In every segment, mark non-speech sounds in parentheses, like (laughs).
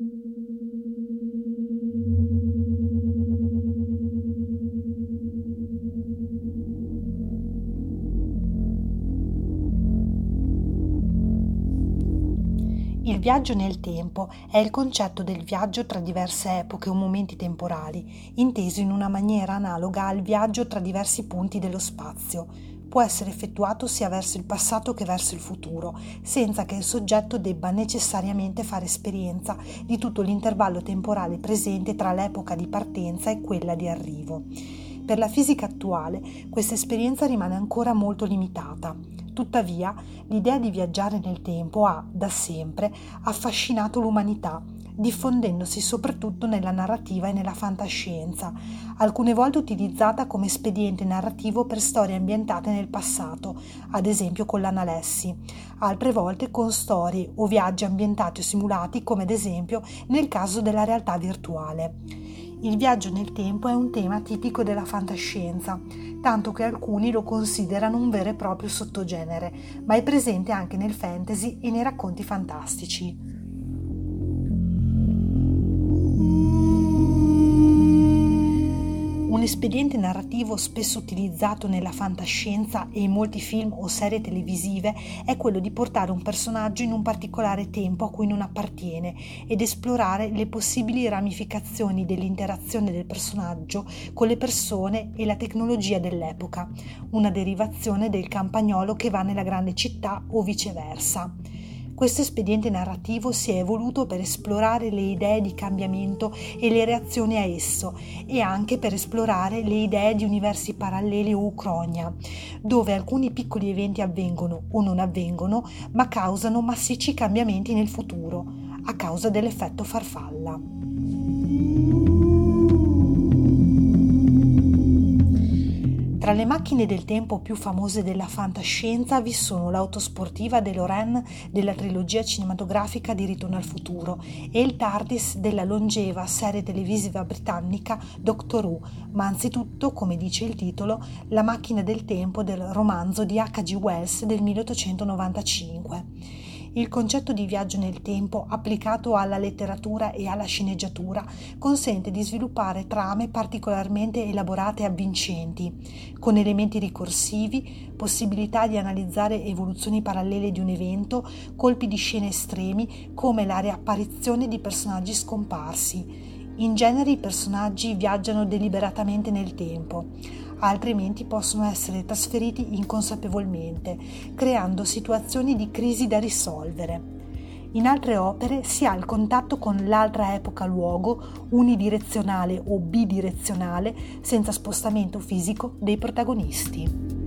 Il viaggio nel tempo è il concetto del viaggio tra diverse epoche o momenti temporali, inteso in una maniera analoga al viaggio tra diversi punti dello spazio. Può essere effettuato sia verso il passato che verso il futuro, senza che il soggetto debba necessariamente fare esperienza di tutto l'intervallo temporale presente tra l'epoca di partenza e quella di arrivo. Per la fisica attuale questa esperienza rimane ancora molto limitata. Tuttavia, l'idea di viaggiare nel tempo ha, da sempre, affascinato l'umanità, diffondendosi soprattutto nella narrativa e nella fantascienza, alcune volte utilizzata come espediente narrativo per storie ambientate nel passato, ad esempio con l'analessi, altre volte con storie o viaggi ambientati o simulati, come ad esempio nel caso della realtà virtuale. Il viaggio nel tempo è un tema tipico della fantascienza, tanto che alcuni lo considerano un vero e proprio sottogenere, ma è presente anche nel fantasy e nei racconti fantastici. Un espediente narrativo spesso utilizzato nella fantascienza e in molti film o serie televisive è quello di portare un personaggio in un particolare tempo a cui non appartiene ed esplorare le possibili ramificazioni dell'interazione del personaggio con le persone e la tecnologia dell'epoca, una derivazione del campagnolo che va nella grande città o viceversa. Questo espediente narrativo si è evoluto per esplorare le idee di cambiamento e le reazioni a esso e anche per esplorare le idee di universi paralleli o ucronia, dove alcuni piccoli eventi avvengono o non avvengono, ma causano massicci cambiamenti nel futuro, a causa dell'effetto farfalla. Tra le macchine del tempo più famose della fantascienza vi sono l'autosportiva DeLorean della trilogia cinematografica di Ritorno al futuro e il TARDIS della longeva serie televisiva britannica Doctor Who, ma anzitutto, come dice il titolo, la macchina del tempo del romanzo di H.G. Wells del 1895. Il concetto di viaggio nel tempo applicato alla letteratura e alla sceneggiatura consente di sviluppare trame particolarmente elaborate e avvincenti, con elementi ricorsivi, possibilità di analizzare evoluzioni parallele di un evento, colpi di scena estremi come la riapparizione di personaggi scomparsi. In genere i personaggi viaggiano deliberatamente nel tempo altrimenti possono essere trasferiti inconsapevolmente, creando situazioni di crisi da risolvere. In altre opere si ha il contatto con l'altra epoca-luogo unidirezionale o bidirezionale senza spostamento fisico dei protagonisti.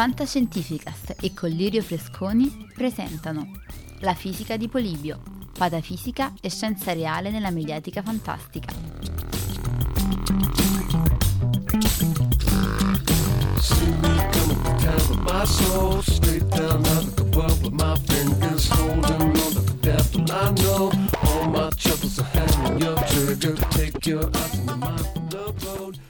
Fantascientificast e Collirio Fresconi presentano La fisica di Polibio, patafisica e scienza reale nella mediatica fantastica. Take your eyes from the mind from the road.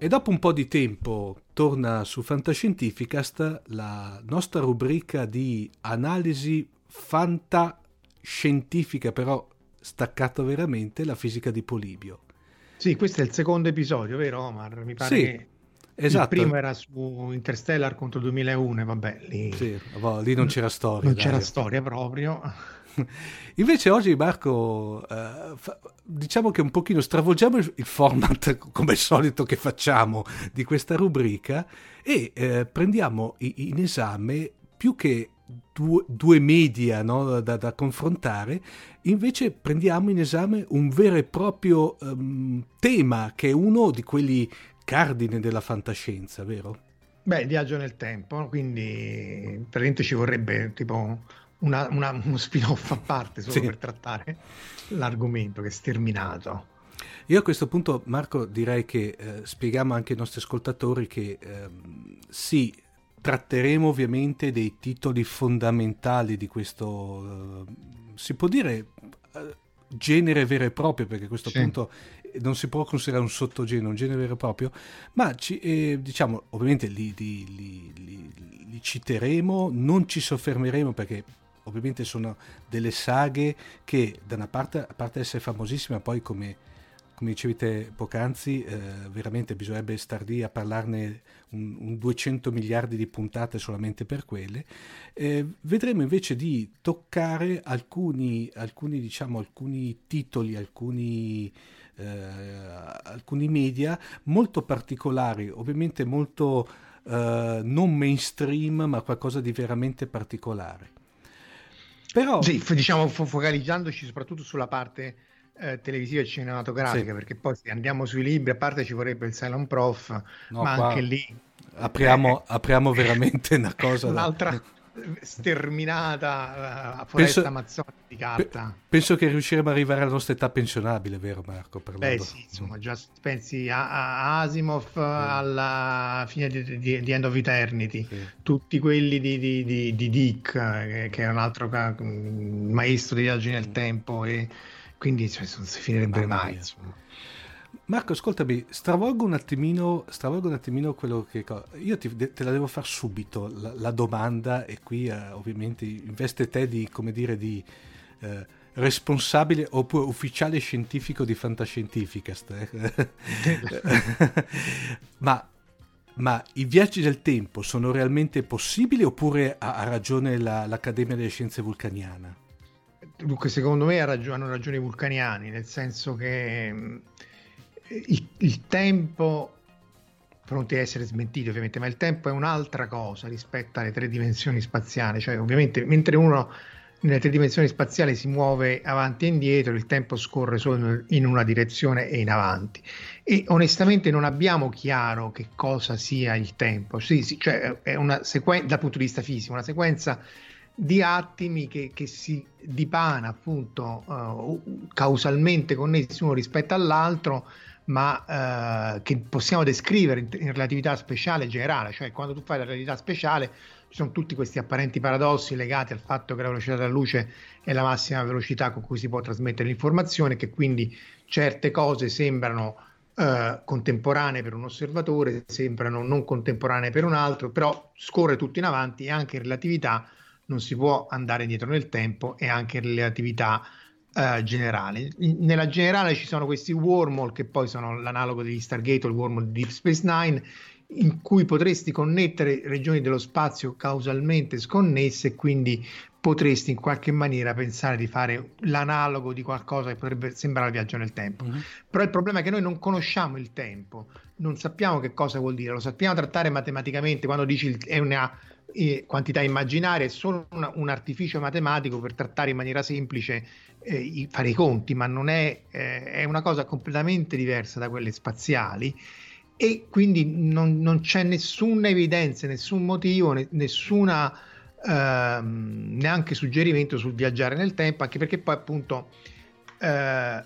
E dopo un po' di tempo torna su Fantascientificast la nostra rubrica di analisi fantascientifica, però staccata veramente, la fisica di Polibio. Sì, questo è il secondo episodio, vero Omar? Mi pare sì, che esatto. il primo era su Interstellar contro 2001, vabbè, lì, sì, lì non c'era storia. Non dai. c'era storia proprio. (laughs) Invece oggi Marco, eh, fa, diciamo che un pochino stravolgiamo il, format (laughs) come al solito che facciamo di questa rubrica e eh, prendiamo in esame più che due, due media no, da, da, confrontare, invece prendiamo in esame un vero e proprio um, tema che è uno di quelli cardine della fantascienza, vero? Beh, viaggio nel tempo, quindi praticamente ci vorrebbe tipo una, una, uno spin-off a parte solo sì. per trattare l'argomento che è sterminato. Io a questo punto, Marco, direi che eh, spieghiamo anche ai nostri ascoltatori che eh, sì, tratteremo ovviamente dei titoli fondamentali di questo, eh, si può dire, eh, genere vero e proprio, perché a questo sì. punto non si può considerare un sottogenere, un genere vero e proprio, ma ci, eh, diciamo, ovviamente li, li, li, li, citeremo, non ci soffermeremo perché ovviamente sono delle saghe che da una parte, a parte essere famosissime, poi come come dicevi te poc'anzi, eh, veramente bisognerebbe star lì a parlarne un, un 200 miliardi di puntate solamente per quelle. Eh, vedremo invece di toccare alcuni, alcuni, diciamo, alcuni titoli, alcuni, eh, alcuni media molto particolari, ovviamente molto eh, non mainstream, ma qualcosa di veramente particolare. Però... Sì, diciamo focalizzandoci soprattutto sulla parte eh, televisiva e cinematografica, sì. perché poi se andiamo sui libri, a parte ci vorrebbe il Silent Prof, no, ma anche lì apriamo, eh, apriamo veramente una cosa. Un'altra da... sterminata uh, foresta penso, amazzonica di carta. penso che riusciremo ad arrivare alla nostra età pensionabile, vero Marco? Per Beh, sì, insomma, già pensi a, a Asimov sì. alla fine di, di, di, End of Eternity, sì. tutti quelli di, di Dick, che, che, è un altro maestro di viaggi nel tempo e quindi cioè, non si finirebbe mai. Insomma. Marco, ascoltami, stravolgo un attimino, stravolgo un attimino quello che... Io ti, te la devo fare subito, la, la domanda, e qui eh, ovviamente investe te di, come dire, di eh, responsabile oppure ufficiale scientifico di Fantascientificast. Eh? (laughs) ma, ma, i viaggi del tempo sono realmente possibili oppure ha, ha ragione la, l'Accademia delle Scienze Vulcaniana? Dunque, secondo me hanno ragione i vulcaniani, nel senso che il, il, tempo, pronti a essere smentiti ovviamente, ma il tempo è un'altra cosa rispetto alle tre dimensioni spaziali. Cioè, ovviamente, mentre uno nelle tre dimensioni spaziali si muove avanti e indietro, il tempo scorre solo in una direzione e in avanti. E onestamente non abbiamo chiaro che cosa sia il tempo. Sì, sì, cioè è una sequenza, dal punto di vista fisico, una sequenza di attimi che, che si dipana appunto uh, causalmente connessi uno rispetto all'altro, ma uh, che possiamo descrivere in, in, relatività speciale generale, cioè quando tu fai la relatività speciale ci sono tutti questi apparenti paradossi legati al fatto che la velocità della luce è la massima velocità con cui si può trasmettere l'informazione, che quindi certe cose sembrano uh, contemporanee per un osservatore, sembrano non contemporanee per un altro, però scorre tutto in avanti e anche in relatività non si può andare indietro nel tempo e anche nelle attività uh, generali. nella generale ci sono questi wormhole che poi sono l'analogo degli Stargate o il wormhole di Deep Space Nine in cui potresti connettere regioni dello spazio causalmente sconnesse e quindi potresti in qualche maniera pensare di fare l'analogo di qualcosa che potrebbe sembrare viaggio nel tempo. Mm-hmm. Però il problema è che noi non conosciamo il tempo, non sappiamo che cosa vuol dire, lo sappiamo trattare matematicamente quando dici è una eh, quantità immaginaria, è solo una, un artificio matematico per trattare in maniera semplice eh, fare i conti, ma non è, eh, è una cosa completamente diversa da quelle spaziali e quindi non, non c'è nessuna evidenza, nessun motivo, ne, nessuna ehm, neanche suggerimento sul viaggiare nel tempo, anche perché poi appunto eh,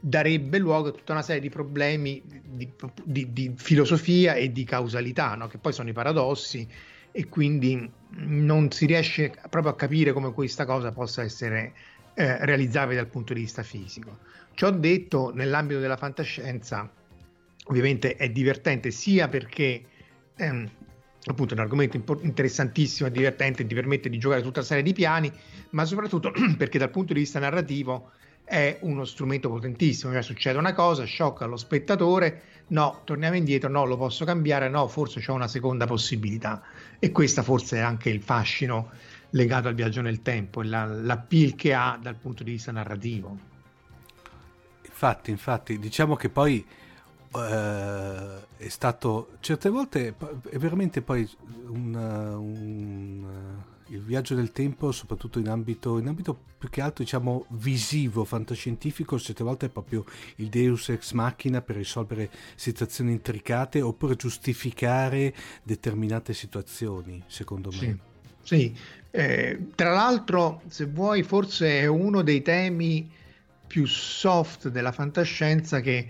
darebbe luogo a tutta una serie di problemi di, di, di filosofia e di causalità, no? che poi sono i paradossi e quindi non si riesce proprio a capire come questa cosa possa essere eh, realizzabile dal punto di vista fisico. Ciò detto, nell'ambito della fantascienza, ovviamente è divertente sia perché ehm, appunto è un argomento interessantissimo e divertente, ti permette di giocare tutta una serie di piani, ma soprattutto (clears throat) perché dal punto di vista narrativo è uno strumento potentissimo, cioè succede una cosa, sciocca lo spettatore, no, torniamo indietro, no, lo posso cambiare, no, forse c'è una seconda possibilità. E questo forse è anche il fascino legato al viaggio nel tempo, la, l'appeal che ha dal punto di vista narrativo. Infatti, infatti, diciamo che poi eh, è stato certe volte è veramente poi un, un il viaggio del tempo, soprattutto in ambito, in ambito più che altro diciamo visivo, fantascientifico, certe volte è proprio il deus ex machina per risolvere situazioni intricate oppure giustificare determinate situazioni, secondo me. Sì. Sì, eh, tra l'altro, se vuoi, forse è uno dei temi più soft della fantascienza che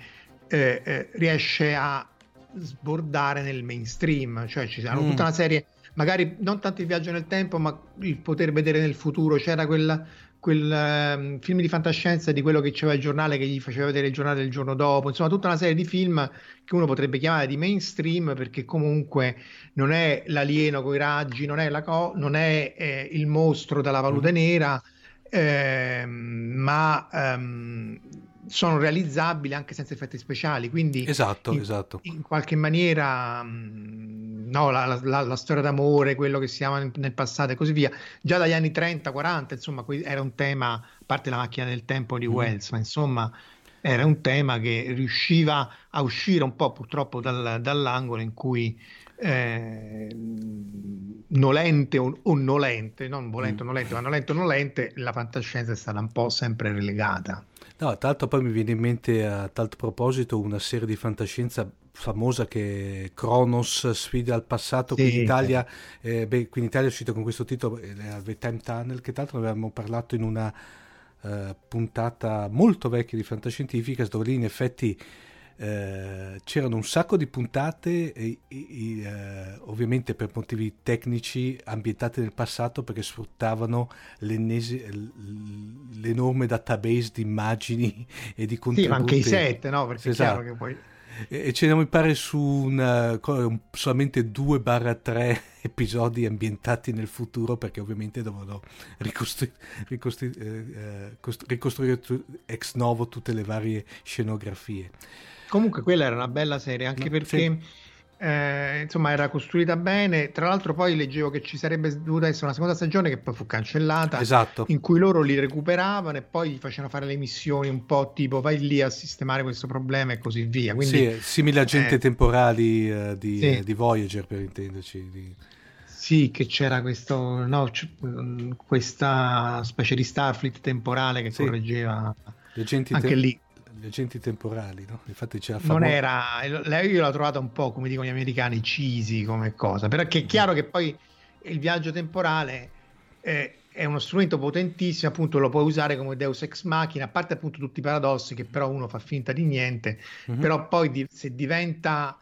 eh, eh, riesce a sbordare nel mainstream, cioè ci sono mm. tutta una serie, magari non tanto il viaggio nel tempo, ma il poter vedere nel futuro. C'era quella, quel um, film di fantascienza di quello che c'era il giornale che gli faceva vedere il giornale del giorno dopo, insomma tutta una serie di film che uno potrebbe chiamare di mainstream perché comunque non è l'alieno con i raggi, non è, la co- non è eh, il mostro dalla palude mm. nera, eh, ma um, sono realizzabili anche senza effetti speciali. Quindi, esatto, in, esatto. in qualche maniera, mm, no, la, la, la, storia d'amore, quello che si chiama nel, nel, passato e così via, già dagli anni 30-40, insomma, era un tema, a parte la macchina del tempo di mm. Wells, ma insomma. Era un tema che riusciva a uscire un po' purtroppo dal, dall'angolo in cui eh, nolente o, o, nolente, non volente o mm. nolente, ma nolente o nolente, la fantascienza è stata un po' sempre relegata. No, tra l'altro poi mi viene in mente a tal proposito una serie di fantascienza famosa che è Kronos sfida al passato sì. qui in Italia eh, beh, qui in Italia è uscito con questo titolo eh, The Time Tunnel che tra l'altro avevamo parlato in una uh, puntata molto vecchia di fantascientifica dove lì in effetti eh, c'erano un sacco di puntate, e, e, eh, ovviamente per motivi tecnici, ambientate nel passato perché sfruttavano l'enorme database di immagini e di contenuti. Sì, anche i set, no? Perché esatto. è chiaro che poi e ce ne mi pare su una, solamente 2-3 (laughs) episodi ambientati nel futuro perché ovviamente dovevano ricostru- ricostru- eh, eh ricostruire ex novo tutte le varie scenografie. Comunque quella era una bella serie, anche no, perché sì. eh, insomma era costruita bene. Tra l'altro poi leggevo che ci sarebbe dovuta essere una seconda stagione che poi fu cancellata, esatto. in cui loro li recuperavano e poi gli facevano fare le missioni un po' tipo vai lì a sistemare questo problema e così via. Quindi, sì, simili agenti eh, temporali uh, di, sì. di, Voyager per intenderci. Di... Sì, che c'era questo, no, c- questa specie di Starfleet temporale che sì. correggeva anche te- lì gli agenti temporali, no? Infatti c'era famo- Non era, io l'ho trovata un po', come dicono gli americani, cheesy come cosa, perché è chiaro che poi il viaggio temporale è, è uno strumento potentissimo, appunto lo puoi usare come Deus Ex Machina, a parte appunto tutti i paradossi che però uno fa finta di niente, mm-hmm. però poi di, se diventa...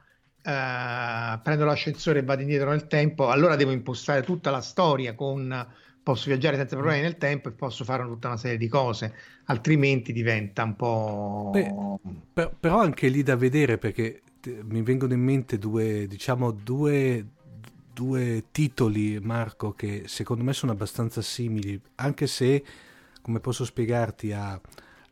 Uh, prendo l'ascensore e vado indietro nel tempo, allora devo impostare tutta la storia con posso viaggiare senza problemi nel tempo e posso fare tutta una serie di cose, altrimenti diventa un po'... Beh, per, però anche lì da vedere perché mi vengono in mente due, diciamo, due, due titoli, Marco, che secondo me sono abbastanza simili, anche se, come posso spiegarti, a,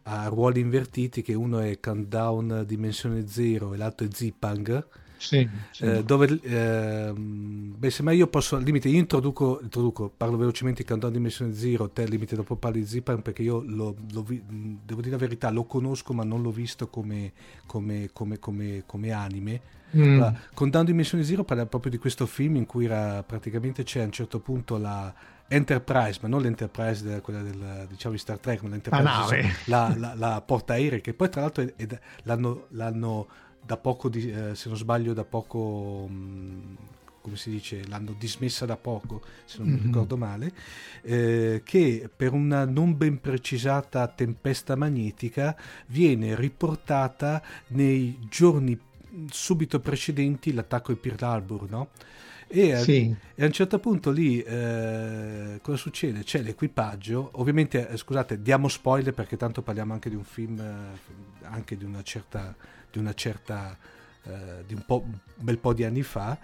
a ruoli invertiti, che uno è Countdown Dimensione Zero e l'altro è Zipang, sì, sì. Eh, dove eh, beh, semmai io posso al limite io introduco, introduco parlo velocemente di Countdown Dimensione Zero te al limite dopo parli di Zipan perché io lo, lo vi, devo dire la verità lo conosco ma non l'ho visto come, come, come, come anime mm. allora, Countdown Dimensione Zero parla proprio di questo film in cui era, praticamente c'è a un certo punto la Enterprise, ma non l'Enterprise della, quella del, diciamo di Star Trek, ma l'Enterprise, la, la, la porta aerea, che poi tra l'altro è, è, l'hanno, l'hanno da poco, eh, se non sbaglio, da poco, mh, mm, come si dice, l'hanno dismessa da poco, se non mm-hmm. mi ricordo male, eh, che per una non ben precisata tempesta magnetica viene riportata nei giorni subito precedenti l'attacco di Pearl Harbor, no? E, sì. e, a un certo punto lì eh, cosa succede? C'è l'equipaggio, ovviamente eh, scusate diamo spoiler perché tanto parliamo anche di un film, eh, anche di una certa di una certa eh, di un, po', un bel po' di anni fa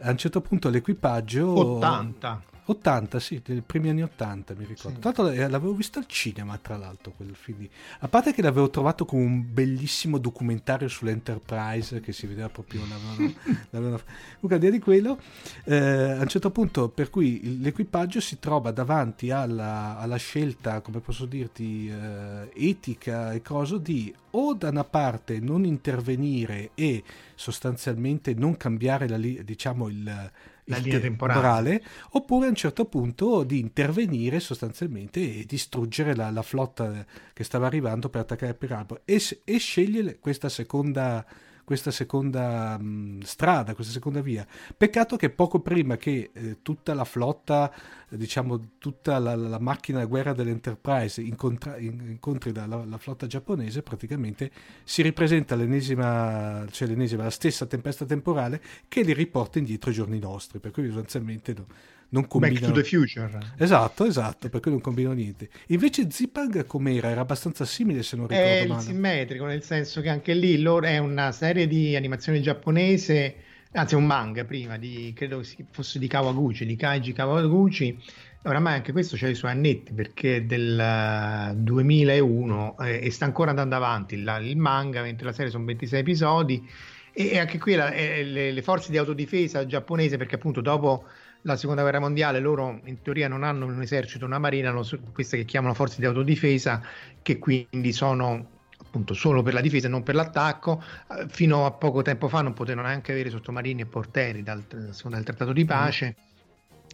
a un certo punto l'equipaggio 80 80, sì, dei primi anni 80 mi ricordo. Sì. Tra l'altro eh, l'avevo visto al cinema, tra l'altro, quel film lì. A parte che l'avevo trovato come un bellissimo documentario sull'Enterprise che si vedeva proprio... L'avevano, l'avevano... Comunque, al di quello, eh, a un certo punto, per cui l'equipaggio si trova davanti alla, alla scelta, come posso dirti, eh, etica e cosa di o da una parte non intervenire e sostanzialmente non cambiare la, diciamo il la linea temporale. temporale. oppure a un certo punto di intervenire sostanzialmente e distruggere la, la flotta che stava arrivando per attaccare Pearl Harbor e, e scegliere questa seconda questa seconda mh, strada, questa seconda via. Peccato che poco prima che eh, tutta la flotta, diciamo tutta la, la, macchina da guerra dell'Enterprise incontra, incontri la, la, flotta giapponese, praticamente si ripresenta l'ennesima, cioè l'ennesima, la stessa tempesta temporale che li riporta indietro ai giorni nostri, per cui sostanzialmente... No, non combinano... Back to the Future. Esatto, esatto, per cui non combino niente. Invece Zipang com'era? Era abbastanza simile se non ricordo è male. È simmetrico, nel senso che anche lì loro è una serie di animazione giapponese, anzi un manga prima, di, credo fosse di Kawaguchi, di Kaiji Kawaguchi. Oramai anche questo c'è i suoi annetti perché è del 2001 eh, e sta ancora andando avanti il, il manga, mentre la serie sono 26 episodi e, anche qui la, eh, le, le, forze di autodifesa giapponese perché appunto dopo la seconda guerra mondiale loro in teoria non hanno un esercito, una marina, hanno queste che chiamano forze di autodifesa che quindi sono appunto solo per la difesa e non per l'attacco. Eh, fino a poco tempo fa non potevano neanche avere sottomarini e portieri dal, dal trattato di pace. Mm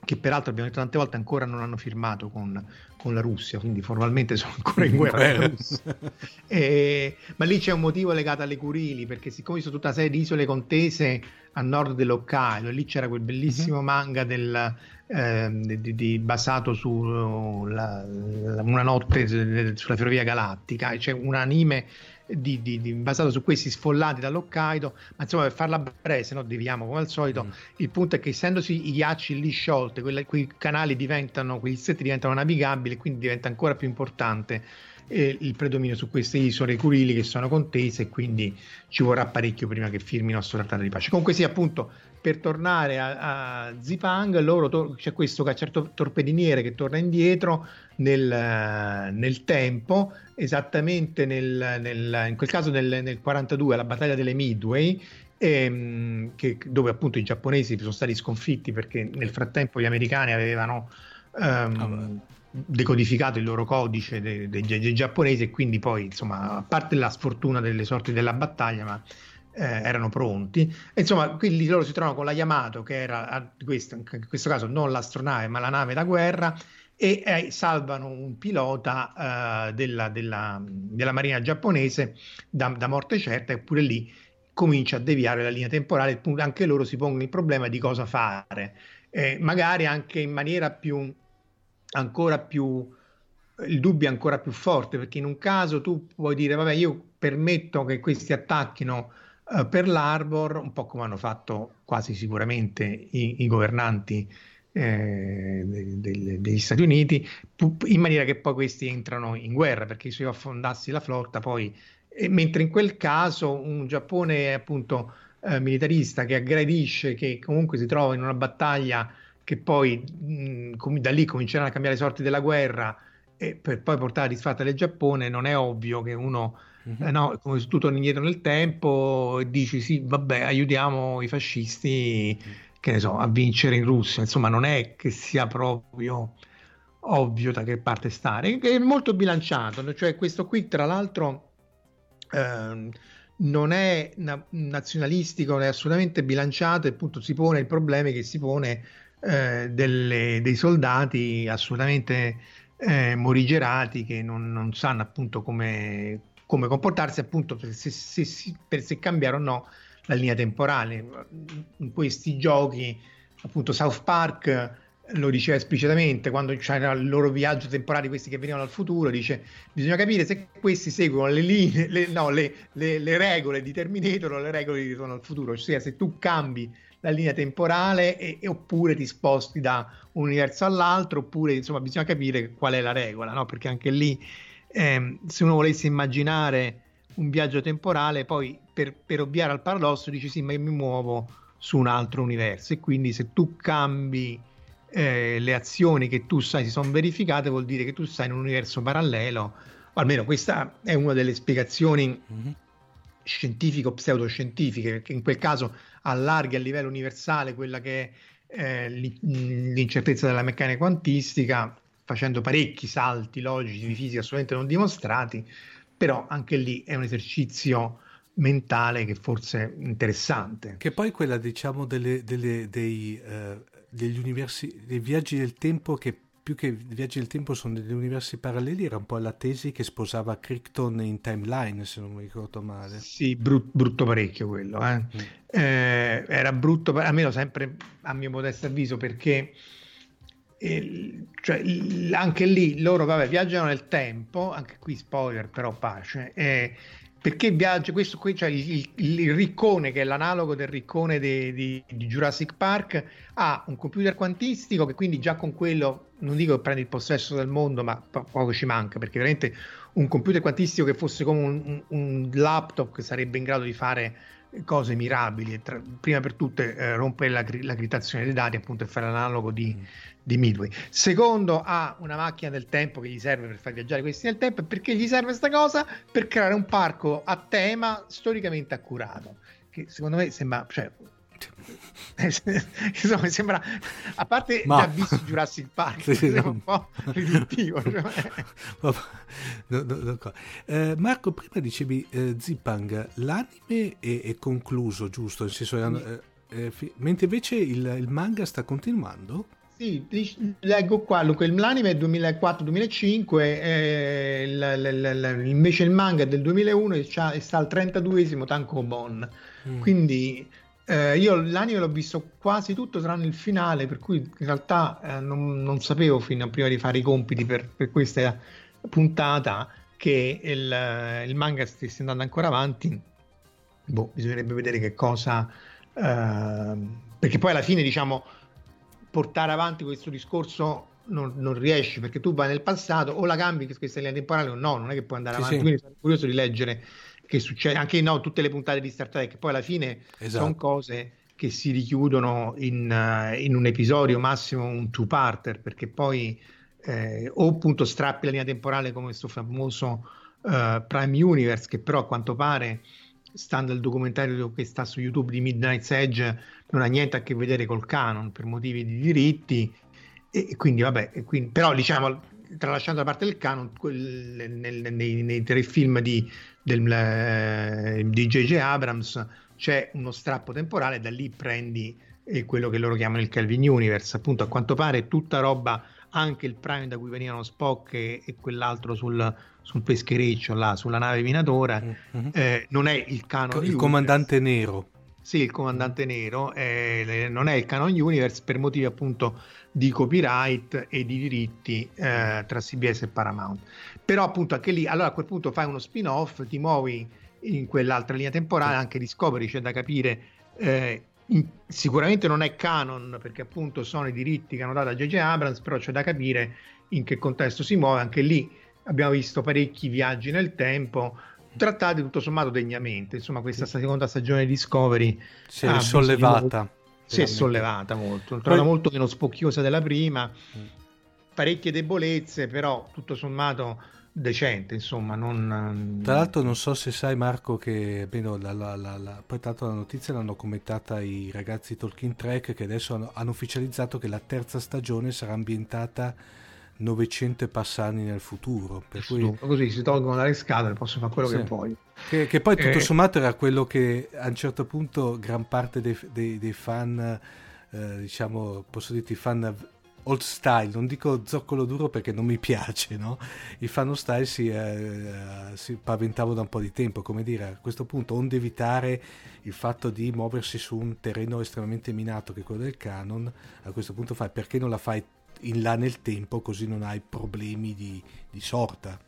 che peraltro abbiamo detto tante volte ancora non hanno firmato con, con la Russia, quindi formalmente sono ancora in (laughs) guerra con la Russia. (laughs) E, ma lì c'è un motivo legato alle Curili, perché siccome ci sono tutta una serie di isole contese a nord dell'Hokkaido, lì c'era quel bellissimo uh-huh. manga del, eh, di, di, basato su la, la, una notte sulla ferrovia galattica, c'è un anime di, di, di, basato su questi sfollati dall'Hokkaido, ma insomma per farla breve, se no deviamo come al solito, mm. il punto è che essendosi i ghiacci lì sciolte, quelle, quei canali diventano, quegli stretti diventano navigabili, quindi diventa ancora più importante eh, il predominio su queste isole Curili che sono contese e quindi ci vorrà parecchio prima che firmino il nostro trattato di pace. Comunque sì, appunto, per tornare a, a Zipang, loro to- c'è questo cacciato torpediniere che torna indietro nel, nel tempo, esattamente nel, nel, in quel caso nel, nel 42, alla battaglia delle Midway, ehm, che, dove appunto i giapponesi sono stati sconfitti perché nel frattempo gli americani avevano ehm, decodificato il loro codice dei, dei, dei, giapponesi e quindi poi insomma a parte la sfortuna delle sorti della battaglia ma eh, erano pronti. E, insomma quindi loro si trovano con la Yamato che era questo, in questo caso non l'astronave ma la nave da guerra e eh, salvano un pilota eh, della, della, della, marina giapponese da, da, morte certa eppure lì comincia a deviare la linea temporale anche loro si pongono il problema di cosa fare. Eh, magari anche in maniera più ancora più il dubbio è ancora più forte perché in un caso tu puoi dire vabbè io permetto che questi attacchino uh, per l'Arbor un po' come hanno fatto quasi sicuramente i, i governanti eh, de, de, degli Stati Uniti in maniera che poi questi entrano in guerra perché se io affondassi la flotta poi eh, mentre in quel caso un Giappone appunto eh, militarista che aggredisce che comunque si trova in una battaglia che poi mh, da lì cominceranno a cambiare le sorti della guerra e per poi portare a disfatta del Giappone, non è ovvio che uno, mm-hmm. eh, no, come se tu torni indietro nel tempo e dici sì, vabbè, aiutiamo i fascisti, mm. che ne so, a vincere in Russia. Insomma, non è che sia proprio ovvio da che parte stare, è molto bilanciato, cioè questo qui tra l'altro eh, non è na- nazionalistico, è assolutamente bilanciato e appunto si pone il problema che si pone eh, delle, dei soldati assolutamente eh, morigerati che non, non, sanno appunto come, come comportarsi appunto per se, se, se, per se cambiare o no la linea temporale. In questi giochi appunto South Park lo diceva esplicitamente quando c'era il loro viaggio temporale, questi che venivano dal futuro, dice bisogna capire se questi seguono le, linee, le, no, le, le, le regole di Terminator o le regole di Ritorno al futuro, ossia se tu cambi la linea temporale e, e, oppure ti sposti da un universo all'altro oppure insomma bisogna capire qual è la regola no? perché anche lì ehm, se uno volesse immaginare un viaggio temporale poi per, per ovviare al paradosso dici sì ma io mi muovo su un altro universo e quindi se tu cambi eh, le azioni che tu sai si sono verificate vuol dire che tu stai in un universo parallelo o almeno questa è una delle spiegazioni mm-hmm. scientifico-pseudoscientifiche perché in quel caso allarghi a livello universale quella che è eh, l'incertezza della meccanica quantistica, facendo parecchi salti logici di fisica assolutamente non dimostrati, però anche lì è un esercizio mentale che forse è interessante. Che poi quella, diciamo, delle, delle, dei, uh, degli universi, dei viaggi del tempo che più che viaggi nel tempo sono degli universi paralleli, era un po' la tesi che sposava Crichton in timeline, se non mi ricordo male. Sì, brut, brutto parecchio quello. Eh. Mm. Eh, era brutto, almeno sempre a mio modesto avviso, perché eh, cioè, anche lì loro vabbè, viaggiano nel tempo, anche qui spoiler però pace, eh, perché viaggia questo qui, cioè il, il, il, riccone che è l'analogo del riccone di, di, di, Jurassic Park ha un computer quantistico che quindi già con quello non dico che prende il possesso del mondo ma po- poco ci manca perché veramente un computer quantistico che fosse come un, un, laptop che sarebbe in grado di fare cose mirabili tra, prima per tutte eh, rompere la, la criptazione dei dati appunto e fare l'analogo di, mm di Midway. Secondo, ha una macchina del tempo che gli serve per far viaggiare questi nel tempo. E perché gli serve questa cosa? Per creare un parco a tema storicamente accurato. Che secondo me sembra. Cioè, (laughs) insomma, sembra a parte Ma... già visto Jurassic Park (laughs) sì, sì, un po' riduttivo cioè. no, no, no, eh, Marco prima dicevi eh, Zipang l'anime è, è, concluso giusto nel senso eh, eh, fi- mentre invece il, il manga sta continuando sì, leggo qua, l'anime è 2004-2005, eh, il, il, invece il manga è del 2001 e sta al 32esimo Tankobon. Mm. Quindi eh, io l'anime l'ho visto quasi tutto tranne il finale, per cui in realtà eh, non, non, sapevo fino a prima di fare i compiti per, per questa puntata che il, il, manga stesse andando ancora avanti. Boh, bisognerebbe vedere che cosa... Eh, perché poi alla fine diciamo portare avanti questo discorso non, non, riesci perché tu vai nel passato o la cambi che questa linea temporale o no, non è che puoi andare avanti. Sì. Quindi sono curioso di leggere che succede anche no, tutte le puntate di Star Trek. Poi alla fine esatto. sono cose che si richiudono in, uh, in un episodio, massimo un two-parter, perché poi eh, o appunto strappi la linea temporale come questo famoso uh, Prime Universe, che però a quanto pare stando al documentario che sta su YouTube di Midnight's Edge, non ha niente a che vedere col canon per motivi di diritti. E, quindi, vabbè, e quindi, però diciamo, tralasciando la parte del canon, quel, nel, nei, nei, tre film di, del, eh, di J.J. Abrams c'è uno strappo temporale, da lì prendi eh, quello che loro chiamano il Kelvin Universe. Appunto, a quanto pare tutta roba, anche il prime da cui venivano Spock e, e quell'altro sul sul peschereccio là, sulla nave minatora, mm-hmm. eh, non è il canon Il comandante nero. Sì, il comandante nero eh, non è il canon universe per motivi appunto di copyright e di diritti eh, tra CBS e Paramount. Però appunto anche lì, allora a quel punto fai uno spin-off, ti muovi in quell'altra linea temporale, anche Discovery c'è da capire eh, sicuramente non è canon perché appunto sono i diritti che hanno dato a JJ Abrams, però c'è da capire in che contesto si muove, anche lì abbiamo visto parecchi viaggi nel tempo trattati tutto sommato degnamente. Insomma, questa seconda stagione di Discovery si è sollevata. Si è sollevata molto, trovata Poi... molto meno spocchiosa della prima, mm. parecchie debolezze, però tutto sommato decente, insomma. Non... Tra l'altro non so se sai Marco che bene, la, la, la, la, poi tanto la notizia l'hanno commentata i ragazzi Talking Track che adesso hanno, hanno ufficializzato che la terza stagione sarà ambientata 900 passani nel futuro. Per cui... Così si tolgono dalle scatole, posso fare quello sì. che vuoi. Che, che, poi tutto eh... sommato era quello che a un certo punto gran parte dei, dei, dei fan, eh, diciamo, posso dirti fan old style, non dico zoccolo duro perché non mi piace, no? I fan old style si, eh, si paventavano da un po' di tempo, come dire, a questo punto onde evitare il fatto di muoversi su un terreno estremamente minato che è quello del canon, a questo punto fai perché non la fai in là nel tempo così non hai problemi di, di sorta.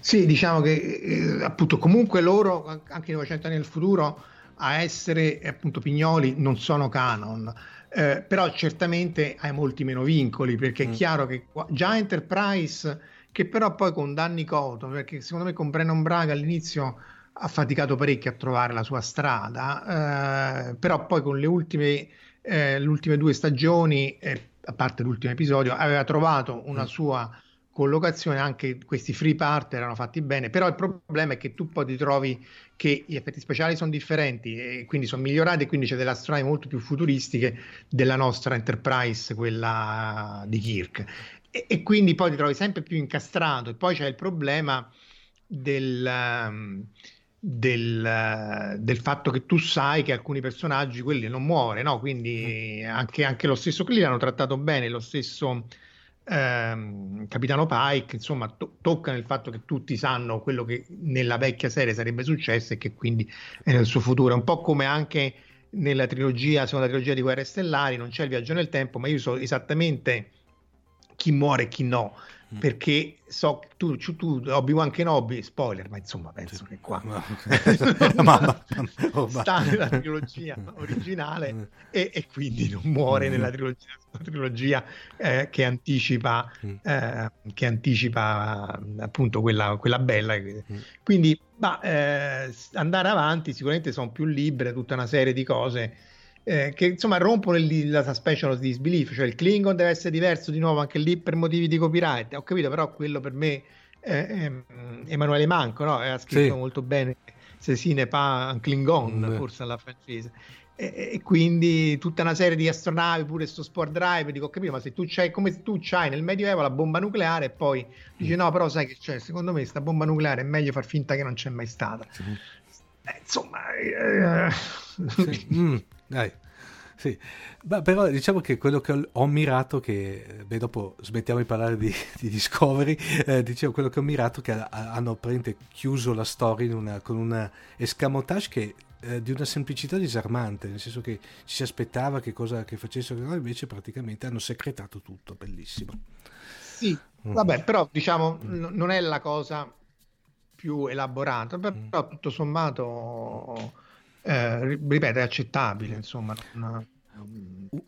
Sì, diciamo che eh, appunto comunque loro, anche 900 anni nel futuro, a essere appunto pignoli non sono canon, eh, però certamente hai molti meno vincoli perché è mm. chiaro che già Enterprise, che però poi con Danny Cotton, perché secondo me con Brennan Braga all'inizio ha faticato parecchio a trovare la sua strada, eh, però poi con le ultime, eh, le ultime due stagioni eh, a parte l'ultimo episodio, aveva trovato una mm. sua collocazione, anche questi free part erano fatti bene, però il problema è che tu poi ti trovi che gli effetti speciali sono differenti e quindi sono migliorati e quindi c'è delle astronavi molto più futuristiche della nostra Enterprise, quella di Kirk. E, e quindi poi ti trovi sempre più incastrato e poi c'è il problema del... Um, del, del, fatto che tu sai che alcuni personaggi quelli non muore, no? Quindi mm. anche, anche, lo stesso qui l'hanno trattato bene, lo stesso ehm, Capitano Pike, insomma, to- toccano il fatto che tutti sanno quello che nella vecchia serie sarebbe successo e che quindi è nel suo futuro. Un po' come anche nella trilogia, seconda trilogia di Guerre Stellari, non c'è il viaggio nel tempo, ma io so esattamente chi muore e chi no. Mm. perché so tu, tu Obi-Wan Kenobi, spoiler, ma insomma penso che qua (laughs) sta nella trilogia originale mm. e, e, quindi non muore mm. nella trilogia, trilogia eh, che anticipa eh, che anticipa appunto quella, quella bella quindi ma, eh, andare avanti sicuramente sono più libere tutta una serie di cose eh, che insomma rompono il, la suspension of disbelief, cioè il Klingon deve essere diverso di nuovo anche lì per motivi di copyright. Ho capito, però quello per me è, è Emanuele Manco, no? ha scritto sì. molto bene se si ne pa un Klingon, mm. forse alla francese. E, e, quindi tutta una serie di astronavi, pure sto sport drive, dico, ho capito, ma se tu c'hai come tu c'hai nel Medioevo la bomba nucleare e poi dici mm. no, però sai che c'è, secondo me sta bomba nucleare è meglio far finta che non c'è mai stata. Sì. Eh, insomma, eh, sì. mm. Dai. Sì, Beh, però diciamo che quello che ho, ho mirato, che beh, dopo smettiamo di parlare di, (laughs) di Discovery, eh, dicevo quello che ho mirato che hanno chiuso la storia una, con un escamotage che eh, di una semplicità disarmante, nel senso che ci si aspettava che cosa che facessero, no, invece praticamente hanno secretato tutto, bellissimo. Sì, mm. vabbè, però diciamo mm. non è la cosa più elaborata, però mm. tutto sommato eh, ripeto, è accettabile, insomma. Una,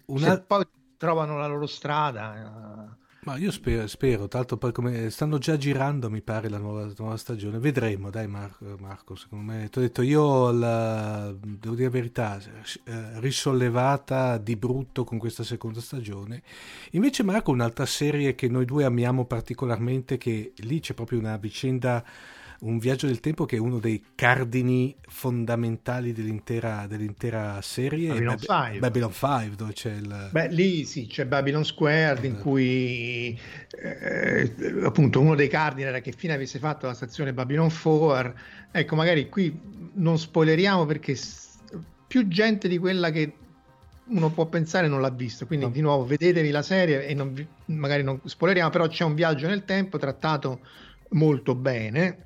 una... poi trovano la loro strada. Eh. Ma io spero, spero, tanto poi come stanno già girando, mi pare, la nuova, nuova stagione. Vedremo, dai Marco, Marco secondo me. Ti ho detto, io la, devo dire la verità, eh, risollevata di brutto con questa seconda stagione. Invece Marco, un'altra serie che noi due amiamo particolarmente, che lì c'è proprio una vicenda un viaggio del tempo che è uno dei cardini fondamentali dell'intera, dell'intera serie. Babylon 5. Babylon 5, dove c'è il... Beh, lì sì, c'è Babylon Squared in esatto. cui eh, appunto uno dei cardini era che fine avesse fatto la stazione Babylon 4. Ecco, magari qui non spoileriamo perché più gente di quella che uno può pensare non l'ha visto quindi no. di nuovo vedetevi la serie e non vi, magari non spoileriamo però c'è un viaggio nel tempo trattato molto bene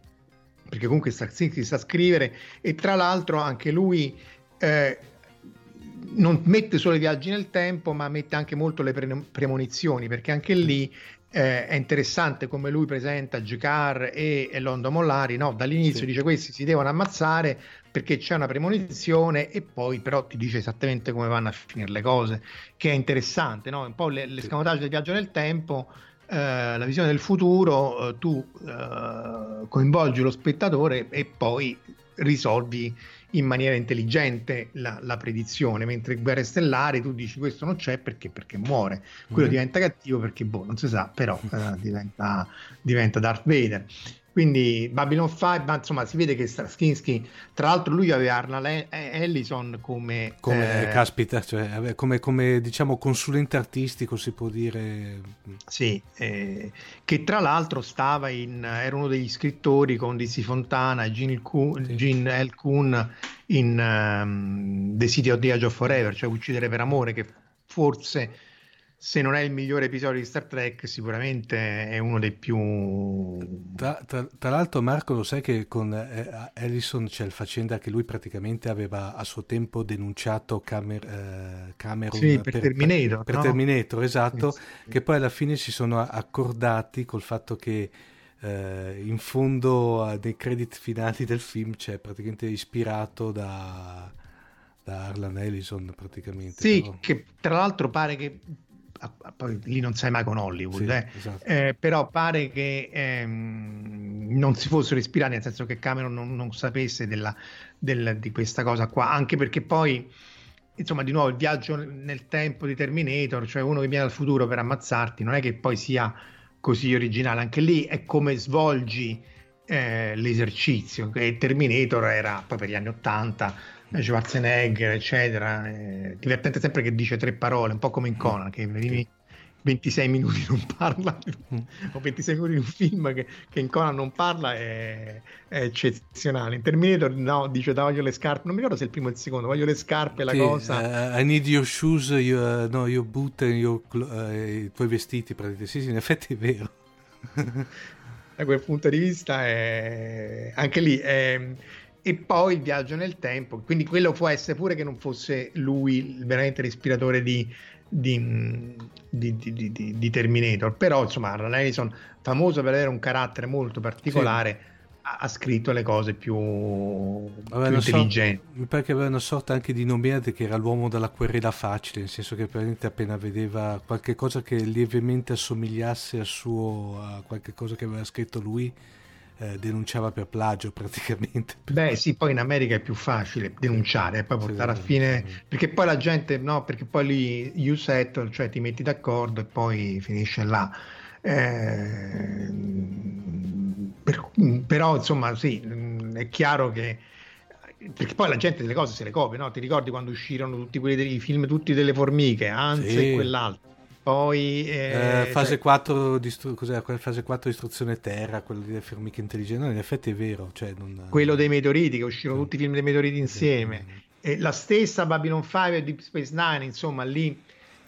perché comunque Straczynski sa scrivere e tra l'altro anche lui eh, non mette solo i viaggi nel tempo ma mette anche molto le pre- premonizioni perché anche lì eh, è interessante come lui presenta Gicar e, e Londo Mollari no? dall'inizio sì. dice questi si devono ammazzare perché c'è una premonizione e poi però ti dice esattamente come vanno a finire le cose che è interessante no? un po' l'escamotage del viaggio nel tempo eh, la visione del futuro, eh, tu eh, coinvolgi lo spettatore e poi risolvi in maniera intelligente la, la, predizione, mentre Guerre Stellari tu dici questo non c'è perché, perché muore, quello mm-hmm. diventa cattivo perché boh, non si sa, però eh, diventa, diventa Darth Vader. Quindi Babylon 5, ma insomma si vede che Straczynski, tra l'altro lui aveva Arnold Ellison come... Come, eh, caspita, cioè, come, come, diciamo consulente artistico si può dire. Sì, eh, che tra l'altro stava in, era uno degli scrittori con Dizzy Fontana e Gene. Gene L. Kuhn in um, The City of the Age of Forever, cioè Uccidere per amore, che forse se non è il migliore episodio di Star Trek, sicuramente è uno dei più. Tra, tra, tra l'altro, Marco, lo sai che con eh, Ellison c'è il faccenda che lui praticamente aveva a suo tempo denunciato Camer, eh, Cameron sì, per, per, Terminator. Per, no? Terminator, esatto, sì, sì. che poi alla fine si sono accordati col fatto che. Eh, in fondo nei credit finali del film c'è praticamente ispirato da, da Arlan Ellison praticamente sì però... che tra l'altro pare che poi lì non sai mai con Hollywood, sì, eh. esatto. eh, però pare che ehm, non si fossero ispirati, nel senso che Cameron non, non sapesse della, del, di questa cosa qua, anche perché poi, insomma, di nuovo il viaggio nel tempo di Terminator, cioè uno che viene dal futuro per ammazzarti, non è che poi sia così originale, anche lì è come svolgi eh, l'esercizio, che Terminator era poi per gli anni 80 Schwarzenegger, eccetera. Eh, divertente sempre che dice tre parole, un po' come in Conan, che venivi 26 minuti non parla, mm. o 26 minuti di un film che, che in Conan non parla è, è, eccezionale. In Terminator no, dice da voglio le scarpe, non mi ricordo se è il primo o il secondo, voglio le scarpe, la sì, cosa. Uh, I need your shoes, your, uh, no, your boot your, uh, i tuoi vestiti, praticamente. Sì, sì, in effetti è vero. (laughs) da quel punto di vista è... anche lì è... e poi il viaggio nel tempo quindi quello può essere pure che non fosse lui veramente l'ispiratore di, di, di, di, Terminator però insomma Alan Ellison famoso per avere un carattere molto particolare sì ha scritto le cose più, più intelligenti. So, mi pare che aveva una sorta anche di nominate che era l'uomo della querela facile, nel senso che praticamente appena vedeva qualche cosa che lievemente assomigliasse a, suo, a qualche cosa che aveva scritto lui, eh, denunciava per plagio (laughs) praticamente. Beh sì, poi in America è più facile denunciare e poi portare sì, a fine, sì. perché poi la gente, no, perché poi lì you settle, cioè ti metti d'accordo e poi finisce là. Eh, per, però insomma sì, mm, è chiaro che perché poi la gente delle cose se le copia, no? Ti ricordi quando uscirono tutti quelli dei film, tutti delle formiche, Hans sì. e quell'altro. Poi eh, eh, fase, cioè... 4 distru- fase 4 istruzione terra, quello delle formiche intelligenti. No, in effetti è vero. Cioè non... Quello dei meteoriti, che uscirono tutti i film dei meteoriti insieme. E la stessa Babylon 5 e Deep Space Nine, insomma, lì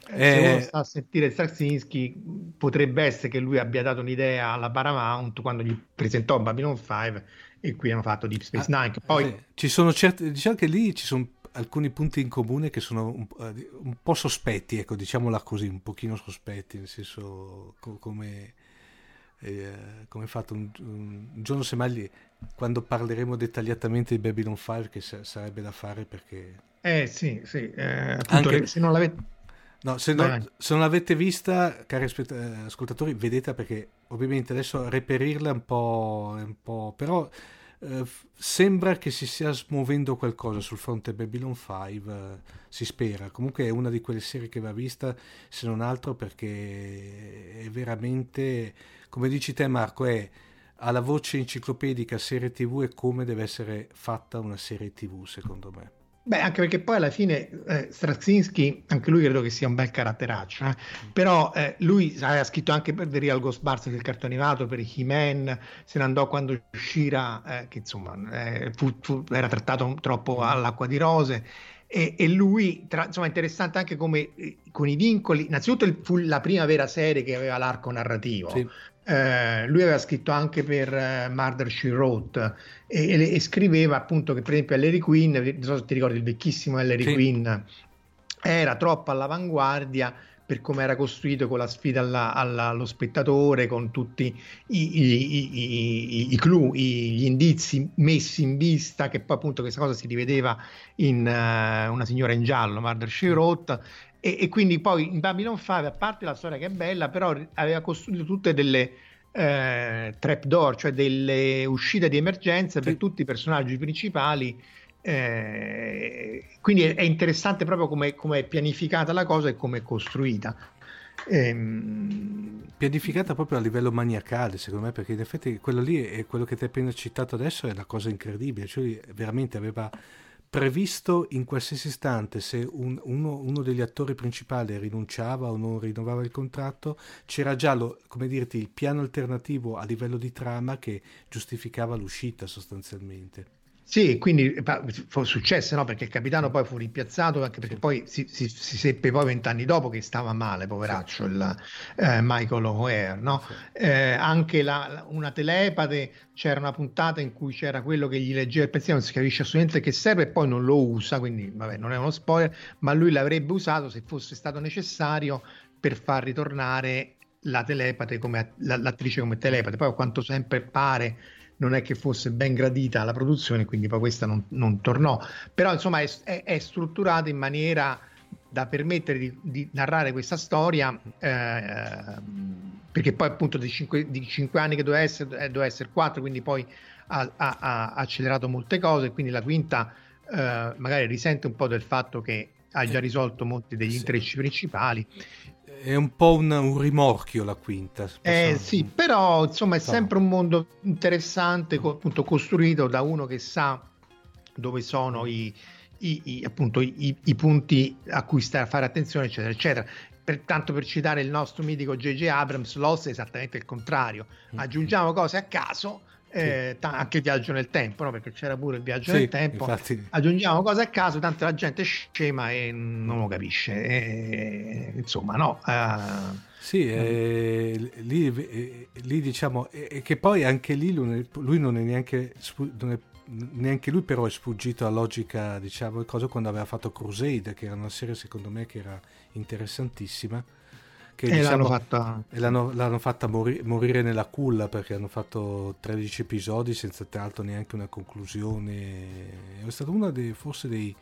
eh, se uno sta a sentire Straczynski potrebbe essere che lui abbia dato un'idea alla Paramount quando gli presentò Babylon 5 e qui hanno fatto Deep Space ah, Nine. Poi... Sì. Ci sono certi, diciamo che lì ci sono alcuni punti in comune che sono un, eh, un, po' sospetti, ecco, diciamola così, un pochino sospetti, nel senso co- come, eh, come è fatto un, un, giorno semmai quando parleremo dettagliatamente di Babylon 5 che sa- sarebbe da fare perché... Eh sì, sì, eh, appunto, Anche... se non l'avete No, se, non, se non l'avete vista, cari eh, ascoltatori, vedetela perché ovviamente adesso reperirla è un po', è un po' però eh, sembra che si stia smuovendo qualcosa sul fronte Babylon 5, eh, si spera. Comunque è una di quelle serie che va vista, se non altro perché è veramente, come dici te Marco, è alla voce enciclopedica serie tv e come deve essere fatta una serie tv secondo me. Beh, anche perché poi alla fine eh, Straczynski, anche lui credo che sia un bel caratteraccio, eh? però eh, lui aveva scritto anche per The Real Ghostbusters il cartone animato, per He-Man, se ne andò quando uscirà, eh, che insomma eh, fu, fu, era trattato troppo all'acqua di rose, e, e lui, tra, insomma, interessante anche come eh, con i vincoli, innanzitutto il, fu la prima vera serie che aveva l'arco narrativo, sì. Eh, lui aveva scritto anche per uh, Murder She Wrote e, e, e, scriveva appunto che per esempio Ellery Quinn, non so se ti ricordi il vecchissimo Ellery sì. Quinn, era troppo all'avanguardia per come era costruito con la sfida alla, alla, allo spettatore, con tutti i, i, i, i clou, gli indizi messi in vista, che poi appunto questa cosa si rivedeva in uh, Una signora in giallo, Murder She Wrote, e, e, quindi poi in Babylon 5, a parte la storia che è bella, però aveva costruito tutte delle eh, trapdoor, cioè delle uscite di emergenza per tutti i personaggi principali. Eh, quindi è, interessante proprio come, come, è pianificata la cosa e come è costruita. Ehm... Pianificata proprio a livello maniacale, secondo me, perché in effetti quello lì è quello che ti hai appena citato adesso, è una cosa incredibile. Cioè, veramente aveva previsto in qualsiasi istante se un, uno, uno, degli attori principali rinunciava o non rinnovava il contratto, c'era già lo, come dirti, il piano alternativo a livello di trama che giustificava l'uscita sostanzialmente. Sì, quindi fu successo, no? Perché il capitano poi fu rimpiazzato, anche perché poi si, si, si seppe poi vent'anni dopo che stava male, poveraccio, il, eh, Michael O'Hare, no? Eh, anche la, una telepate, c'era una puntata in cui c'era quello che gli leggeva il pensiero, non si capisce assolutamente che serve e poi non lo usa, quindi vabbè, non è uno spoiler, ma lui l'avrebbe usato se fosse stato necessario per far ritornare la telepate come l'attrice come telepate. Poi a quanto sempre pare non è che fosse ben gradita la produzione, quindi poi questa non, non tornò. Però insomma è, è, è, strutturata in maniera da permettere di, di narrare questa storia, eh, perché poi appunto di cinque, anni che doveva essere, eh, doveva essere quattro, quindi poi ha, ha, ha, accelerato molte cose, quindi la quinta eh, magari risente un po' del fatto che ha già risolto molti degli intrecci principali è un po' un, un rimorchio la quinta. Eh, sì, però insomma è sempre un mondo interessante, appunto costruito da uno che sa dove sono i, i, i, appunto, i, i, punti a cui sta a fare attenzione, eccetera, eccetera. per, tanto per citare il nostro mitico J.J. Abrams, l'os è esattamente il contrario. Mm. Aggiungiamo cose a caso, eh, t- anche viaggio nel tempo, no? perché c'era pure il viaggio sì, nel tempo. Infatti... Aggiungiamo cose a caso, tanto la gente è scema e non lo capisce. E, insomma, no. Uh, sì, eh, lì, eh, lì, diciamo, e che poi anche lì lui, lui non è neanche, non è neanche lui però è sfuggito alla logica, diciamo, cosa quando aveva fatto Crusade, che era una serie secondo me che era interessantissima. Che, e diciamo, l'hanno fatta, l'hanno, l'hanno fatta mori, morire nella culla perché hanno fatto 13 episodi senza tra l'altro neanche una conclusione. È stato uno dei, forse dei,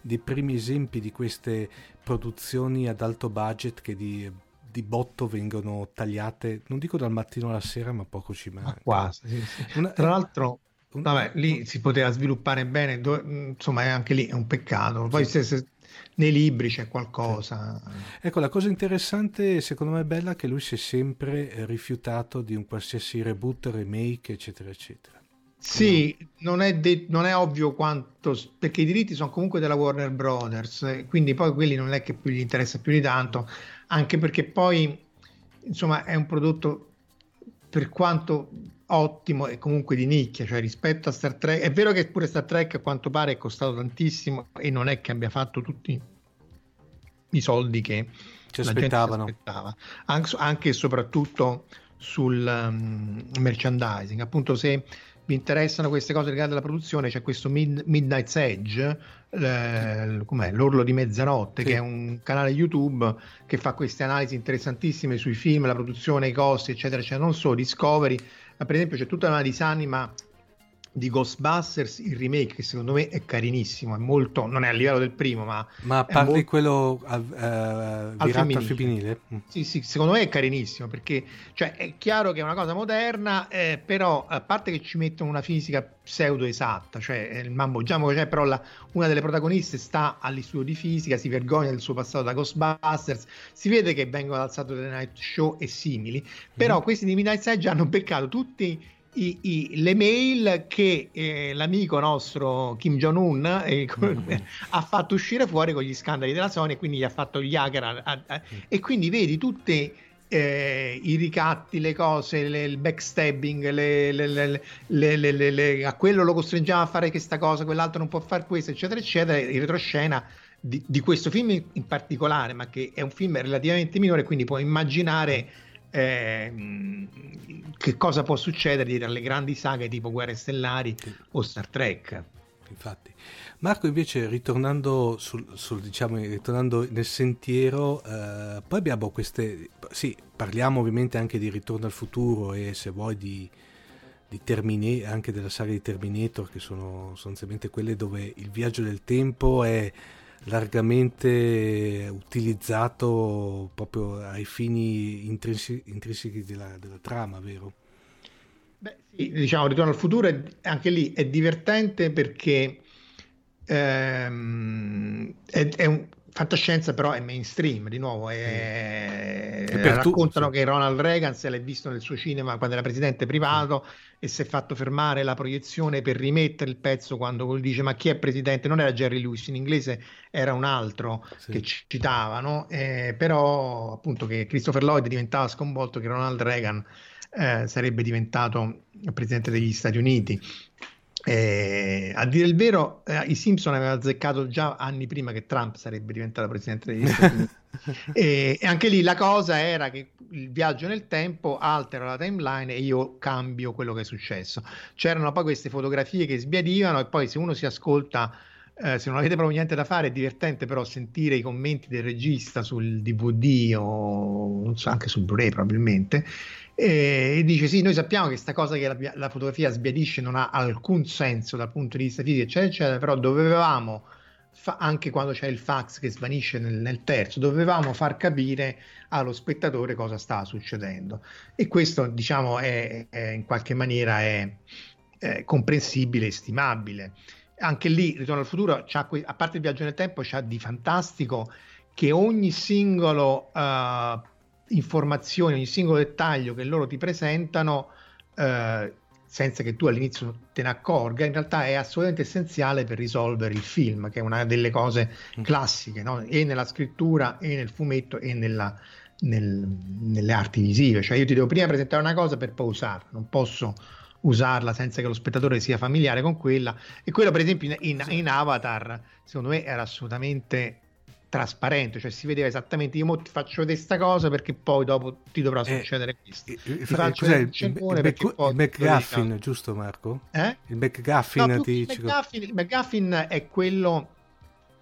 dei primi esempi di queste produzioni ad alto budget che di di botto vengono tagliate, non dico dal mattino alla sera, ma poco ci manca. Ma quasi, sì, sì. Una, Tra l'altro, Vabbè, lì si poteva sviluppare bene, do, insomma, anche lì è un peccato. Poi se, se, nei libri c'è qualcosa. Ecco, la cosa interessante, secondo me, è bella che lui si è sempre rifiutato di un qualsiasi reboot, remake, eccetera, eccetera. Sì, no. non, è de- non, è ovvio quanto, perché i diritti sono comunque della Warner Brothers, quindi poi quelli non è che più gli interessa più di tanto, anche perché poi, insomma, è un prodotto per quanto ottimo e comunque di nicchia, cioè rispetto a Star Trek. È vero che pure Star Trek a quanto pare è costato tantissimo e non è che abbia fatto tutti i soldi che ci aspettavano. aspettava, anche e soprattutto sul um, merchandising. Appunto, se vi interessano queste cose legate alla produzione, c'è questo Mid- Midnight's Edge, eh? L'Orlo di Mezzanotte, sì. che è un canale YouTube che fa queste analisi interessantissime sui film, la produzione, i costi, eccetera, eccetera. Non solo Discovery, per esempio c'è tutta una disanima di Ghostbusters il remake che secondo me è carinissimo è molto non è a livello del primo ma ma parli molto... quello uh, al femminile, al femminile. Mm. sì sì secondo me è carinissimo perché cioè, è chiaro che è una cosa moderna eh, però a parte che ci mettono una fisica pseudo esatta cioè il mambo giammo c'è però la, una delle protagoniste sta all'istituto di fisica si vergogna del suo passato da Ghostbusters si vede che vengono dal Saturday Night Show e simili però mm. questi di Midnight Edge hanno beccato tutti i, i, le mail che eh, l'amico nostro Kim Jong-un eh, mm-hmm. (laughs) ha fatto uscire fuori con gli scandali della Sony e quindi gli ha fatto gli hacker a, a, a, mm. e quindi vedi tutti eh, i ricatti, le cose, le, il backstabbing, le, le, a quello lo costringiamo a fare questa cosa, quell'altro non può fare questo, eccetera, eccetera, in retroscena di, di questo film in particolare, ma che è un film relativamente minore, quindi puoi immaginare eh, che cosa può succedere dietro alle grandi saghe tipo Guerre Stellari o Star Trek. Infatti. Marco invece ritornando, sul, sul, diciamo, ritornando nel sentiero, eh, poi abbiamo queste, sì, parliamo ovviamente anche di Ritorno al futuro e se vuoi di, di Terminator, anche della saga di Terminator, che sono sostanzialmente quelle dove il viaggio del tempo è largamente utilizzato proprio ai fini intrinsi- intrinseci della, della, trama, vero? Beh, sì, diciamo, Ritorno al futuro è, anche lì è divertente perché ehm, è, è un, fantascienza però è mainstream di nuovo è... Raccontano tu, sì. che Ronald Reagan se l'è visto nel suo cinema quando era presidente privato sì. e si è fatto fermare la proiezione per rimettere il pezzo quando dice ma chi è presidente non era Jerry Lewis in inglese era un altro sì. che citavano eh, però appunto che Christopher Lloyd diventava sconvolto che Ronald Reagan eh, sarebbe diventato presidente degli Stati Uniti eh, a dire il vero, eh, i Simpson avevano azzeccato già anni prima che Trump sarebbe diventato presidente degli Stati Uniti. (laughs) e, e, anche lì la cosa era che il viaggio nel tempo altera la timeline e io cambio quello che è successo. C'erano poi queste fotografie che sbiadivano e poi se uno si ascolta. Eh, se non avete proprio niente da fare, è divertente però sentire i commenti del regista sul DVD o so, anche sul Blu-ray probabilmente e dice sì, noi sappiamo che questa cosa che la, la, fotografia sbiadisce non ha alcun senso dal punto di vista fisico, eccetera, eccetera, però dovevamo, fa, anche quando c'è il fax che svanisce nel, nel, terzo, dovevamo far capire allo spettatore cosa stava succedendo. E questo, diciamo, è, è in qualche maniera è, è comprensibile e stimabile. Anche lì, Ritorno al futuro, a parte il viaggio nel tempo, c'ha di fantastico che ogni singolo uh, informazioni, ogni singolo dettaglio che loro ti presentano eh, senza che tu all'inizio te ne accorga, in realtà è assolutamente essenziale per risolvere il film, che è una delle cose mm. classiche, no? e nella scrittura, e nel fumetto, e nella, nel, nelle arti visive. Cioè io ti devo prima presentare una cosa per poi usarla, non posso usarla senza che lo spettatore sia familiare con quella. E quello, per esempio, in, in, in Avatar, secondo me era assolutamente trasparente, cioè si vedeva esattamente io ti faccio questa cosa perché poi dopo ti dovrà eh, succedere eh, questo. Ti il, faccio il, il, il, il, il McGuffin, giusto Marco? Eh? Il McGuffin, no, ti, il, McGuffin il McGuffin è quello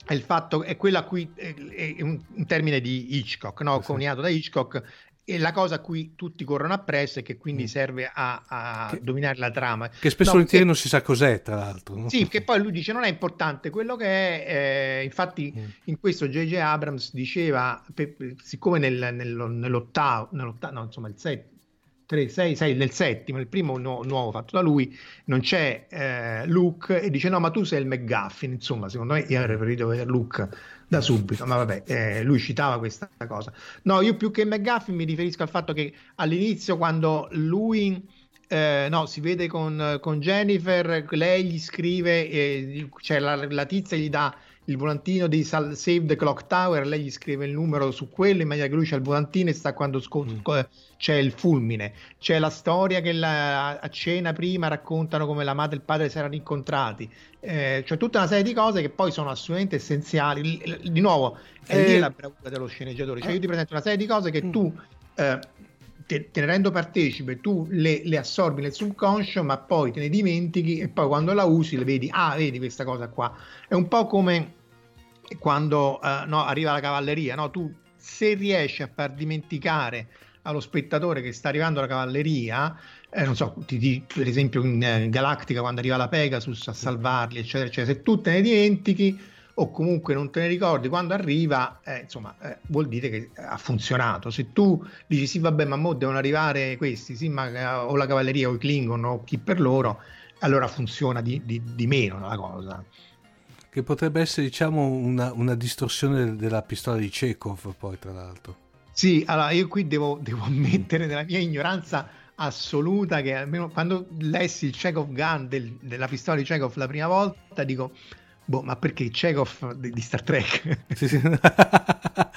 è il fatto è quello a cui è, è un, un, termine di Hitchcock, no? coniato da Hitchcock e la cosa a cui tutti corrono appresso e che quindi mm. serve a, a che, dominare la trama. Che spesso no, che, non si sa cos'è, tra l'altro. No? Sì, che poi lui dice non è importante quello che è, eh, infatti mm. in questo J.J. Abrams diceva, per, siccome nel, nel, nell'ottavo, nell'ottavo, no insomma il settimo, 3, 6, 6 nel settimo, il primo nu- nuovo fatto da lui, non c'è eh, Luke e dice no ma tu sei il McGuffin, insomma secondo me io avrei preferito vedere Luke da subito, ma vabbè, eh, lui citava questa cosa. No, io più che McGuffin mi riferisco al fatto che all'inizio quando lui... Eh, no, si vede con, con, Jennifer, lei gli scrive, eh, cioè la, la tizia gli dà il volantino di Save the Clock Tower, lei gli scrive il numero su quello in maniera che lui c'è il volantino e sta quando sco- mm. c'è il fulmine. C'è la storia che la, a cena prima raccontano come la madre e il padre si erano incontrati. Eh, c'è tutta una serie di cose che poi sono assolutamente essenziali. Di nuovo, è lì eh, la bravura dello sceneggiatore. Cioè, io ti presento una serie di cose che mm. tu eh, te, te, ne rendo partecipe, tu le, le, assorbi nel subconscio, ma poi te ne dimentichi e poi quando la usi le vedi, ah, vedi questa cosa qua. È un po' come quando uh, no, arriva la cavalleria, no? tu se riesci a far dimenticare allo spettatore che sta arrivando la cavalleria, eh, non so, ti, ti, per esempio in, eh, Galactica quando arriva la Pegasus a salvarli, eccetera, eccetera, se tu te ne dimentichi o comunque non te ne ricordi quando arriva, eh, insomma, eh, vuol dire che ha funzionato. Se tu dici sì, vabbè, ma mo devono arrivare questi, sì, ma eh, o la cavalleria o i Klingon o chi per loro, allora funziona di, di, di meno la cosa che potrebbe essere diciamo una, una distorsione della pistola di Chekhov poi tra l'altro. Sì allora io qui devo, devo (laughs) ammettere nella mia ignoranza assoluta che almeno quando lessi il Chekhov gun del, della pistola di Chekhov la prima volta dico Boh, ma perché Chekhov di, di Star Trek? Sì, sì. (laughs)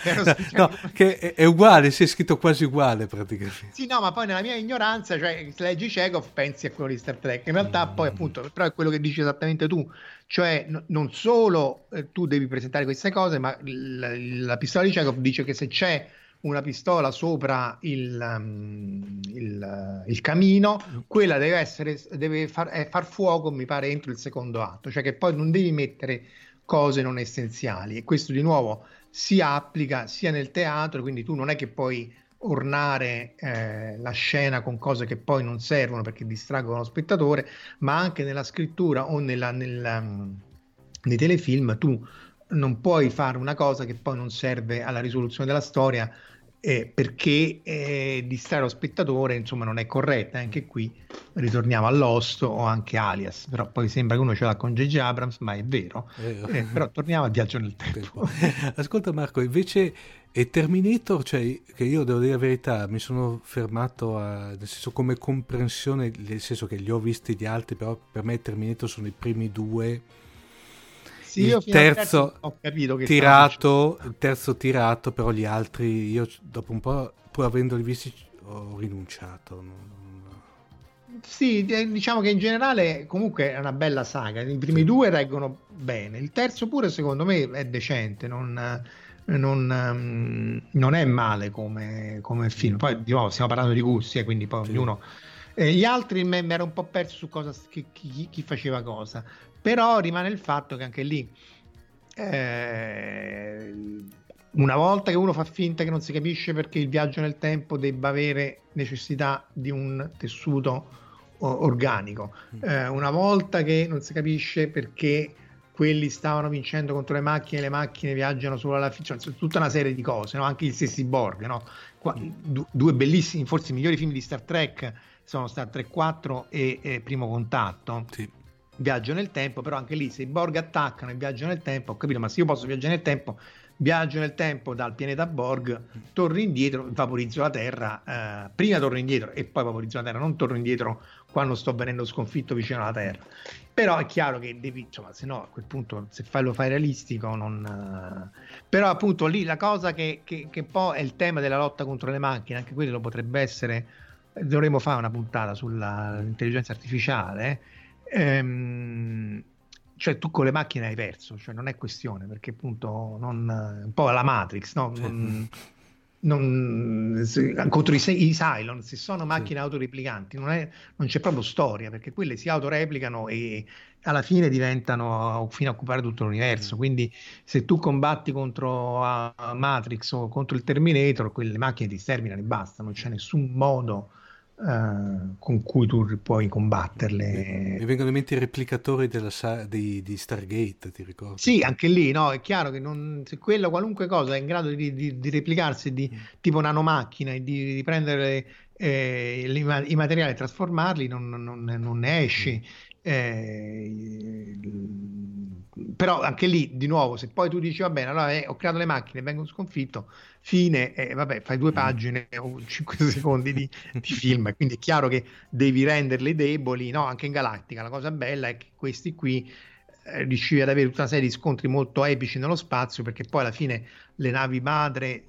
(laughs) no, che è, è, uguale, si è scritto quasi uguale praticamente. Sì, no, ma poi nella mia ignoranza, cioè, se leggi Chekhov pensi a quello di Star Trek. In realtà mm. poi appunto, però è quello che dici esattamente tu. Cioè, n- non solo eh, tu devi presentare queste cose, ma l- la pistola di Chekhov dice che se c'è una pistola sopra il, um, il, il camino, quella deve, essere, deve far, eh, far fuoco, mi pare, entro il secondo atto, cioè che poi non devi mettere cose non essenziali. E questo di nuovo si applica sia nel teatro, quindi tu non è che puoi ornare eh, la scena con cose che poi non servono perché distraggono lo spettatore, ma anche nella scrittura o nella, nella, um, nei telefilm tu non puoi fare una cosa che poi non serve alla risoluzione della storia eh, perché eh, distrarre lo spettatore insomma non è corretta. Anche qui ritorniamo all'Osto o anche Alias. Però poi sembra che uno ce l'ha con J.J. Abrams ma è vero. Eh, però torniamo al viaggio nel tempo. (laughs) ascolta Marco invece e Terminator? Cioè che io devo dire la verità mi sono fermato a, nel senso come comprensione nel senso che li ho visti di altri però per me Terminator sono i primi due sì, il terzo, ho capito che tirato, il terzo tirato, però gli altri io dopo un po', pur avendoli visti, ho rinunciato. Sì, diciamo che in generale comunque è una bella saga. I primi due reggono bene, il terzo pure secondo me è decente, non, non, ehm, non è male come, come, film. Poi di nuovo stiamo parlando di gusti, eh, quindi poi sì. ognuno... Eh, gli altri mi ero un po' perso su cosa, chi, chi, chi faceva cosa. Però rimane il fatto che anche lì, eh, una volta che uno fa finta che non si capisce perché il viaggio nel tempo debba avere necessità di un tessuto organico, mm. eh, una volta che non si capisce perché quelli stavano vincendo contro le macchine, le macchine viaggiano solo alla fine, cioè, tutta una serie di cose, no? anche gli stessi Borg, no? Qua, mm. du- due bellissimi, forse i migliori film di Star Trek sono Star Trek 4 e, e Primo Contatto. Sì viaggio nel tempo, però anche lì se i Borg attaccano e viaggio nel tempo, ho capito, ma se io posso viaggiare nel tempo, viaggio nel tempo dal pianeta Borg, torno indietro, vaporizzo la Terra, eh, prima torno indietro e poi vaporizzo la Terra, non torno indietro quando sto venendo sconfitto vicino alla Terra. Però è chiaro che devi, insomma, se no a quel punto se fai, lo fai realistico, non... Uh... però appunto lì la cosa che, che, che poi è il tema della lotta contro le macchine, anche quello potrebbe essere, dovremmo fare una puntata sull'intelligenza artificiale. Ehm, cioè tu con le macchine hai perso, cioè non è questione, perché appunto non, un po' la Matrix, no? Non, non, se, contro i, i Cylon, se sono macchine sì. autoreplicanti, non, è, non, c'è proprio storia, perché quelle si autoreplicano e alla fine diventano fino a occupare tutto l'universo. Quindi se tu combatti contro uh, Matrix o contro il Terminator, quelle macchine ti sterminano e basta, non c'è nessun modo Uh, con cui tu puoi combatterle. Mi vengono in mente i replicatori della, di, di, Stargate, ti ricordo? Sì, anche lì, no? È chiaro che non, se quello, qualunque cosa è in grado di, di, di replicarsi di, mm. tipo nanomacchina e di, di prendere eh, i, i, materiali e trasformarli, non, non, non ne esci. Eh, però anche lì di nuovo se poi tu dici va bene allora eh, ho creato le macchine vengo sconfitto fine e eh, vabbè fai due mm. pagine o 5 (laughs) secondi di, di, film quindi è chiaro che devi renderli deboli no? anche in Galattica la cosa bella è che questi qui eh, riuscivi ad avere tutta una serie di scontri molto epici nello spazio perché poi alla fine le navi madre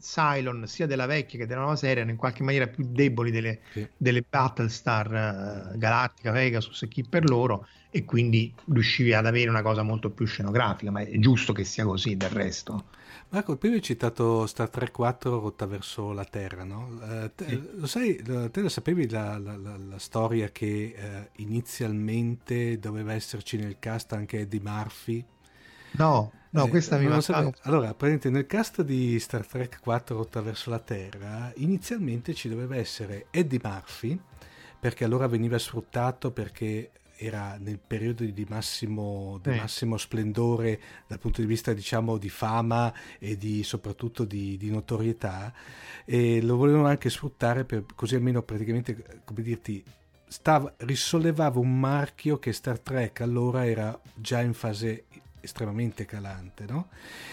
Cylon sia della vecchia che della nuova serie erano in qualche maniera più deboli delle, sì. delle Battlestar uh, Galactica, Pegasus e chi per loro e quindi riuscivi ad avere una cosa molto più scenografica ma è giusto che sia così del resto Marco, prima hai citato Star Trek 4 rotta verso la Terra, no? Uh, te, sì. Lo sai, te la sapevi la, la, la, la storia che uh, inizialmente doveva esserci nel cast anche Eddie Murphy? No, no, eh, questa mi manca. Allora, praticamente nel cast di Star Trek 4 Rotta verso la Terra, inizialmente ci doveva essere Eddie Murphy, perché allora veniva sfruttato perché era nel periodo di massimo, di massimo, splendore dal punto di vista diciamo di fama e di, soprattutto di, di, notorietà. E lo volevano anche sfruttare per così almeno praticamente come dirti stava, risollevava un marchio che Star Trek allora era già in fase estremamente calante, no?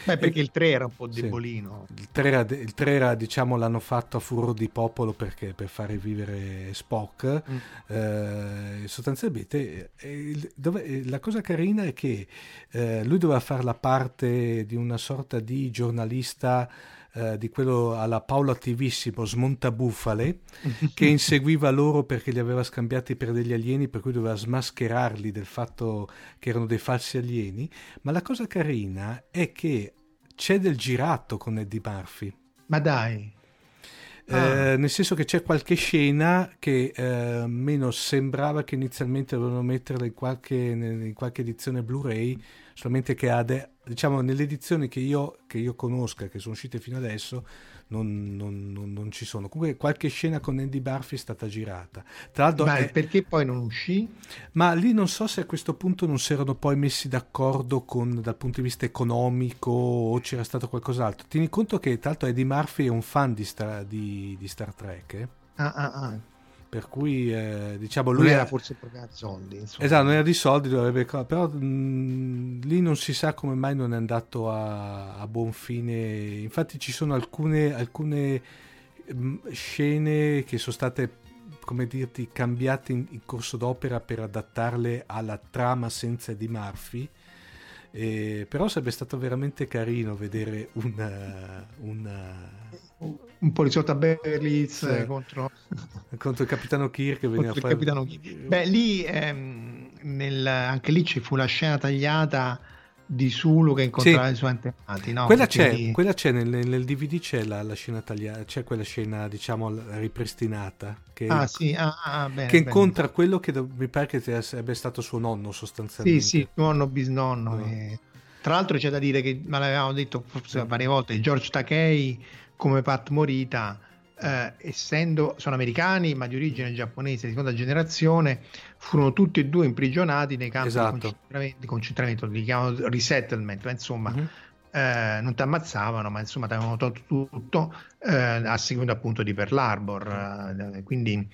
Beh, perché il 3 era un po' debolino. Sì, il 3 era, il 3 era, diciamo, l'hanno fatto a furor di popolo perché per fare vivere Spock. Mm. Eh, sostanzialmente, eh, dove, eh, la cosa carina è che eh, lui doveva fare la parte di una sorta di giornalista eh, di quello alla Paolo Attivissimo Smontabufale (laughs) che inseguiva loro perché li aveva scambiati per degli alieni per cui doveva smascherarli del fatto che erano dei falsi alieni. Ma la cosa carina è che c'è del girato con Eddie Murphy. Ma dai. Eh, ah. nel senso che c'è qualche scena che eh, meno sembrava che inizialmente dovevano metterla in qualche, in qualche edizione Blu-ray solamente che ha de- diciamo nelle edizioni che io, che io conosca, che sono uscite fino adesso, non, non, non, non, ci sono. Comunque qualche scena con Andy Murphy è stata girata. Tra l'altro, ma è... perché poi non uscì? Ma lì non so se a questo punto non si erano poi messi d'accordo con, dal punto di vista economico o c'era stato qualcos'altro. Tieni conto che tra l'altro Eddie Murphy è un fan di Star, di, di Star Trek. Eh? Ah, ah, ah per cui eh, diciamo lui non era forse per soldi insomma. esatto non era di soldi dovrebbe, però mh, lì non si sa come mai non è andato a, a buon fine infatti ci sono alcune, alcune mh, scene che sono state come dirti cambiate in, in, corso d'opera per adattarle alla trama senza di Murphy eh, però sarebbe stato veramente carino vedere una, una un poliziotto a Hills sì. contro... (laughs) contro il capitano Kirk che veniva a fare... Beh, lì ehm, nel, anche lì ci fu la scena tagliata di Sulu che incontrava sì. i suoi antenati. No? Quella, c'è, lì... quella c'è nel, nel, DVD, c'è la, la, scena tagliata, c'è quella scena diciamo ripristinata che, ah, sì. ah, ah, bene, che incontra quello che mi pare che sarebbe stato suo nonno sostanzialmente. Sì, sì, nonno bisnonno. No. E... Tra l'altro c'è da dire che, ma l'avevamo detto forse varie volte, George Takei come Pat Morita, eh, essendo sono americani ma di origine giapponese di seconda generazione, furono tutti e due imprigionati nei campi esatto. di concentramento, di concentramento, li chiamano resettlement, insomma. Mm-hmm. Eh, non ti ammazzavano, ma insomma ti avevano tolto tutto eh, a seguito appunto di Pearl Harbor. Eh, quindi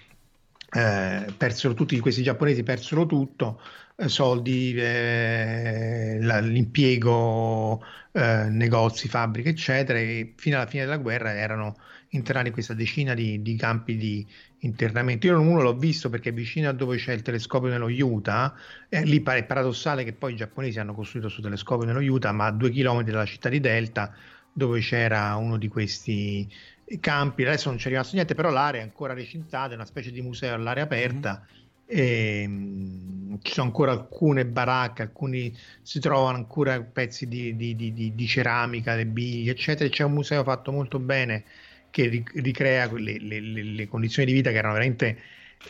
eh, persero tutti questi giapponesi persero tutto, soldi, eh, l'impiego, eh, negozi, fabbriche, eccetera, e fino alla fine della guerra erano internati in questa decina di, di campi di internamento. Io uno l'ho visto perché vicino a dove c'è il telescopio nello Utah, eh, lì è paradossale che poi i giapponesi hanno costruito questo telescopio nello Utah, ma a due chilometri dalla città di Delta, dove c'era uno di questi campi, adesso non c'è rimasto niente, però l'area è ancora recintata, è una specie di museo all'aria aperta. Mm-hmm. E, mh, ci sono ancora alcune baracche, alcuni si trovano ancora pezzi di, di, di, di ceramica, le biglie, eccetera. C'è un museo fatto molto bene che ricrea le, le, le, condizioni di vita che erano veramente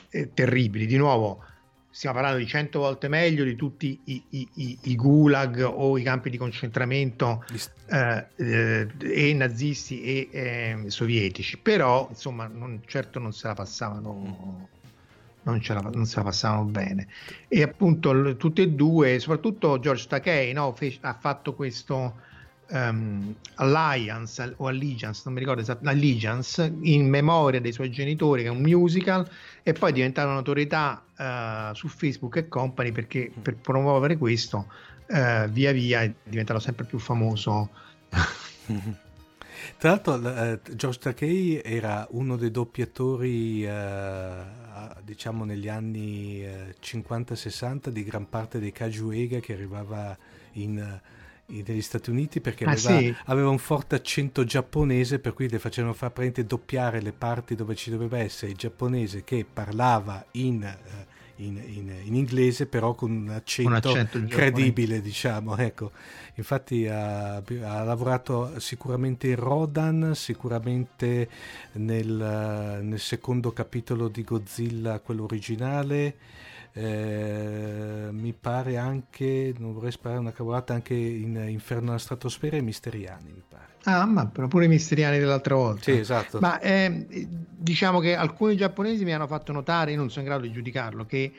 eh, terribili. Di nuovo, stiamo parlando di cento volte meglio di tutti i, i, i, i gulag o i campi di concentramento eh, eh, e nazisti e eh, sovietici, però insomma non, certo non se la passavano. Non, la, non se la passavano bene e appunto tutti e due soprattutto George Takei no, fece, ha fatto questo um, Alliance o Allegiance, non mi ricordo esattamente, Allegiance in memoria dei suoi genitori, che è un musical, e poi è diventato una notorietà uh, su Facebook e company perché per promuovere questo uh, via via è diventato sempre più famoso. Tra l'altro, uh, George Takei era uno dei doppiatori, diciamo, negli anni 50-60 di gran parte dei Kajuega che arrivava in negli Stati Uniti perché ah, aveva, sì? aveva, un forte accento giapponese per cui le facevano far praticamente doppiare le parti dove ci doveva essere il giapponese che parlava in, uh, in, in, in inglese però con un accento, un accento credibile diciamo ecco. Infatti ha, ha, lavorato sicuramente in Rodan sicuramente nel, nel secondo capitolo di Godzilla quello originale eh, mi pare anche, non vorrei sparare una cavolata, anche in Inferno nella stratosfera e Misteriani, mi pare. Ah, ma pure i Misteriani dell'altra volta. Sì, esatto. Ma eh, diciamo che alcuni giapponesi mi hanno fatto notare, io non sono in grado di giudicarlo, che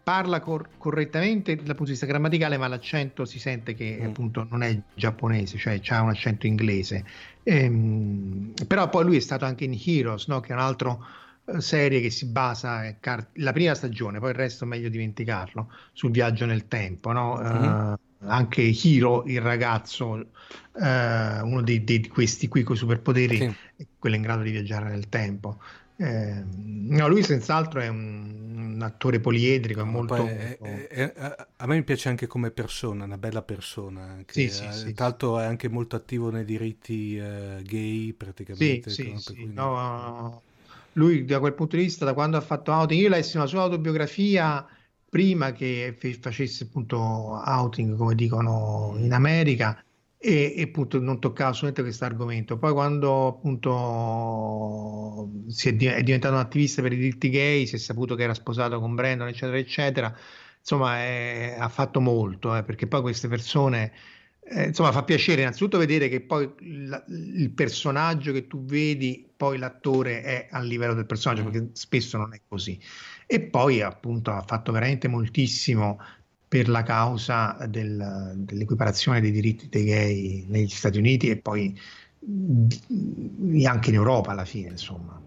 parla cor- correttamente dal punto di vista grammaticale, ma l'accento si sente che mm. appunto non è giapponese, cioè ha un accento inglese. Ehm, però poi lui è stato anche in Heroes, no? che è un altro serie che si basa, eh, la prima stagione, poi il resto è meglio dimenticarlo, sul viaggio nel tempo, no? mm-hmm. uh, anche Hiro, il ragazzo, uh, uno di, di, questi qui con i superpoteri, sì. quello in grado di viaggiare nel tempo. Eh, no, lui senz'altro è un, un attore poliedrico, è molto, è, è, è, a me piace anche come persona, una bella persona. Sì, sì, sì, tra l'altro è anche molto attivo nei diritti uh, gay praticamente. Sì, sì, sì. No, lui da quel punto di vista, da quando ha fatto outing, io lessi una sua autobiografia prima che facesse appunto outing, come dicono in America, e, e appunto non toccava assolutamente questo argomento. Poi quando appunto si è, è, diventato un attivista per i diritti gay, si è saputo che era sposato con Brandon, eccetera, eccetera, insomma è, ha fatto molto, eh, perché poi queste persone eh, insomma, fa piacere innanzitutto vedere che poi la, il personaggio che tu vedi, poi l'attore è a livello del personaggio, mm. perché spesso non è così. E poi appunto ha fatto veramente moltissimo per la causa del, dell'equiparazione dei diritti dei gay negli Stati Uniti e poi anche in Europa alla fine, insomma.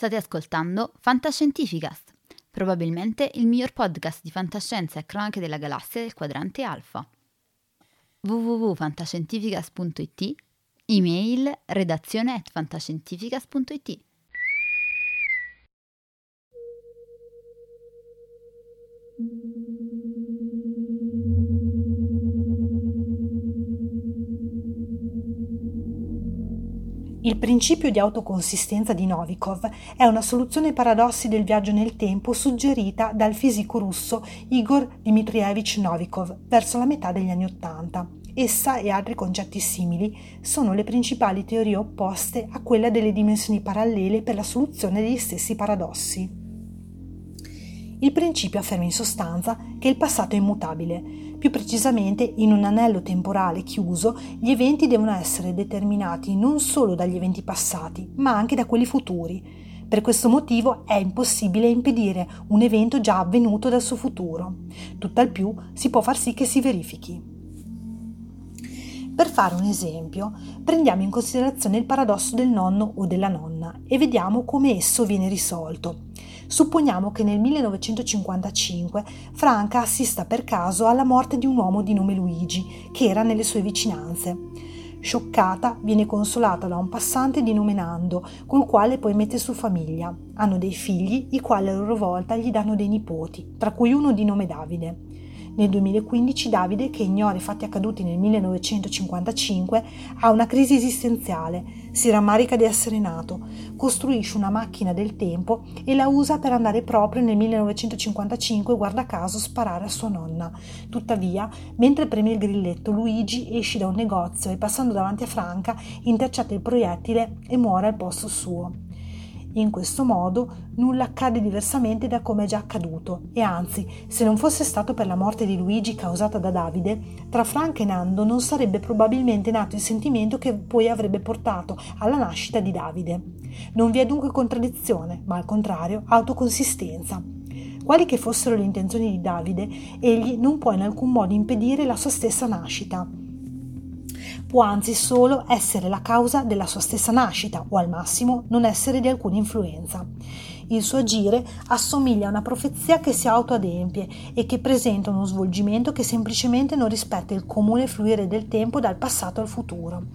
State ascoltando Fantascientificast, probabilmente il miglior podcast di fantascienza e cronache della galassia del quadrante alfa. www.fantascientificast.it Email redazione at fantascientificast.it Il principio di autoconsistenza di Novikov è una soluzione paradossi del viaggio nel tempo suggerita dal fisico russo Igor Dmitrievich Novikov verso la metà degli anni Ottanta. Essa e altri concetti simili sono le principali teorie opposte a quella delle dimensioni parallele per la soluzione degli stessi paradossi. Il principio afferma in sostanza che il passato è immutabile. Più precisamente, in un anello temporale chiuso, gli eventi devono essere determinati non solo dagli eventi passati, ma anche da quelli futuri. Per questo motivo è impossibile impedire un evento già avvenuto dal suo futuro. Tutt'al più si può far sì che si verifichi. Per fare un esempio, prendiamo in considerazione il paradosso del nonno o della nonna e vediamo come esso viene risolto. Supponiamo che nel 1955 Franca assista per caso alla morte di un uomo di nome Luigi, che era nelle sue vicinanze. Scioccata, viene consolata da un passante di nome Nando, col quale poi mette su famiglia. Hanno dei figli, i quali a loro volta gli danno dei nipoti, tra cui uno di nome Davide. Nel 2015 Davide, che ignora i fatti accaduti nel 1955, ha una crisi esistenziale, si rammarica di essere nato, costruisce una macchina del tempo e la usa per andare proprio nel 1955, guarda caso, sparare a sua nonna. Tuttavia, mentre preme il grilletto, Luigi esce da un negozio e passando davanti a Franca intercetta il proiettile e muore al posto suo. In questo modo nulla accade diversamente da come è già accaduto e anzi, se non fosse stato per la morte di Luigi causata da Davide, tra Frank e Nando non sarebbe probabilmente nato il sentimento che poi avrebbe portato alla nascita di Davide. Non vi è dunque contraddizione, ma al contrario autoconsistenza. Quali che fossero le intenzioni di Davide, egli non può in alcun modo impedire la sua stessa nascita può anzi solo essere la causa della sua stessa nascita o al massimo non essere di alcuna influenza. Il suo agire assomiglia a una profezia che si autoadempie e che presenta uno svolgimento che semplicemente non rispetta il comune fluire del tempo dal passato al futuro.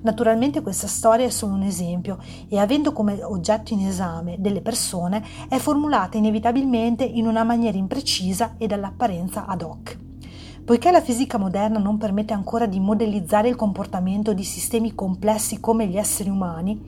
Naturalmente questa storia è solo un esempio e avendo come oggetto in esame delle persone è formulata inevitabilmente in una maniera imprecisa e dall'apparenza ad hoc. Poiché la fisica moderna non permette ancora di modellizzare il comportamento di sistemi complessi come gli esseri umani,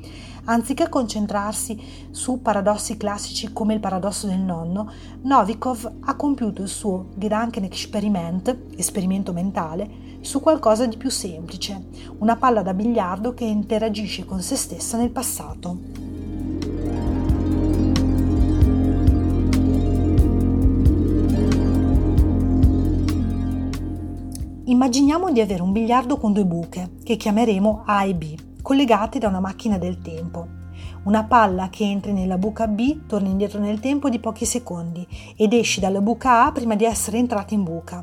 anziché concentrarsi su paradossi classici come il paradosso del nonno, Novikov ha compiuto il suo Gedankenexperiment, esperimento mentale, su qualcosa di più semplice, una palla da biliardo che interagisce con se stessa nel passato. Immaginiamo di avere un biliardo con due buche, che chiameremo A e B, collegate da una macchina del tempo. Una palla che entri nella buca B torna indietro nel tempo di pochi secondi ed esci dalla buca A prima di essere entrata in buca.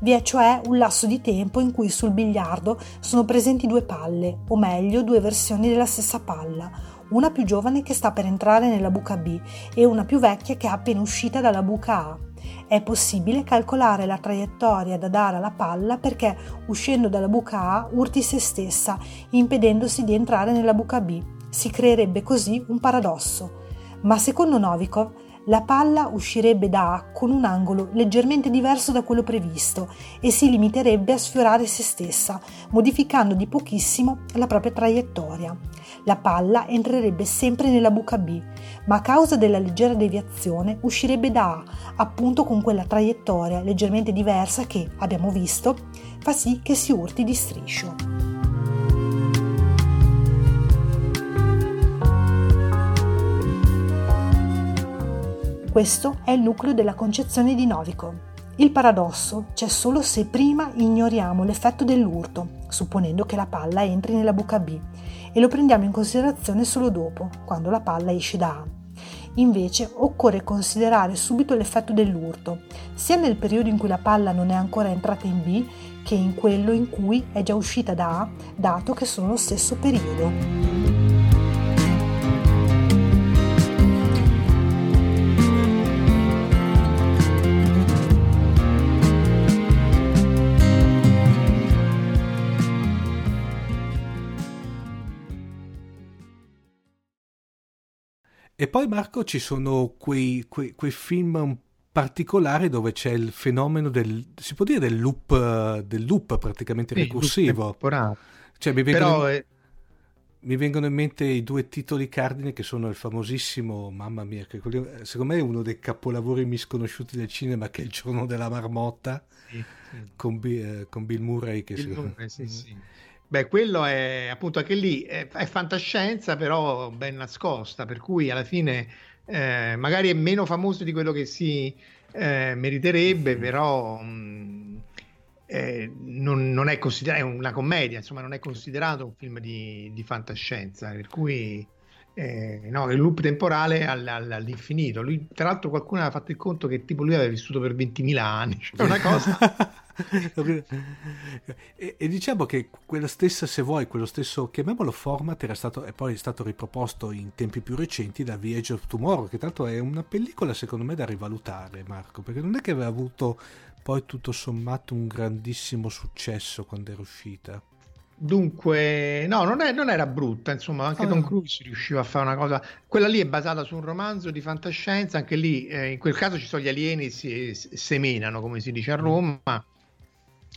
Vi è cioè un lasso di tempo in cui sul biliardo sono presenti due palle, o meglio due versioni della stessa palla, una più giovane che sta per entrare nella buca B e una più vecchia che è appena uscita dalla buca A. È possibile calcolare la traiettoria da dare alla palla perché uscendo dalla buca A urti se stessa, impedendosi di entrare nella buca B. Si creerebbe così un paradosso. Ma secondo Novikov la palla uscirebbe da A con un angolo leggermente diverso da quello previsto e si limiterebbe a sfiorare se stessa, modificando di pochissimo la propria traiettoria. La palla entrerebbe sempre nella buca B, ma a causa della leggera deviazione uscirebbe da A, appunto con quella traiettoria leggermente diversa che, abbiamo visto, fa sì che si urti di striscio. Questo è il nucleo della concezione di Novikov. Il paradosso c'è solo se prima ignoriamo l'effetto dell'urto, supponendo che la palla entri nella buca B, e lo prendiamo in considerazione solo dopo, quando la palla esce da A. Invece occorre considerare subito l'effetto dell'urto, sia nel periodo in cui la palla non è ancora entrata in B, che in quello in cui è già uscita da A, dato che sono lo stesso periodo. E poi Marco ci sono quei, quei, quei film particolari dove c'è il fenomeno del, si può dire del loop, del loop praticamente sì, ricorsivo. Cioè, mi vengono, Però, eh... mi vengono, in mente i due titoli cardine che sono il famosissimo, mamma mia, che secondo me è uno dei capolavori misconosciuti del cinema che è Il giorno della marmotta sì, sì. Con, eh, con, Bill Murray. Che Bill. Murray, sì, sì. Beh, quello è appunto anche lì, è, è, fantascienza però ben nascosta, per cui alla fine eh, magari è meno famoso di quello che si eh, meriterebbe, però mh, eh, non, non, è considerato, è una commedia, insomma non è considerato un film di, di fantascienza, per cui eh, no, il loop temporale all, all, all'infinito. Lui, tra l'altro, qualcuno aveva fatto il conto che tipo lui aveva vissuto per 20.000 anni, cioè una cosa. (laughs) (laughs) e, e, diciamo che quella stessa, se vuoi, quello stesso, chiamiamolo format, era stato, e poi è stato riproposto in tempi più recenti da Viage of Tomorrow, che tanto è una pellicola secondo me da rivalutare, Marco, perché non è che aveva avuto poi tutto sommato un grandissimo successo quando era uscita. Dunque, no, non, è, non, era brutta, insomma, anche Tom Cruise riusciva a fare una cosa. Quella lì è basata su un romanzo di fantascienza, anche lì, eh, in quel caso ci sono gli alieni, si semenano, come si dice a. Roma.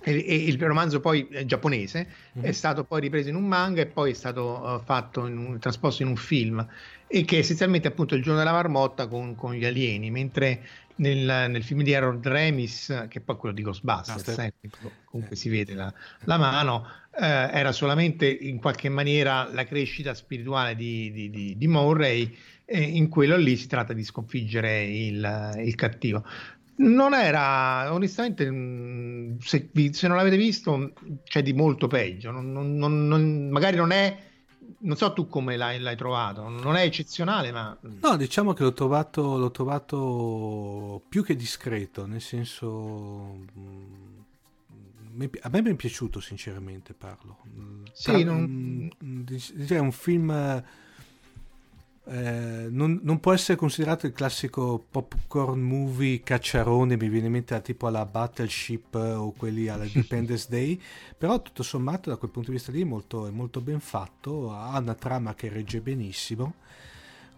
E, e il romanzo poi è giapponese, mm-hmm. è stato poi ripreso in un manga e poi è stato uh, fatto in un, trasposto in un film e che è essenzialmente appunto il giorno della marmotta con, con gli alieni, mentre nel, nel, film di Harold Remis, che poi quello di Ghostbusters, no, eh, comunque si vede la, la mano, eh, era solamente in qualche maniera la crescita spirituale di, di, di, di Murray, e in quello lì si tratta di sconfiggere il, il cattivo. Non era, onestamente, mm, se, se, non l'avete visto, c'è di molto peggio. Non, non, non, magari non è, non so tu come l'hai, l'hai, trovato, non è eccezionale, ma. No, diciamo che l'ho trovato, l'ho trovato più che discreto, nel senso. Mm, a me mi è piaciuto, sinceramente, parlo. Sì, Tra, non... È un film eh, non, non, può essere considerato il classico popcorn movie cacciarone, mi viene in mente tipo alla Battleship o quelli alla (laughs) Independence Day, però tutto sommato da quel punto di vista lì è molto, è molto ben fatto, ha una trama che regge benissimo.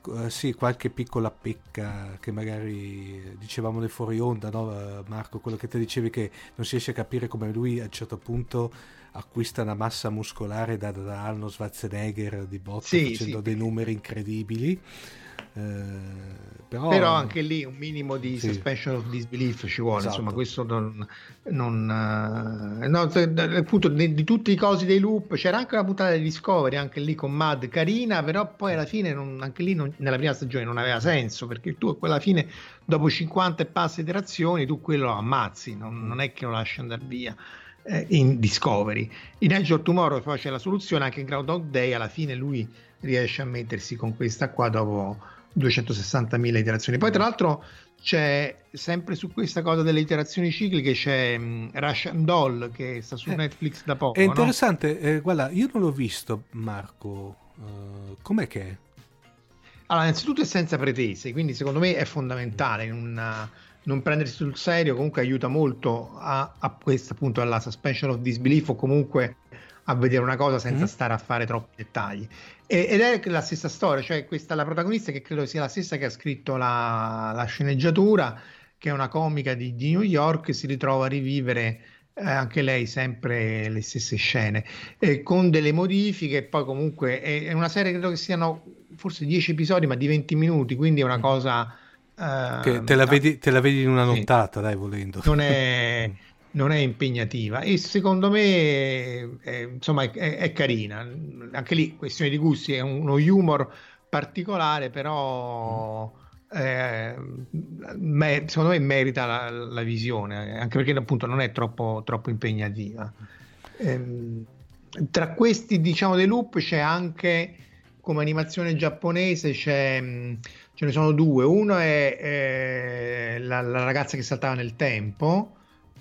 Uh, sì, qualche piccola pecca che magari dicevamo nel fuori onda, no, Marco? Quello che ti dicevi che non si riesce a capire come lui a un certo punto acquista una massa muscolare da, da Arnold Schwarzenegger di botto sì, facendo sì. dei numeri incredibili. Eh, però... però... anche lì un minimo di sì. suspension of disbelief ci vuole, esatto. insomma, questo non, non uh, no, appunto di, di, tutti i cosi dei loop c'era anche una puntata di Discovery, anche lì con Mad carina, però poi alla fine non, anche lì non, nella prima stagione non aveva senso perché tu alla fine dopo 50 e passe iterazioni tu quello lo ammazzi, non, non è che lo lasci andare via eh, in Discovery. In Edge of Tomorrow poi c'è la soluzione, anche in Groundhog Day alla fine lui riesce a mettersi con questa qua dopo 260.000 iterazioni. Poi tra l'altro c'è sempre su questa cosa delle iterazioni cicliche c'è um, Russian Doll che sta su eh, Netflix da poco. È interessante, no? eh, guarda, io non l'ho visto Marco, uh, com'è che è? Allora, innanzitutto è senza pretese, quindi secondo me è fondamentale in una non prendersi sul serio comunque aiuta molto a, a questa appunto alla suspension of disbelief o comunque a vedere una cosa senza mm. stare a fare troppi dettagli e, ed è la stessa storia cioè questa la protagonista che credo sia la stessa che ha scritto la, la sceneggiatura che è una comica di, di, New York si ritrova a rivivere eh, anche lei sempre le stesse scene eh, con delle modifiche poi comunque è, è, una serie credo che siano forse 10 episodi ma di 20 minuti quindi è una mm. cosa che te la, vedi, te la vedi in una nottata, sì. dai, volendo. Non è, (laughs) non è impegnativa e secondo me è, insomma, è, è, carina. Anche lì, questione di gusti, è uno humor particolare, però eh, me, secondo me merita la, la, visione, anche perché appunto non è troppo, troppo impegnativa. Eh, tra questi, diciamo, dei loop c'è anche come animazione giapponese c'è ce ne sono due. Uno è eh, la, la, ragazza che saltava nel tempo,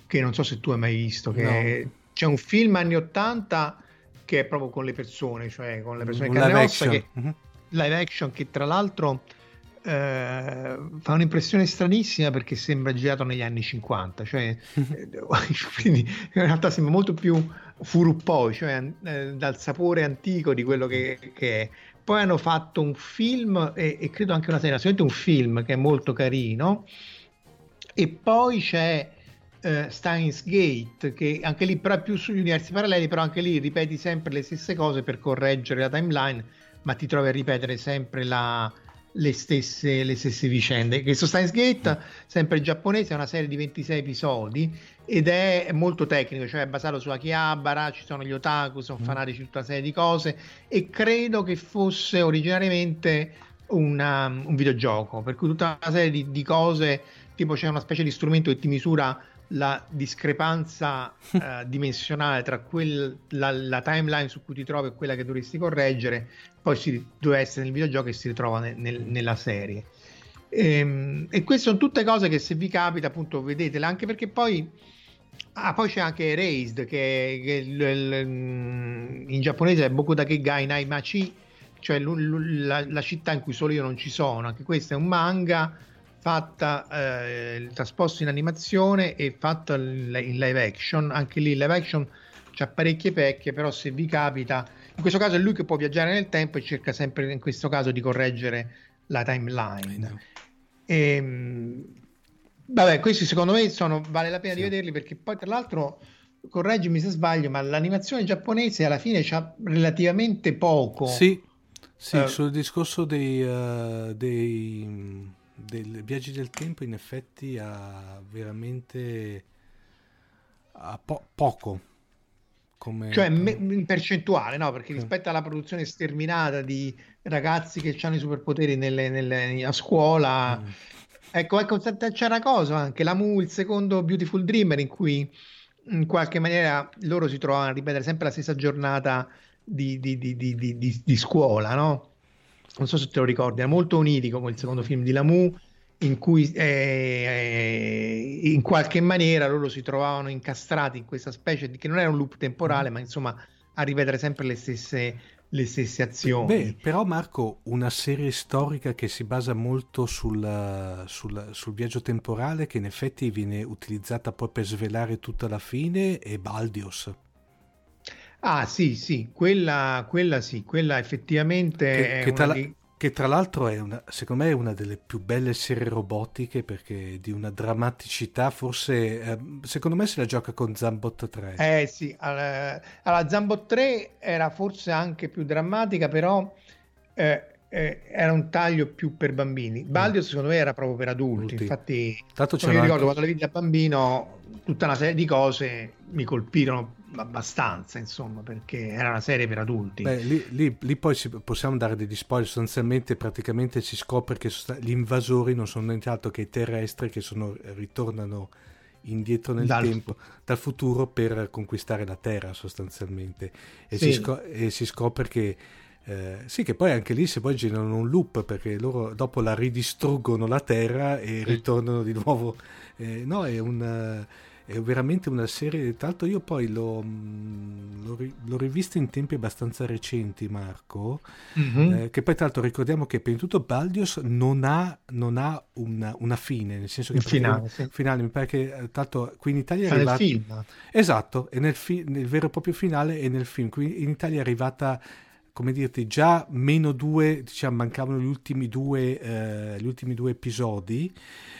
che non so se tu hai mai visto, che no. c'è un film anni 80 che è proprio con le persone, cioè con le persone che hanno ossa, che, uh-huh. live action che tra l'altro eh, fa un'impressione stranissima perché sembra girato negli anni 50, cioè eh, (laughs) quindi in realtà sembra molto più furuppoi, cioè eh, dal sapore antico di quello che, che è poi hanno fatto un film e, e credo anche una serie, assolutamente un film che è molto carino. E poi c'è uh, Steins Gate, che anche lì però è più sugli universi paralleli, però anche lì ripeti sempre le stesse cose per correggere la timeline, ma ti trovi a ripetere sempre la, le, stesse, le stesse vicende. Questo Steins Gate, sempre giapponese, è una serie di 26 episodi ed è molto tecnico, cioè è basato su Akihabara, ci sono gli otaku, sono mm. fanatici di tutta una serie di cose e credo che fosse originariamente una, un videogioco, per cui tutta una serie di, di cose, tipo c'è una specie di strumento che ti misura la discrepanza uh, (laughs) dimensionale tra quel, la, la, timeline su cui ti trovi e quella che dovresti correggere, poi si deve essere nel videogioco e si ritrova nel, nel, nella serie. E, ehm, e, queste sono tutte cose che se vi capita appunto vedetele anche perché poi ah, poi c'è anche Erased che, che il, il, in giapponese è Bokudake Gai Naimachi cioè la, la, città in cui solo io non ci sono anche questo è un manga fatta eh, trasposto in animazione e fatto in live action anche lì live action c'ha parecchie pecche però se vi capita in questo caso è lui che può viaggiare nel tempo e cerca sempre in questo caso di correggere la timeline. E, ehm, vabbè questi secondo me sono, vale la pena sì. di vederli perché poi tra l'altro correggimi se sbaglio ma l'animazione giapponese alla fine c'ha relativamente poco. Sì, sì uh, sul discorso dei, uh, dei dei viaggi del tempo in effetti ha veramente ha po- poco come... cioè me- in percentuale no perché sì. rispetto alla produzione sterminata di ragazzi che hanno i superpoteri nelle, nelle, a scuola mm. ecco, ecco c'è una cosa anche la Mu il secondo Beautiful Dreamer in cui in qualche maniera loro si trovano a ripetere sempre la stessa giornata di, di, di, di scuola no? non so se te lo ricordi, era molto onirico come il secondo film di Lamu, in cui eh, eh, in qualche maniera loro si trovavano incastrati in questa specie di che non era un loop temporale, mm. ma insomma a rivedere sempre le stesse, le stesse azioni. Beh, però Marco, una serie storica che si basa molto sul, sul, sul, viaggio temporale, che in effetti viene utilizzata poi per svelare tutta la fine, è Baldios. Ah sì, sì, quella, quella sì, quella effettivamente che, è che, tra, di... che tra l'altro è una, secondo me è una delle più belle serie robotiche perché di una drammaticità forse, eh, secondo me se la gioca con Zambot 3. Eh sì, allora, allora Zambot 3 era forse anche più drammatica, però... Eh, eh, era un taglio più per bambini. Baldio, mm. secondo me, era proprio per adulti. adulti. Infatti, Tanto io ricordo anche... quando la vidi da bambino, tutta una serie di cose mi colpirono abbastanza, insomma, perché era una serie per adulti. Beh, lì, lì, lì poi si, possiamo dare degli spoiler, sostanzialmente praticamente si scopre che gli invasori non sono niente altro che i terrestri che sono, ritornano indietro nel dal... tempo, dal futuro per conquistare la Terra sostanzialmente e, sì. si, scop- e si scopre che eh, sì, che poi anche lì se poi generano un loop perché loro dopo la ridistruggono la Terra e ritornano di nuovo. Eh, no, è un è veramente una serie, tra l'altro io poi l'ho, mm, l'ho, l'ho rivista in tempi abbastanza recenti Marco, mm-hmm. eh, che poi tra l'altro ricordiamo che prima di tutto Baldios non ha, non ha una, una, fine, nel senso che... Finale, sì. finale, mi pare che eh, tra l'altro qui in Italia è arrivata... film. Esatto, è nel, fi- nel vero e proprio finale e nel film, qui in Italia è arrivata come dirti, già meno due, diciamo, mancavano gli ultimi due, eh, gli ultimi due episodi,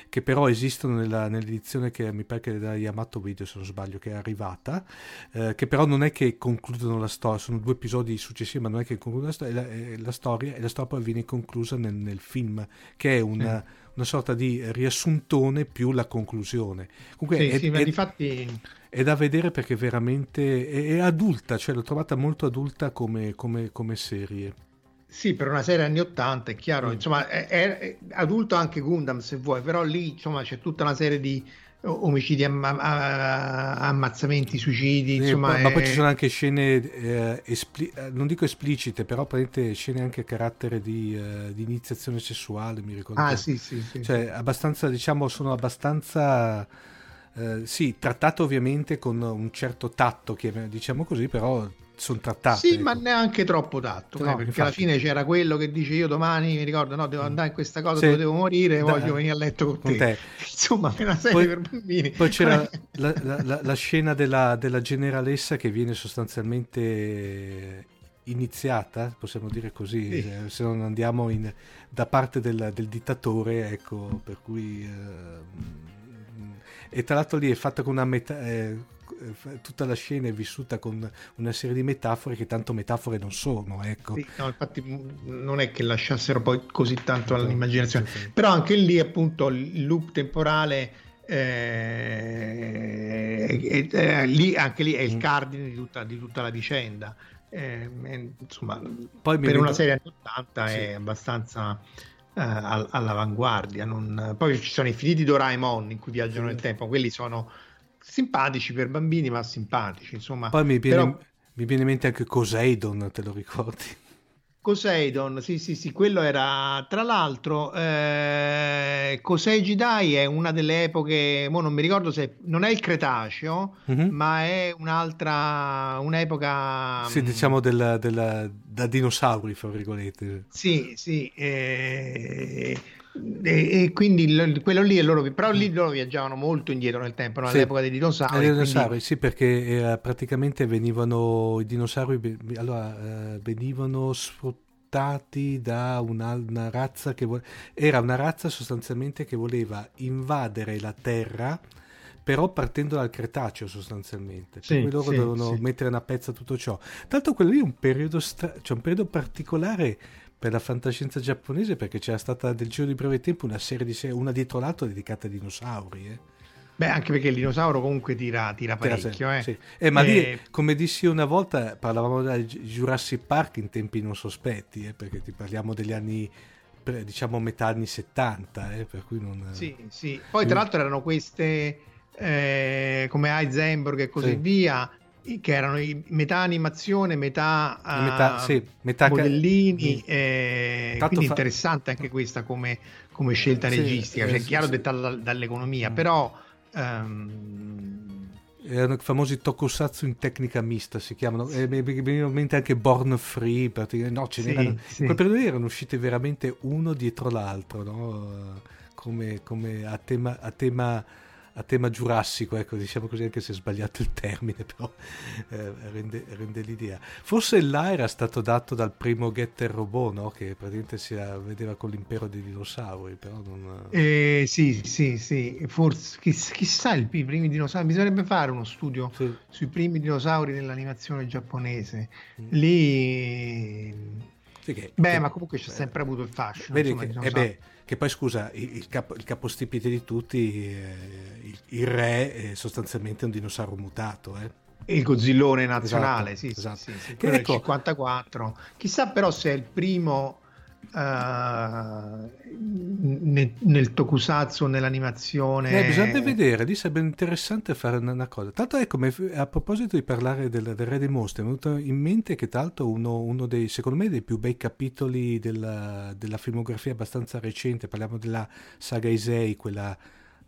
che però esistono nella, nell'edizione che mi pare che da Yamato Video, se non sbaglio, che è arrivata, eh, che però non è che concludono la storia, sono due episodi successivi, ma non è che concludono la storia, la, eh, la storia e la storia poi viene conclusa nel, nel film, che è una, sì. Una, sorta di riassuntone più la conclusione. Comunque, sì, è, sì, ma è, difatti è da vedere perché veramente è, è adulta, cioè l'ho trovata molto adulta come, come, come, serie. Sì, per una serie anni 80 è chiaro, mm. insomma è, è, adulto anche Gundam se vuoi, però lì insomma c'è tutta una serie di omicidi, amma- ammazzamenti, suicidi, insomma, ma, poi ci sono anche scene, eh, espli- eh, non dico esplicite, però praticamente scene anche a carattere di, eh, di iniziazione sessuale, mi ricordo. Ah, sì, sì, sì. Cioè, abbastanza, diciamo, sono abbastanza eh, sì, trattato ovviamente con un certo tatto, diciamo così, però sono trattate. Sì, ecco. ma neanche troppo tatto, no, eh, perché infatti. alla fine c'era quello che dice io domani, mi ricordo, no, devo andare in questa cosa, sì. devo morire, da, voglio venire a letto con, con te. te. (laughs) Insomma, è una serie poi, per bambini. Poi c'era (laughs) la, la, la, scena della, della generalessa che viene sostanzialmente iniziata, possiamo dire così, Sì. eh, se non andiamo in- da parte del, del dittatore, ecco, per cui... eh, e tra l'altro lì è fatta con una metà... eh, tutta la scena è vissuta con una serie di metafore che tanto metafore non sono, ecco. Sì, no, infatti mh, non è che lasciassero poi così tanto all'immaginazione, Sì, però anche lì appunto il loop temporale eh, è- lì, anche lì è il Mm. cardine di tutta, di tutta la vicenda. Eh, insomma, Poi per una serie anni 80 Sì. è abbastanza eh, all- all'avanguardia. non- Poi ci sono i finiti Doraemon in cui viaggiano Sì. nel tempo, quelli sono simpatici per bambini, ma simpatici. Insomma, Poi mi viene, però- mi viene in mente anche Coseidon, te lo ricordi? Coseidon, sì, sì, sì, quello era tra l'altro eh, Kosei Jidai è una delle epoche, mo non mi ricordo se non è il Cretaceo, Mhm. ma è un'altra un'epoca Sì, mm, diciamo del- del- da dinosauri, fra virgolette. Sì, sì, eh, e, e quindi il- quello lì è loro, però lì loro viaggiavano molto indietro nel tempo, no? Sì. all'epoca dei dinosauri, Eh, quindi- dinosauri, sì, perché era- praticamente venivano i dinosauri allora, eh, venivano sfruttati da una, una razza che vo- era una razza sostanzialmente che voleva invadere la Terra però partendo dal Cretaceo sostanzialmente Sì, per cui loro sì, dovevano sì. mettere una pezza a tutto ciò tanto quello lì è un periodo stra- cioè un periodo particolare per la fantascienza giapponese perché c'era stata del giro di breve tempo una serie di serie una dietro l'altra dedicata ai dinosauri eh. Beh, anche perché il dinosauro comunque tira, tira parecchio, eh. Sì. Eh, ma lì, Eh, come dissi una volta, parlavamo del Jurassic Park in tempi non sospetti, eh, perché ti parliamo degli anni, diciamo metà anni 70, eh, per cui non... Sì, sì. Poi tra l'altro erano queste eh, come Heisenberg e così Sì. via, che erano metà animazione, metà, Eh, metà- eh, sì, metà ca- modellini. Mm. eh, quindi fa- interessante anche questa come, come scelta Sì, registica, eh, cioè sì, chiaro sì. dettata dall'economia, Mm. però ehm, Erano i famosi tokusatsu in tecnica mista, si chiamano. E mi mi venivano in mente anche Born Free, praticamente. No, ce Sì, n'erano... sì. In quel periodo erano uscite veramente uno dietro l'altro, no? Eh, Come, come a tema... A tema a tema giurassico, ecco, diciamo così, anche se è sbagliato il termine, però eh, rende, rende l'idea. Forse là era stato dato dal primo Getter Robot, no? Che praticamente si vedeva con l'impero dei dinosauri, però non... eh, sì, sì, sì, forse chiss- chissà i primi dinosauri, bisognerebbe fare uno studio Sì. sui primi dinosauri nell'animazione giapponese. Mm. Lì Sì, che- Beh, che- ma comunque c'è eh, sempre avuto il fascino. Vedi insomma, che, di eh beh, che poi scusa, il, capo- il capostipite di tutti, eh, il, il re è sostanzialmente un dinosauro mutato. Eh. Il Godzillone nazionale, Esatto, sì, esatto. sì, sì, sì, Che ecco- 54. Chissà però se è il primo eh, nel, nel tokusatsu, nell'animazione. Eh, bisogna vedere, lì sarebbe interessante fare una, una cosa. Tanto ecco, mi- a proposito di parlare del, del Re dei Mostri, mi è venuto in mente che tra l'altro uno, uno dei, secondo me, dei più bei capitoli della, della filmografia abbastanza recente, parliamo della saga Isei, quella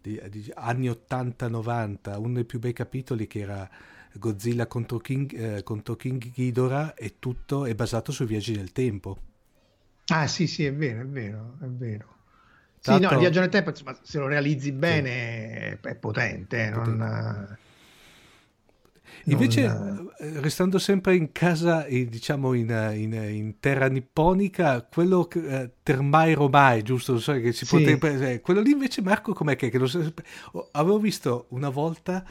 di, di anni 80-90, uno dei più bei capitoli che era Godzilla contro King, eh, contro King Ghidorah e tutto è basato sui viaggi del tempo. Ah, sì, sì, è vero, è vero, è vero. Sì, Tanto- no, il viaggio nel tempo, insomma, se lo realizzi bene è, è potente, eh, non- Invece, non- eh, restando sempre in casa, eh, diciamo in, eh, in, eh, in terra nipponica, quello che, eh, Termai Romai, giusto? So che si Sì. potrebbe- eh, quello lì invece, Marco, com'è che, che lo avevo visto una volta eh,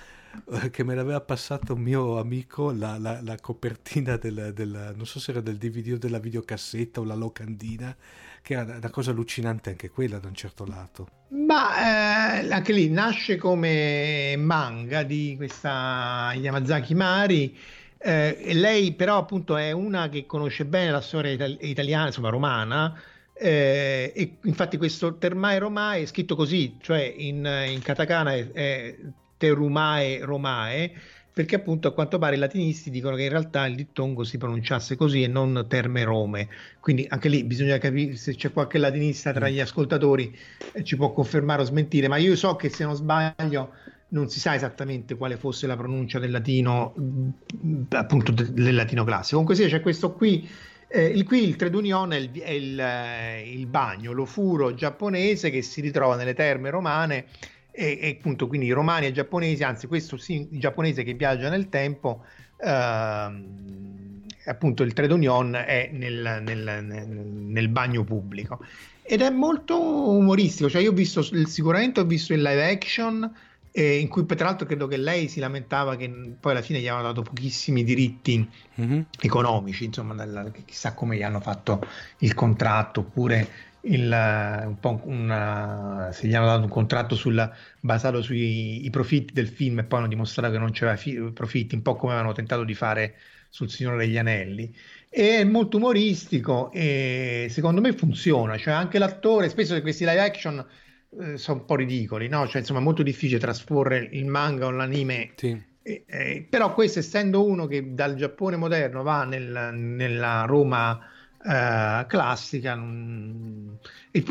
che me l'aveva passato un mio amico la, la- la copertina del, del- non so se era del DVD o della videocassetta o la locandina, che era una cosa allucinante anche quella da un certo lato. Ma eh, anche lì nasce come manga di questa Yamazaki Mari. eh, lei però appunto è una che conosce bene la storia itali- italiana, insomma romana, eh, e infatti questo Termae Romae è scritto così, cioè in, in katakana è, è Terumae Romae, perché appunto a quanto pare i latinisti dicono che in realtà il dittongo si pronunciasse così e non Terme Rome. Quindi anche lì bisogna capire se c'è qualche latinista tra gli ascoltatori eh, ci può confermare o smentire, ma io so che se non sbaglio non si sa esattamente quale fosse la pronuncia del latino, mh, appunto de- del latino classico. Comunque sia, c'è questo qui. eh, il, qui il trade union è, il, è il, eh, il bagno, l'ofuro giapponese che si ritrova nelle terme romane e, e appunto quindi i romani e i giapponesi, anzi questo sì, il giapponese che viaggia nel tempo, ehm, appunto il trade union è nel, nel, nel, nel bagno pubblico ed è molto umoristico, cioè io ho visto sicuramente ho visto il live action eh, in cui tra l'altro credo che lei si lamentava che poi alla fine gli avevano dato pochissimi diritti mm-hmm. economici, insomma, dalla, chissà come gli hanno fatto il contratto, oppure il, un po una, se gli hanno dato un contratto sul, basato sui profitti del film e poi hanno dimostrato che non c'era fi, profitti, un po' come avevano tentato di fare sul Signore degli Anelli. È molto umoristico e secondo me funziona, cioè anche l'attore, spesso questi live action eh, sono un po' ridicoli, no? Cioè, insomma, è molto difficile trasporre il manga o l'anime. Sì. Eh, eh, però questo, essendo uno che dal Giappone moderno va nel, nella Roma eh, classica, il,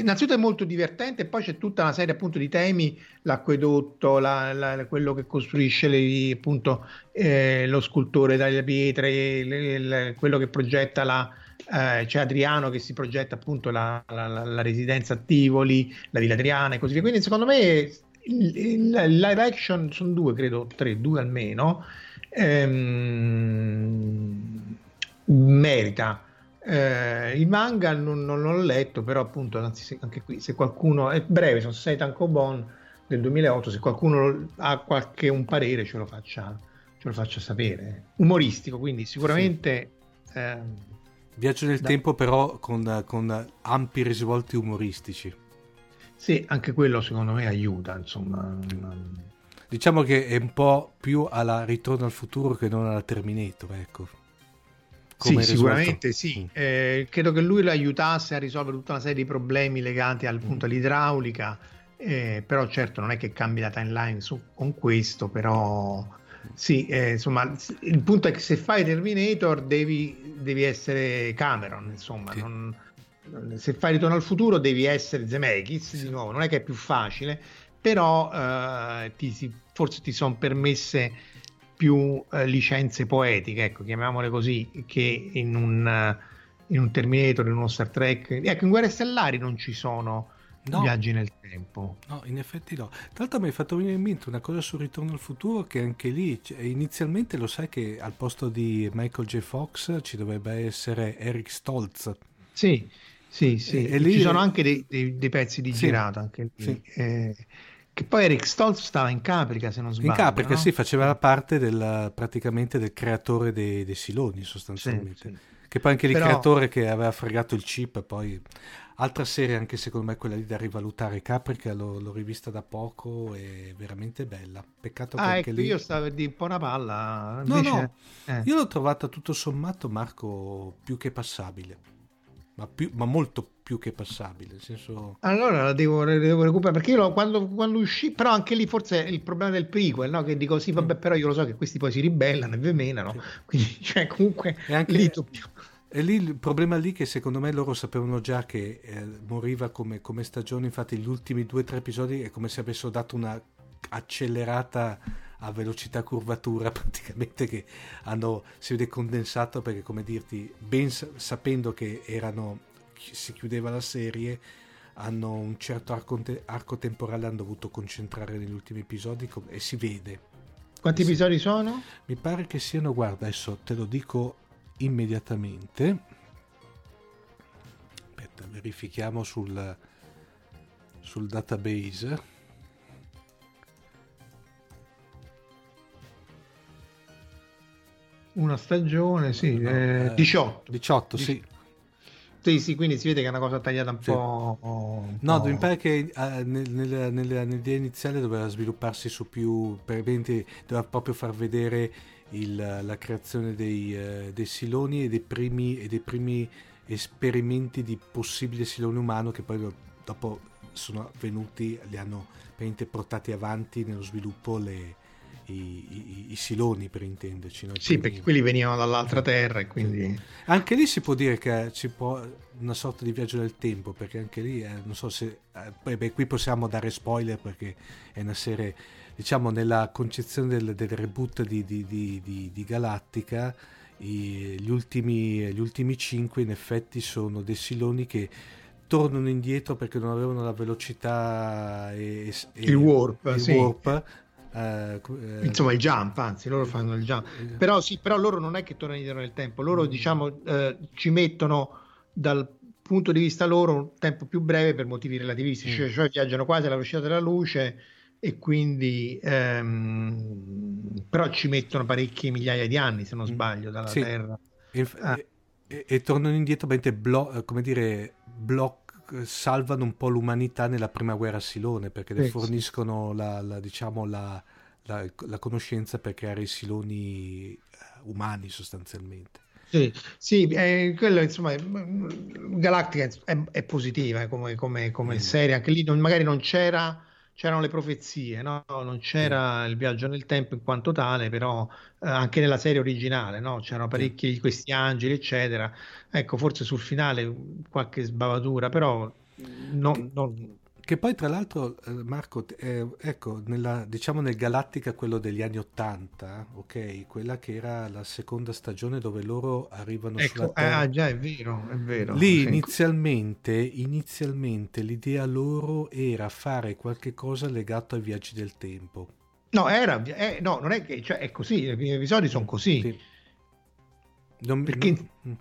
innanzitutto è molto divertente, poi c'è tutta una serie appunto di temi, l'acquedotto, la, la, quello che costruisce le, appunto, eh, lo scultore dalle pietre, le, le, quello che progetta la eh, c'è Adriano che si progetta appunto la, la, la, residenza a Tivoli, la Villa Adriana e così via. Quindi secondo me il, il live action sono due, credo tre, due almeno. Ehm, merita. Eh, il manga non, non, l'ho letto, però appunto, anzi, anche qui, se qualcuno è breve, sono 6 tankobon del 2008, se qualcuno ha qualche un parere ce lo faccia, ce lo faccia sapere. Umoristico, quindi sicuramente... Sì. Eh, Viaggio nel da. tempo però con, con, ampi risvolti umoristici. Sì, anche quello secondo me aiuta, insomma. Diciamo che è un po' più alla Ritorno al futuro che non alla Terminator, ecco. Come sì, sicuramente sì. Mm. Eh, credo che lui l'aiutasse a risolvere tutta una serie di problemi legati al punto mm. all'idraulica, eh, però certo non è che cambi la timeline su, con questo, però sì, eh, insomma, il punto è che se fai Terminator devi, devi essere Cameron, insomma, sì. non, se fai Ritorno al futuro devi essere Zemeckis di nuovo, non è che è più facile, però eh, ti, forse ti sono permesse più eh, licenze poetiche, ecco, chiamiamole così, che in un, in un Terminator, in uno Star Trek. Ecco, in Guerre Stellari non ci sono no. viaggi nel tempo. No, in effetti no. Tra l'altro mi hai fatto venire in mente una cosa sul Ritorno al futuro che anche lì, cioè, inizialmente lo sai che al posto di Michael J. Fox ci dovrebbe essere Eric Stoltz. Sì, sì, sì. E, e lì... Ci sono anche dei, dei, dei pezzi di sì, girato anche lì. Sì. Eh, che poi Eric Stoltz stava in Caprica, se non sbaglio. In Caprica, no? sì, faceva la parte del, praticamente del creatore dei, dei Siloni, sostanzialmente. Sì, sì. Che poi anche il Però... creatore che aveva fregato il chip, poi Altra serie, anche secondo me, quella lì da rivalutare, Caprica, l'ho, l'ho rivista da poco, è veramente bella. Peccato che ah, anche ecco, lì... io stavo di un po' una palla. Invece... No, no, eh. io l'ho trovata tutto sommato, Marco, più che passabile. Ma, più, ma molto più che passabile. Nel senso... Allora la devo, la devo recuperare perché io quando, quando, uscì, però anche lì forse è il problema del prequel, no? che dico sì, vabbè, mm. però io lo so che questi poi si ribellano e vemenano, sì. quindi (laughs) cioè, comunque e anche, lì dobbiamo e lì il problema lì che secondo me loro sapevano già che eh, moriva come, come, stagione, infatti gli ultimi due o tre episodi è come se avessero dato una accelerata a velocità curvatura (laughs) praticamente che hanno, si vede condensato perché come dirti, ben sapendo che erano, si chiudeva la serie, hanno un certo arco, arco temporale, hanno dovuto concentrare negli ultimi episodi e si vede. Quanti episodi sono? Mi pare che siano, guarda, adesso te lo dico immediatamente. Aspetta, verifichiamo sul, sul database. Una stagione, sì, no, eh, 18. 18, sì. Sì, sì, quindi si vede che è una cosa tagliata un sì. po'. Un no, mi pare che uh, nel, nel, nell'idea iniziale doveva svilupparsi su più. Per doveva proprio far vedere il, la creazione dei, eh, dei, siloni e dei, primi, e dei primi esperimenti di possibile silone umano che poi dopo sono venuti, li hanno portati avanti nello sviluppo le, i, i, i, siloni per intenderci. No? Sì, perché quelli venivano dall'altra terra e quindi... Anche lì si può dire che ci può una sorta di viaggio nel tempo, perché anche lì, eh, non so se... Eh, beh, qui possiamo dare spoiler perché è una serie diciamo nella concezione del, del reboot di, di, di, di Galattica i, gli, ultimi, gli ultimi cinque in effetti sono dei siloni che tornano indietro perché non avevano la velocità e, e il warp, il sì. warp eh, insomma il jump anzi loro fanno il jump però sì però loro non è che tornano indietro nel tempo loro mm. diciamo eh, ci mettono dal punto di vista loro un tempo più breve per motivi relativistici mm. cioè, cioè viaggiano quasi alla velocità della luce e quindi ehm, però ci mettono parecchie migliaia di anni se non mm. sbaglio dalla sì. Terra Inf- ah. e, e, tornano indietro blo- come dire bloc- salvano un po' l'umanità nella prima guerra a Silone perché le forniscono la, la, diciamo, la, la, conoscenza per creare i siloni eh, umani sostanzialmente. Sì, sì eh, quello insomma, Galactica è, è positiva eh, come, come, come mm. serie, anche lì non, magari non c'era c'erano le profezie, no? non c'era il viaggio nel tempo in quanto tale, però eh, anche nella serie originale no? c'erano parecchi di questi angeli, eccetera. Ecco, forse sul finale qualche sbavatura, però non, non che poi, tra l'altro, eh, Marco, eh, ecco, nella, diciamo nel Galattica, quello degli anni Ottanta, ok, quella che era la seconda stagione dove loro arrivano ecco, sulla Terra. Ah, già, è vero, è vero. Lì sì. inizialmente, inizialmente l'idea loro era fare qualche cosa legato ai viaggi del tempo. No, era, eh, no, non è che, cioè, è così, i primi episodi sono così. Sì. Non, Perché... Non,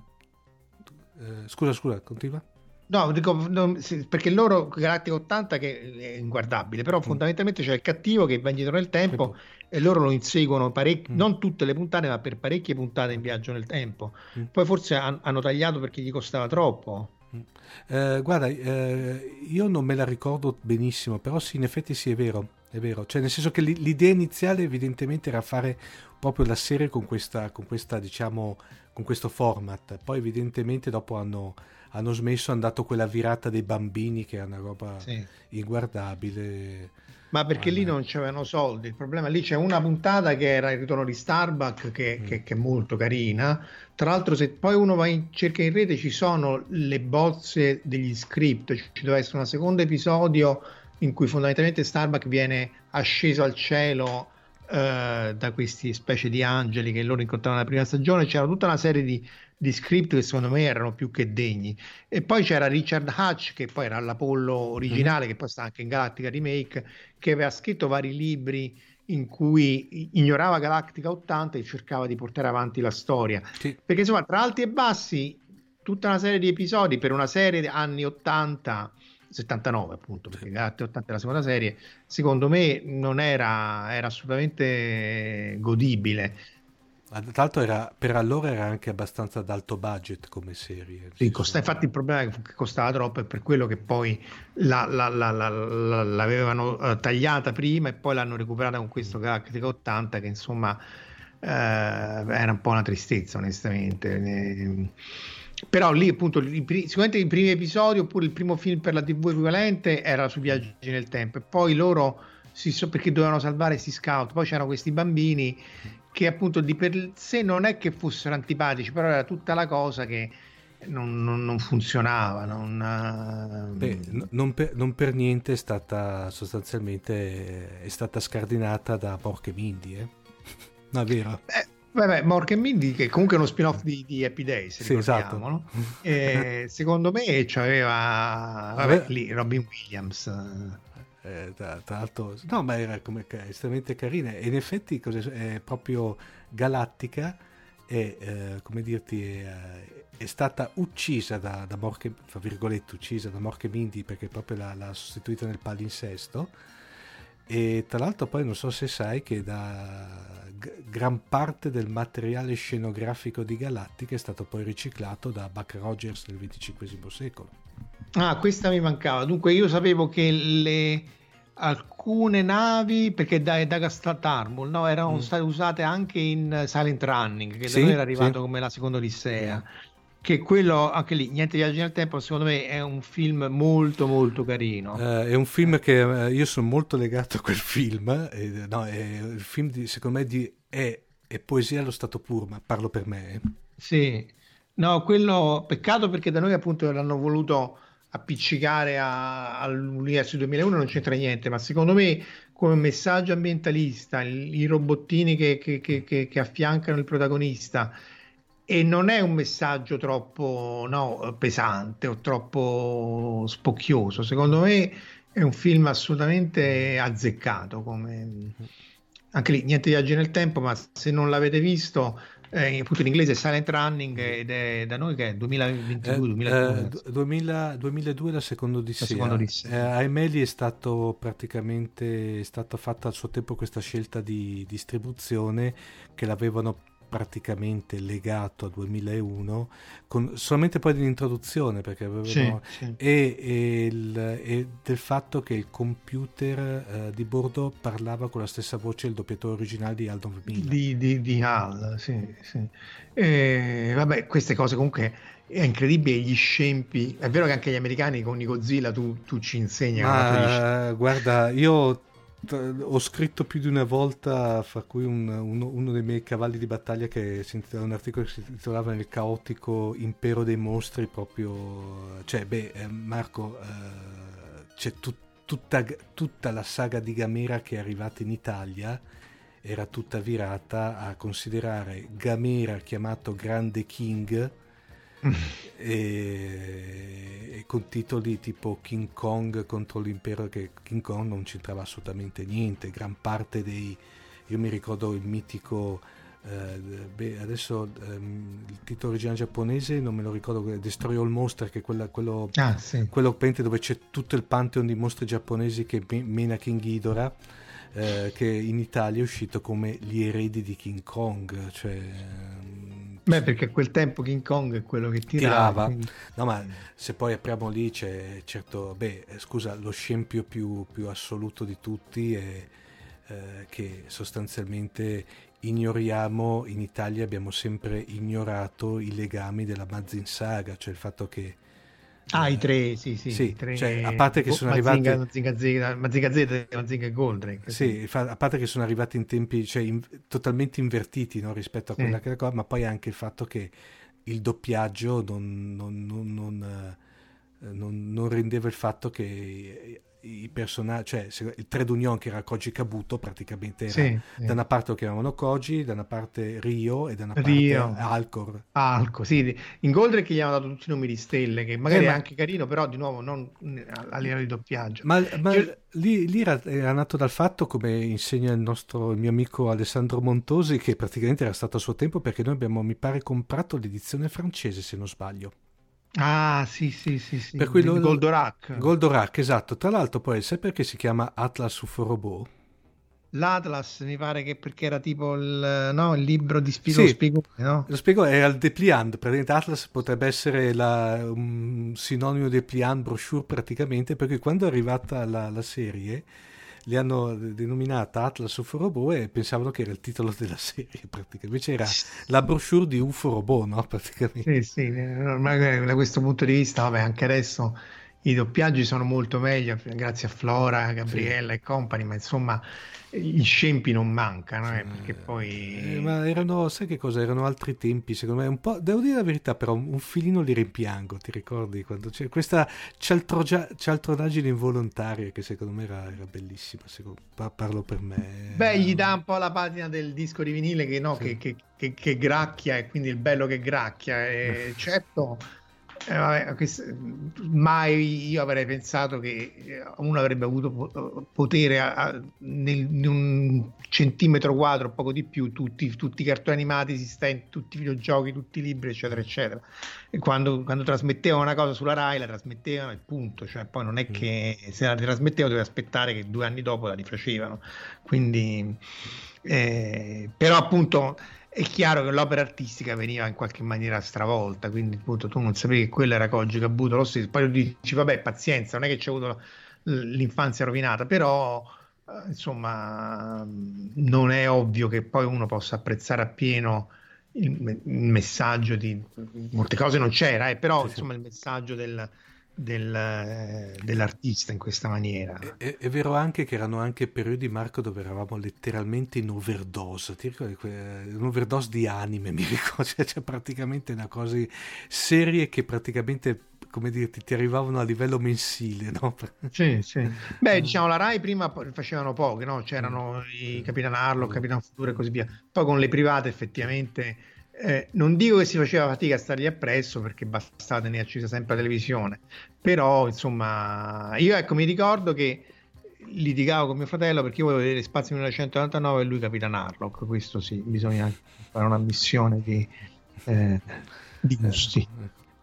eh, scusa, scusa, continua. No, dico, non, sì, perché loro Galactica 80 che è inguardabile, però mm. fondamentalmente c'è il cattivo che va indietro nel tempo e loro lo inseguono parecchie, mm. non tutte le puntate, ma per parecchie puntate in viaggio nel tempo. Mm. Poi forse han, hanno tagliato perché gli costava troppo. Mm. Eh, guarda, eh, io non me la ricordo benissimo, però sì, in effetti sì, è vero, è vero. Cioè, nel senso che l'idea iniziale evidentemente era fare proprio la serie con questa, con questa diciamo, con questo format. Poi evidentemente dopo hanno hanno smesso, hanno dato quella virata dei bambini che è una roba sì. inguardabile. Ma perché lì non c'erano soldi, il problema lì c'è una puntata che era il ritorno di Starbucks che, mm. che, che, è molto carina, tra l'altro se poi uno va in cerca in rete ci sono le bozze degli script, ci deve essere un secondo episodio in cui fondamentalmente Starbucks viene asceso al cielo eh, da questi specie di angeli che loro incontravano nella prima stagione, c'era tutta una serie di di script che secondo me erano più che degni. E poi c'era Richard Hatch, che poi era l'Apollo originale, mm. che poi sta anche in Galactica Remake, che aveva scritto vari libri in cui ignorava Galactica 80 e cercava di portare avanti la storia. Sì. Perché insomma, tra alti e bassi, tutta una serie di episodi per una serie anni 80 79 appunto perché Galactica 80 è la seconda serie secondo me non era, era assolutamente godibile tra l'altro era, per allora era anche abbastanza ad alto budget come serie. Sì, costa, infatti il problema è che costava troppo e per quello che poi la, la, la, l'avevano uh, tagliata prima e poi l'hanno recuperata con questo Galactica 80 che insomma uh, era un po' una tristezza onestamente. Ne... Però lì appunto sicuramente i primi episodi oppure il primo film per la tv equivalente era su viaggi nel tempo e poi loro si so, perché dovevano salvare questi scout poi c'erano questi bambini che appunto di per sé non è che fossero antipatici, però era tutta la cosa che non, non, non funzionava. Non, Beh, non, per, non, per, niente è stata sostanzialmente è stata scardinata da Mork e Mindy, eh? (laughs) No, è vero? Eh, Vabbè, Mork e Mindy, che comunque è uno spin-off di, di Happy Days, sì, esatto. no? secondo me c'aveva vabbè, lì Robin Williams eh, tra, tra, l'altro, no, ma era come, estremamente carina. E in effetti è proprio galattica e eh, come dirti, è, è, stata uccisa da, da Morche, fra virgolette, uccisa da Morche Mindy perché proprio l'ha, l'ha sostituita nel palinsesto. E tra l'altro, poi non so se sai che da g- gran parte del materiale scenografico di Galattica è stato poi riciclato da Buck Rogers nel XXV secolo. Ah, questa mi mancava. Dunque, io sapevo che le, alcune navi, perché da, da Armor, no, erano mm. state usate anche in Silent Running, che sì, da noi era arrivato sì. come la seconda Odissea. Che quello, anche lì, niente viaggi nel tempo, secondo me è un film molto molto carino. Uh, è un film che uh, io sono molto legato a quel film. Eh, no, è, il film di, secondo me di, è, è, poesia allo stato puro, ma parlo per me. Eh. Sì, no, quello peccato perché da noi appunto l'hanno voluto appiccicare a, all'universo 2001 non c'entra niente, ma secondo me come messaggio ambientalista, i, i robottini che, che, che, che, affiancano il protagonista e non è un messaggio troppo no, pesante o troppo spocchioso, secondo me è un film assolutamente azzeccato come, anche lì niente viaggi nel tempo, ma se non l'avete visto, eh, appunto in inglese Silent Running ed è da noi che è 2022 eh, 2000, 2002 la seconda Odissea, la Odissea. Eh, è stato praticamente è stata fatta al suo tempo questa scelta di distribuzione che l'avevano praticamente legato a 2001 con, solamente poi dell'introduzione perché avevano, sì, sì. E, e, il, e, del fatto che il computer eh, di bordo parlava con la stessa voce del doppiatore originale di Hal 9000 di, di, di Hal sì, sì. E, vabbè queste cose comunque è incredibile gli scempi è vero che anche gli americani con i Godzilla tu, tu ci insegni Ma, guarda io ho scritto più di una volta, fra cui un, uno, uno, dei miei cavalli di battaglia che si un articolo che si intitolava Nel caotico impero dei mostri, proprio, cioè, beh, eh, Marco, eh, c'è tut, tutta, tutta la saga di Gamera che è arrivata in Italia, era tutta virata a considerare Gamera chiamato Grande King, (laughs) e, e, con titoli tipo King Kong contro l'impero che King Kong non c'entrava assolutamente niente gran parte dei io mi ricordo il mitico eh, beh, adesso ehm, il titolo originale giapponese non me lo ricordo Destroy All Monster che è quella, quello, ah, sì. quello dove c'è tutto il pantheon di mostri giapponesi che mena King Ghidorah eh, che in Italia è uscito come gli eredi di King Kong cioè Beh, perché a quel tempo King Kong è quello che tirava. tirava. No, ma se poi apriamo lì c'è certo, beh, scusa, lo scempio più, più assoluto di tutti è eh, che sostanzialmente ignoriamo, in Italia abbiamo sempre ignorato i legami della Mazin Saga, cioè il fatto che Ah, i tre, sì, sì. sì tre... cioè, a parte che sono Mazinga, arrivati... Mazinga, Mazinga Z e Mazinga Goldrake. Sì, a parte che sono arrivati in tempi cioè, in, totalmente invertiti no, rispetto a quella sì. che era, ma poi anche il fatto che il doppiaggio non, non, non, non, non rendeva il fatto che i personaggi, cioè il trade union che era Koji Kabuto praticamente era sì, da una parte lo chiamavano Koji, da una parte Rio e da una Rio. parte Alcor. Alcor, sì, in Goldrake gli hanno dato tutti i nomi di stelle, che magari eh, ma... è anche carino, però di nuovo non a livello di doppiaggio. Ma, ma Io... lì, lì era, era, nato dal fatto, come insegna il nostro il mio amico Alessandro Montosi, che praticamente era stato a suo tempo perché noi abbiamo, mi pare, comprato l'edizione francese, se non sbaglio. Ah, sì, sì, sì, sì. Per cui lo, Goldorak. Goldorak, esatto. Tra l'altro poi sai perché si chiama Atlas UFO Robot? L'Atlas mi pare che perché era tipo il, no, il libro di Spiego sì, Spiegone, no? Lo Spiego era il Depliant, praticamente Atlas potrebbe essere la, un sinonimo di Depliant brochure praticamente, perché quando è arrivata la, la serie li hanno denominata Atlas UFO Robot e pensavano che era il titolo della serie (laughs) praticamente invece era la brochure di UFO Robot no? praticamente sì sì da questo punto di vista vabbè anche adesso i doppiaggi sono molto meglio grazie a Flora, Gabriella sì. e compagni ma insomma gli scempi non mancano, eh, perché poi... Eh, ma erano, sai che cosa? Erano altri tempi, secondo me, un po', devo dire la verità, però un filino li rimpiango, ti ricordi? Quando c'è questa cialtrogia, cialtronaggine involontaria che secondo me era, era bellissima, secondo, parlo per me. Beh, gli dà un po' la patina del disco di vinile che, no, sì. che, che, che, che gracchia e quindi il bello che gracchia, e certo eh, vabbè, questo, mai io avrei pensato che eh, uno avrebbe avuto potere a, a, nel, in un centimetro quadro, poco di più, tutti, tutti, i cartoni animati esistenti, tutti i videogiochi, tutti i libri, eccetera, eccetera. E quando, quando trasmettevano una cosa sulla Rai, la trasmettevano e punto. Cioè, poi non è mm. che se la trasmettevano dovevi aspettare che due anni dopo la rifacevano. Quindi, eh, però appunto è chiaro che l'opera artistica veniva in qualche maniera stravolta, quindi appunto tu non sapevi che quello era Koji Kabuto, lo stesso, poi dici vabbè pazienza, non è che c'è avuto l'infanzia rovinata, però eh, insomma non è ovvio che poi uno possa apprezzare appieno il, il messaggio di molte cose non c'era, eh, però insomma il messaggio del, del, dell'artista in questa maniera. È, è, vero anche che erano anche periodi, Marco, dove eravamo letteralmente in overdose, ti ricordi? Un overdose di anime, (laughs) mi ricordo, cioè, c'è praticamente una cosa serie che praticamente come dirti, ti arrivavano a livello mensile, no? (laughs) Sì, sì. Beh, diciamo, la RAI prima facevano poche, no? C'erano i Capitan Harlock, Capitan Futuro e così via. Poi con le private effettivamente eh, non dico che si faceva fatica a stargli appresso perché bastava tenere accesa sempre la televisione, però insomma, io ecco mi ricordo che litigavo con mio fratello perché io volevo vedere Spazio 1999 e lui Capitan Harlock. Questo sì, bisogna fare una missione di, eh, di gusti.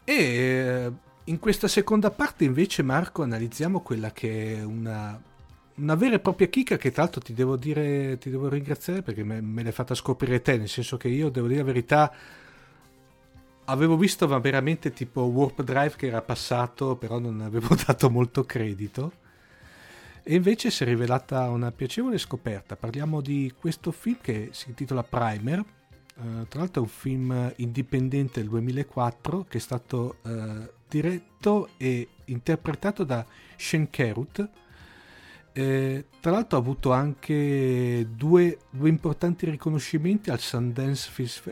E eh, in questa seconda parte invece Marco analizziamo quella che è una, una vera e propria chicca che tra l'altro ti devo dire, ti devo ringraziare perché me, me l'hai fatta scoprire te, nel senso che io devo dire la verità avevo visto ma veramente tipo Warp Drive che era passato però non avevo (laughs) dato molto credito e invece si è rivelata una piacevole scoperta parliamo di questo film che si intitola Primer Uh, tra l'altro è un film indipendente del 2004 che è stato uh, diretto e interpretato da Shane Carruth. Eh, tra l'altro ha avuto anche due, due, importanti riconoscimenti al Sundance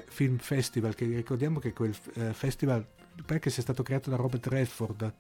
Film Festival, che ricordiamo che quel eh, festival perché sia stato creato da Robert Redford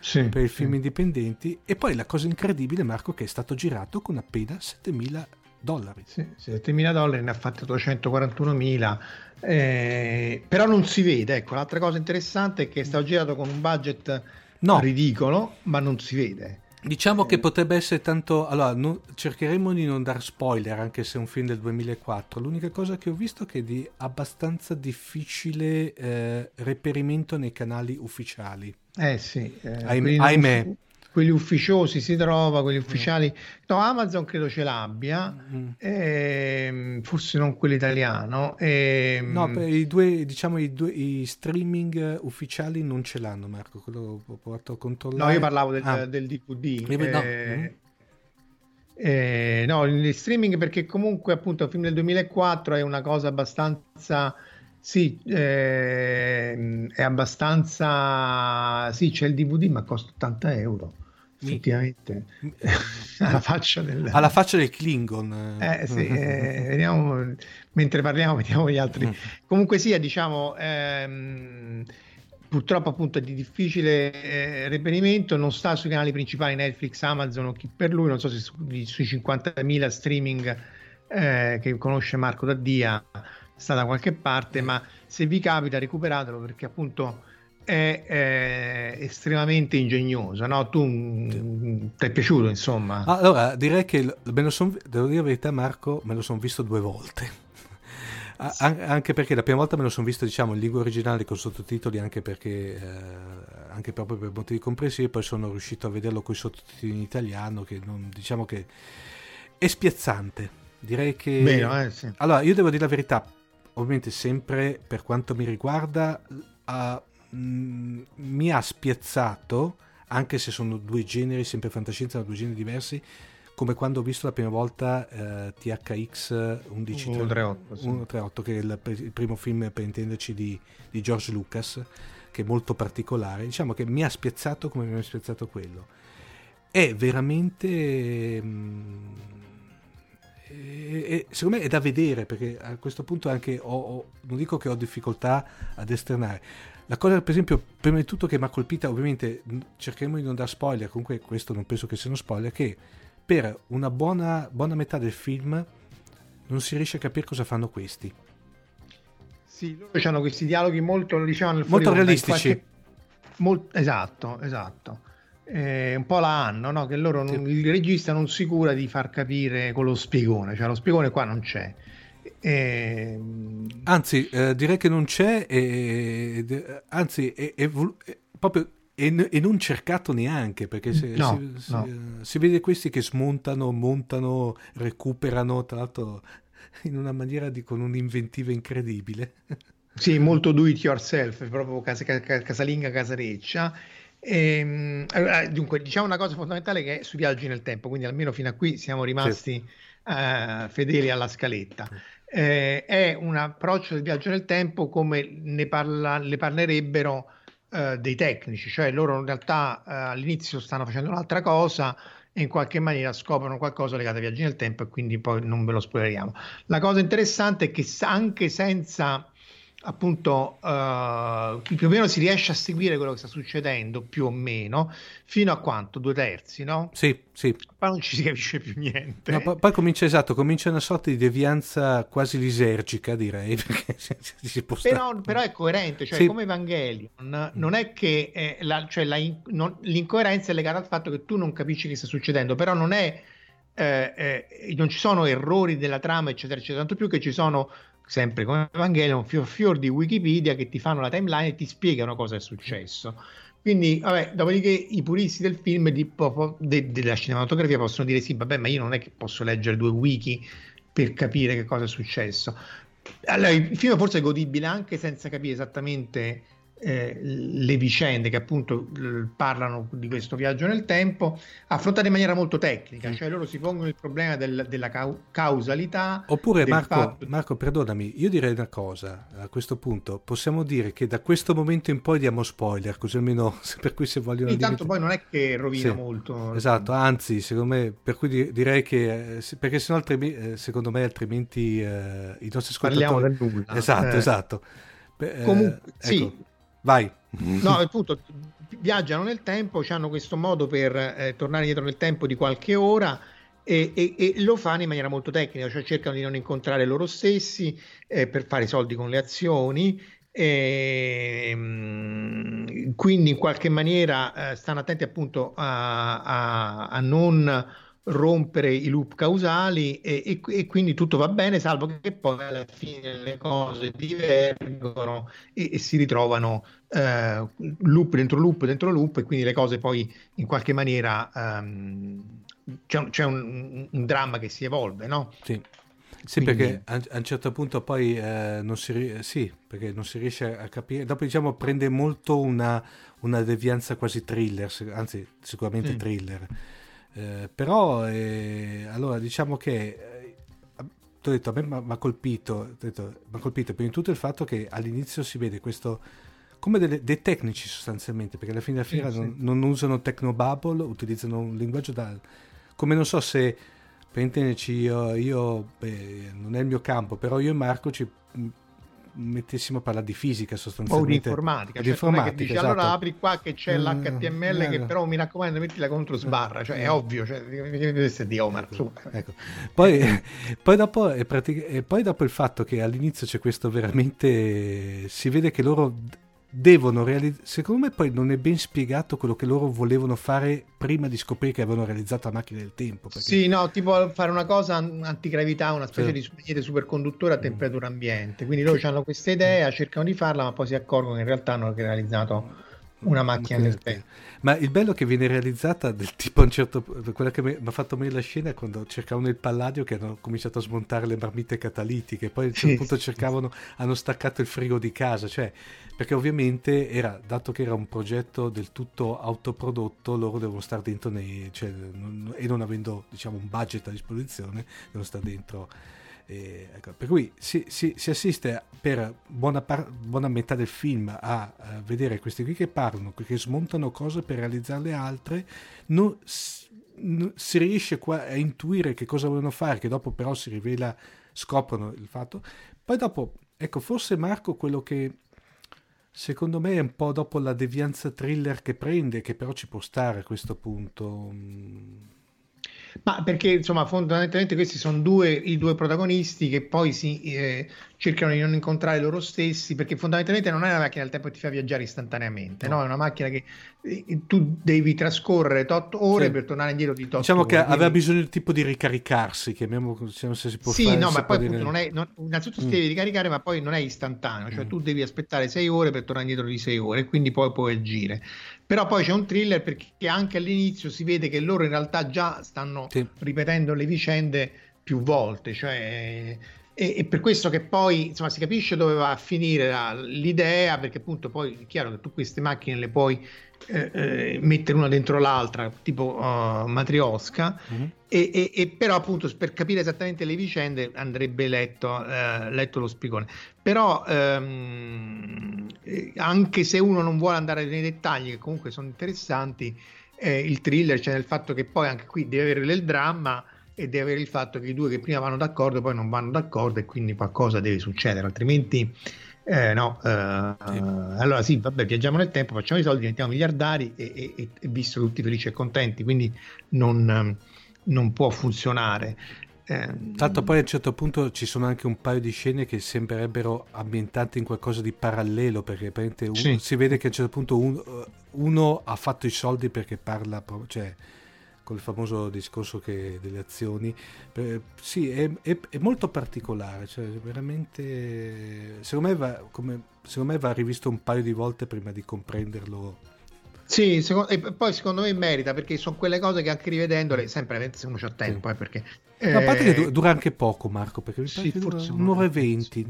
sì, per i film sì. indipendenti. E poi la cosa incredibile, Marco, che è stato girato con appena 7000 dollari. Sì, 7.000 dollari, ne ha fatti 841.000, eh, però non si vede. Ecco, l'altra cosa interessante è che è stato girato con un budget no. ridicolo, ma non si vede. Diciamo eh. che potrebbe essere tanto. Allora, non, cercheremo di non dar spoiler, anche se è un film del 2004. L'unica cosa che ho visto è che è di abbastanza difficile eh, reperimento nei canali ufficiali. Eh sì, eh, ahimè. ahimè quelli ufficiosi si trova, quelli ufficiali. No, Amazon credo ce l'abbia, mm. eh, forse non quello italiano. Eh, no, per i due, diciamo, i, due, i streaming ufficiali non ce l'hanno, Marco. Quello ho provato a controllare. No, io parlavo del, ah. del DVD. Eh, no. Mm. Eh, no, il streaming perché comunque appunto il film del 2004 è una cosa abbastanza sì, eh, è abbastanza sì, c'è il DVD ma costa 80 euro effettivamente. (laughs) alla faccia del alla faccia del Klingon. Eh, sì, eh, vediamo mentre parliamo vediamo gli altri. Mm. comunque sia diciamo ehm, purtroppo appunto è di difficile eh, reperimento. Non sta sui canali principali Netflix, Amazon o chi per lui. Non so se su, sui 50.000 streaming eh, che conosce Marco Daddia sta da qualche parte ma se vi capita recuperatelo perché appunto è, è estremamente ingegnosa. No? Tu mm, ti è piaciuto, insomma? Allora, direi che me lo son, devo dire la verità, Marco, me lo sono visto due volte. (laughs) An- anche perché la prima volta me lo sono visto diciamo in lingua originale con sottotitoli anche perché eh, anche proprio per motivi comprensivi poi sono riuscito a vederlo con i sottotitoli in italiano che non, diciamo che è spiazzante direi che Bene, eh, sì. allora io devo dire la verità ovviamente sempre per quanto mi riguarda uh, Mm, mi ha spiazzato, anche se sono due generi, sempre fantascienza, ma due generi diversi, come quando ho visto la prima volta eh, THX 1138, sì. 138, che è il, il, primo film per intenderci di, di, George Lucas, che è molto particolare. Diciamo che mi ha spiazzato come mi ha spiazzato quello. È veramente... Mm, e, secondo me è da vedere perché a questo punto anche ho, ho, non dico che ho difficoltà ad esternare la cosa, per esempio, prima di tutto che mi ha colpita, ovviamente cercheremo di non dare spoiler, comunque questo non penso che sia uno spoiler, che per una buona, buona metà del film non si riesce a capire cosa fanno questi. Sì, loro hanno questi dialoghi molto, diciamo, molto realistici. Qualche... Molto... Esatto, esatto. Eh, un po' la hanno, no? che loro non, sì. il regista non si cura di far capire con lo spiegone, cioè lo spiegone qua non c'è. E... Anzi, eh, direi che non c'è, e, e, anzi, è, proprio e, non cercato neanche perché se, no, si, no. Si, si, vede questi che smontano, montano, recuperano, tra l'altro in una maniera di, con un'inventiva incredibile. Sì, molto do it yourself, proprio casa, casalinga, casareccia. E, ehm, allora, dunque, diciamo una cosa fondamentale che è sui viaggi nel tempo, quindi almeno fino a qui siamo rimasti sì. uh, fedeli alla scaletta eh, è un approccio del viaggio nel tempo come ne, parla, ne parlerebbero eh, dei tecnici, cioè loro in realtà eh, all'inizio stanno facendo un'altra cosa e in qualche maniera scoprono qualcosa legato ai viaggi nel tempo e quindi poi non ve lo spoileriamo. La cosa interessante è che anche senza appunto uh, più o meno si riesce a seguire quello che sta succedendo più o meno fino a quanto? Due terzi, no? Sì, sì. Poi non ci si capisce più niente. No, poi, poi comincia esatto, comincia una sorta di devianza quasi lisergica, direi. (laughs) però, però, è coerente, cioè sì. come Evangelion, non è che la, cioè la, non, l'incoerenza è legata al fatto che tu non capisci che sta succedendo, però non è eh, eh, non ci sono errori della trama, eccetera, eccetera, tanto più che ci sono sempre come Evangelion, fior fior di Wikipedia che ti fanno la timeline e ti spiegano cosa è successo. Quindi, vabbè, dopodiché i puristi del film di, de, della cinematografia possono dire sì, vabbè, ma io non è che posso leggere due wiki per capire che cosa è successo. Allora, il film forse è godibile anche senza capire esattamente eh, le vicende che appunto parlano di questo viaggio nel tempo, affrontate in maniera molto tecnica, cioè loro si pongono il problema del, della cau- causalità. Oppure Marco, fatto... Marco, perdonami, io direi una cosa a questo punto, possiamo dire che da questo momento in poi diamo spoiler, così almeno (laughs) per cui se vogliono... Intanto poi non è che rovina sì, molto. Esatto, anzi, secondo me, per cui direi che, eh, perché sennò altrimenti, eh, secondo me altrimenti eh, i nostri ascoltatori... Parliamo del nulla. Esatto, eh. esatto. Beh, Comunque, ecco. sì Vai. No, appunto, viaggiano nel tempo, hanno questo modo per eh, tornare indietro nel tempo di qualche ora e, e, e, lo fanno in maniera molto tecnica, cioè cercano di non incontrare loro stessi eh, per fare i soldi con le azioni. E, ehm, quindi in qualche maniera eh, stanno attenti appunto a, a, a non rompere i loop causali e, e, e, quindi tutto va bene, salvo che poi alla fine le cose divergono e, e si ritrovano eh, loop dentro loop dentro loop e quindi le cose poi in qualche maniera um, c'è, c'è un, un, dramma che si evolve, no? Sì. Sì, Quindi... perché a, a, un certo punto poi eh, non, si, sì, non si riesce a capire. Dopo, diciamo, prende molto una, una devianza quasi thriller, anzi, sicuramente sì. thriller. Eh, però, eh, allora, diciamo che eh, ho detto, a me mi ha colpito, colpito prima di tutto il fatto che all'inizio si vede questo come delle, dei tecnici sostanzialmente, perché alla fine della fiera sì, non, sì. non, usano technobubble, utilizzano un linguaggio da... come non so se, per intenderci, io, io beh, non è il mio campo, però io e Marco ci mettessimo a parlare di fisica sostanzialmente. O di informatica. Cioè, informatica dici, esatto. Allora apri qua che c'è mm, l'HTML eh, che però mi raccomando mettila contro sbarra, cioè è ovvio, cioè, di Omar. Ecco, ecco. Poi, (laughs) poi, dopo, pratic- poi dopo il fatto che all'inizio c'è questo veramente... si vede che loro devono realizzare. Secondo me, poi non è ben spiegato quello che loro volevano fare prima di scoprire che avevano realizzato la macchina del tempo. Perché... Sì, no, tipo fare una cosa antigravità, una specie sì. di superconduttore a temperatura ambiente. Quindi loro hanno questa idea, cercano di farla, ma poi si accorgono che in realtà hanno realizzato una macchina del tempo. Ma il bello è che viene realizzata del tipo a un certo punto, quella che mi ha fatto venire la scena è quando cercavano il palladio che hanno cominciato a smontare le marmite catalitiche, poi a un certo sì, punto cercavano, hanno staccato il frigo di casa, cioè perché ovviamente era, dato che era un progetto del tutto autoprodotto, loro devono stare dentro nei, cioè, non, e non avendo diciamo un budget a disposizione, devono stare dentro. Eh, ecco, per cui si, si, si, assiste per buona, par- buona metà del film a, a, vedere questi qui che parlano, che smontano cose per realizzarle altre, non, non, si riesce a intuire che cosa vogliono fare, che dopo però si rivela, scoprono il fatto. Poi dopo, ecco, forse Marco quello che Secondo me è un po' dopo la devianza thriller che prende, che però ci può stare a questo punto. Ma perché insomma fondamentalmente questi sono due, i due protagonisti che poi si eh, cercano di non incontrare loro stessi perché fondamentalmente non è una macchina del tempo che ti fa viaggiare istantaneamente, no? no? È una macchina che eh, tu devi trascorrere tot ore sì. per tornare indietro di tot diciamo ore. Diciamo che aveva bisogno di tipo di ricaricarsi, chiamiamo diciamo se si può sì, fare. Sì, no, ma poi appunto non è, non, innanzitutto mm. si devi ricaricare ma poi non è istantaneo, cioè mm. tu devi aspettare sei ore per tornare indietro di sei ore e quindi poi puoi agire. Però poi c'è un thriller perché anche all'inizio si vede che loro in realtà già stanno sì. ripetendo le vicende più volte, cioè e, e, per questo che poi insomma, si capisce dove va a finire la, l'idea, perché appunto poi è chiaro che tu queste macchine le puoi eh, eh, mettere una dentro l'altra, tipo uh, matriosca, mm-hmm. e, e, e, però appunto per capire esattamente le vicende andrebbe letto, eh, letto lo spigone. Però ehm, eh, anche se uno non vuole andare nei dettagli, che comunque sono interessanti, eh, il thriller c'è cioè nel fatto che poi anche qui deve avere del dramma e deve avere il fatto che i due che prima vanno d'accordo poi non vanno d'accordo e quindi qualcosa deve succedere, altrimenti eh, no. Eh, sì. Allora sì, vabbè, viaggiamo nel tempo, facciamo i soldi, diventiamo miliardari e, e, e visto tutti felici e contenti, quindi non, non può funzionare. Eh, Tanto poi a un certo punto ci sono anche un paio di scene che sembrerebbero ambientate in qualcosa di parallelo perché uno, sì. si vede che a un certo punto uno, uno, ha fatto i soldi perché parla, cioè col famoso discorso che, delle azioni. Eh, sì, è, è, è, molto particolare, cioè veramente, secondo me, va, come, secondo me va rivisto un paio di volte prima di comprenderlo. Sì, secondo, e poi secondo me merita perché sono quelle cose che anche rivedendole, sempre se uno c'ha tempo, sì. eh, perché... Eh... a parte che dura anche poco Marco, perché mi sì, dura un'ora e venti,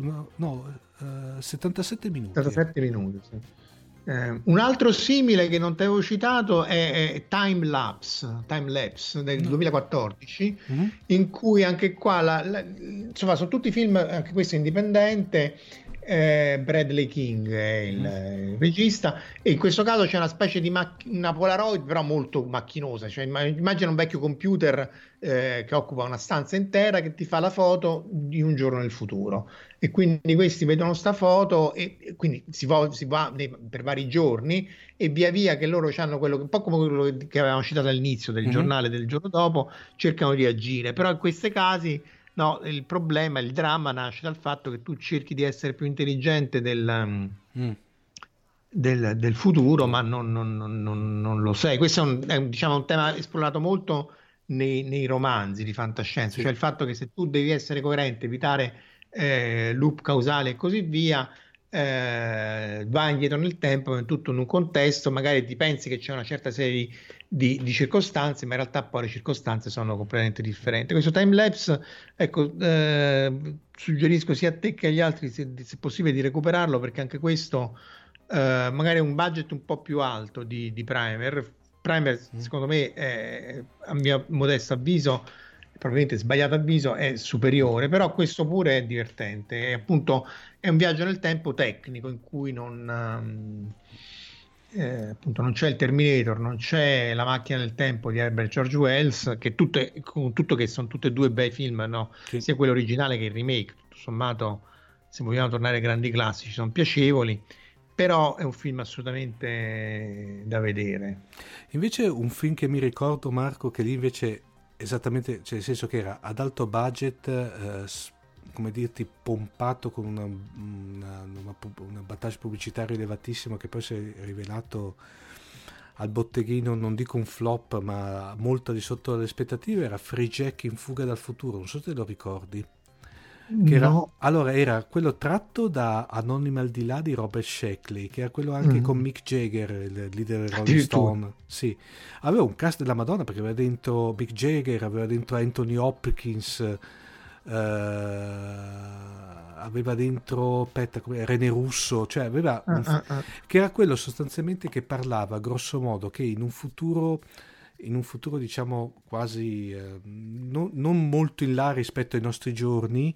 no, no uh, 77 minuti. 77 minuti, sì. Eh, un altro simile che non ti avevo citato è, è Time Lapse, Time Lapse del 2014, mm-hmm. in cui anche qua, la, la, insomma, sono tutti film, anche questo indipendente, eh, Bradley King è il, mm. il, regista e in questo caso c'è una specie di mac- una Polaroid però molto macchinosa cioè immagina un vecchio computer eh, che occupa una stanza intera che ti fa la foto di un giorno nel futuro e quindi questi vedono sta foto e, e quindi si va, si va nei, per vari giorni e via via che loro hanno quello un po' come quello che avevamo citato all'inizio del mm-hmm. giornale del giorno dopo cercano di agire però in questi casi No, il problema, il dramma nasce dal fatto che tu cerchi di essere più intelligente del, um, mm. del, del futuro, ma non, non, non, non, lo sei. Questo è un, è un, diciamo, un tema esplorato molto nei, nei, romanzi di fantascienza, sì. cioè il fatto che se tu devi essere coerente, evitare eh, loop causale e così via, eh, va indietro nel tempo, in tutto in un contesto, magari ti pensi che c'è una certa serie di, di, circostanze, ma in realtà poi le circostanze sono completamente differenti. Questo time lapse, ecco, eh, suggerisco sia a te che agli altri, se, se possibile, di recuperarlo, perché anche questo eh, magari è un budget un po' più alto di, di Primer. Primer, mm. secondo me, è, a mio modesto avviso, probabilmente sbagliato avviso, è superiore, però questo pure è divertente. È appunto è un viaggio nel tempo tecnico in cui non, um, eh, appunto non c'è il Terminator, non c'è la macchina del tempo di Herbert George Wells, che tutto, con tutto che sono tutti e due bei film, no? sì. sia quello originale che il remake. Tutto sommato, se vogliamo tornare ai grandi classici, sono piacevoli però è un film assolutamente da vedere. Invece un film che mi ricordo Marco che lì invece esattamente, cioè nel senso che era ad alto budget, eh, come dirti, pompato con una, una, una, una battage pubblicitaria elevatissima che poi si è rivelato al botteghino, non dico un flop, ma molto di sotto le aspettative, era Free Jack in fuga dal futuro, non so se te lo ricordi. Era, no. Allora era quello tratto da Anonima al di là di Robert Sheckley, che era quello anche mm. con Mick Jagger, il leader del Rolling Stone. Sì. Aveva un cast della Madonna perché aveva dentro Mick Jagger, aveva dentro Anthony Hopkins, eh, aveva dentro aspetta, René Russo, cioè aveva un, uh, uh, uh. che era quello sostanzialmente che parlava grosso modo che in un futuro in un futuro diciamo quasi eh, non, non, molto in là rispetto ai nostri giorni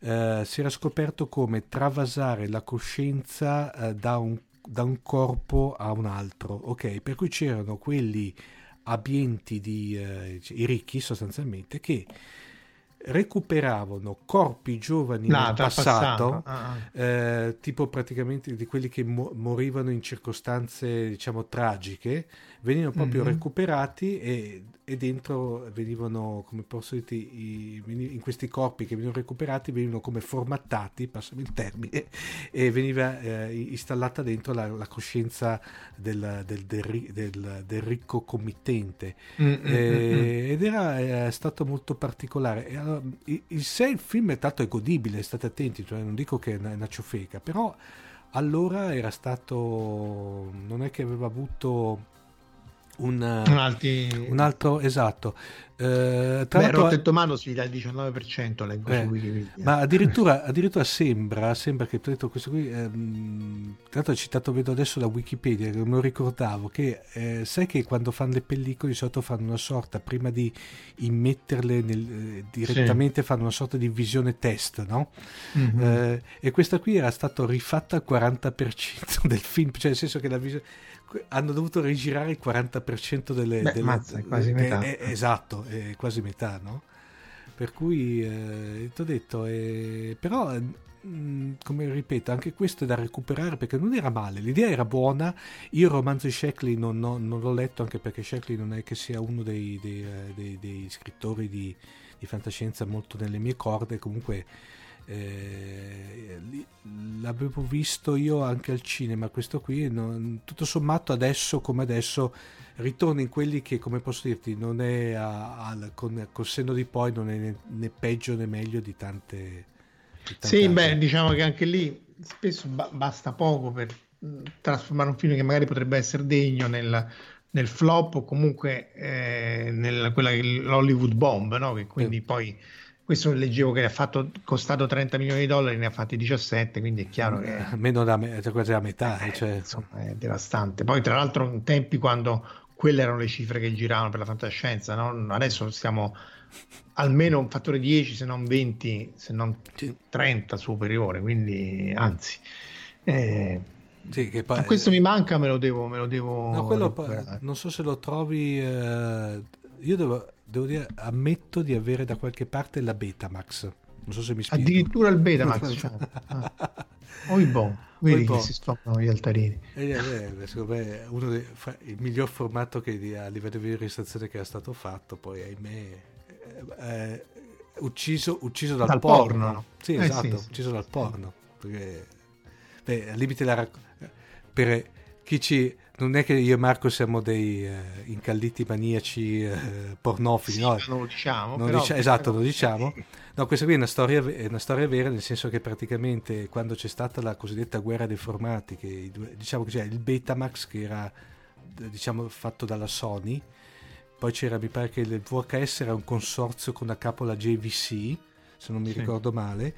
eh, si era scoperto come travasare la coscienza eh, da, un, da, un, corpo a un altro ok per cui c'erano quelli abbienti di eh, i ricchi sostanzialmente che recuperavano corpi giovani no, passato, passato. Ah, ah. Eh, tipo praticamente di quelli che mo- morivano in circostanze diciamo tragiche venivano proprio mm-hmm. recuperati e, e, dentro venivano, come posso dire, in questi corpi che venivano recuperati venivano come formattati, passami il termine, (laughs) e veniva eh, installata dentro la, la coscienza del, del, del, del, ricco committente. Mm-hmm. Eh, ed era eh, stato molto particolare. E allora, il, se il film è tanto è godibile, state attenti, cioè non dico che è una, una ciofeca, però allora era stato non è che aveva avuto un, un, alti... un altro esatto eh, tra Beh, Rotten Tomatoes gli dà il 19% leggo eh, su Wikipedia ma addirittura, addirittura sembra sembra che detto questo qui ehm, tra l'altro è citato vedo adesso da Wikipedia che non lo ricordavo che eh, sai che quando fanno le pellicole di solito fanno una sorta prima di immetterle nel, eh, direttamente sì. fanno una sorta di visione test no? Mm-hmm. e questa qui era stata rifatta al 40% (laughs) del film cioè nel senso che la visione hanno dovuto rigirare il 40% delle... Beh, delle mazza, è quasi metà. È, è, esatto, è quasi metà, no? Per cui, eh, ti ho detto, eh, però, mm, come ripeto, anche questo è da recuperare perché non era male, l'idea era buona, io il romanzo di Sheckley non, non, non l'ho letto anche perché Sheckley non è che sia uno dei, dei, eh, dei, dei scrittori di, di fantascienza molto nelle mie corde, comunque eh, l'avevo visto io anche al cinema, questo qui, non, tutto sommato adesso come adesso ritorna in quelli che, come posso dirti, non è a, a, con, col senno di poi non è né, né peggio né meglio di tante... Di tante sì, altre. beh, diciamo che anche lì spesso ba- basta poco per trasformare un film che magari potrebbe essere degno nel, nel flop o comunque eh, nella quella l'Hollywood bomb, no? che quindi sì. poi questo leggevo che ha fatto, costato 30 milioni di dollari, ne ha fatti 17, quindi è chiaro che... Meno da me, cioè quasi la metà. Eh, cioè... Insomma, è devastante. Poi tra l'altro in tempi quando quelle erano le cifre che giravano per la fantascienza, no? adesso siamo almeno un fattore 10, se non 20, se non 30 superiore, quindi anzi... Eh, sì, poi... Questo mi manca, me lo devo. Me lo devo no, quello non so se lo trovi. Eh, io devo, devo, dire, ammetto di avere da qualche parte la Betamax. Non so se mi spiego. Addirittura il Betamax. (laughs) cioè. ah. Oi bon, vedi che si stoppano gli altarini. Eh, eh, eh, secondo me è uno dei, il miglior formato che a livello di registrazione che era stato fatto. Poi, ahimè, eh, ucciso, ucciso dal, dal porno. porno. Sì, eh, esatto, sì, ucciso sì, dal porno. Perché, beh, al limite la raccolta per chi ci non è che io e Marco siamo dei uh, incalliti maniaci uh, pornofili, sì, no? Non lo diciamo. Non però, dici- esatto, non lo diciamo. (laughs) No, questa qui è una, storia, è una, storia, vera, nel senso che praticamente quando c'è stata la cosiddetta guerra dei formati, che, diciamo che c'era il Betamax che era diciamo, fatto dalla Sony, poi c'era, mi pare che il VHS era un consorzio con a capo la JVC, se non mi sì. ricordo male,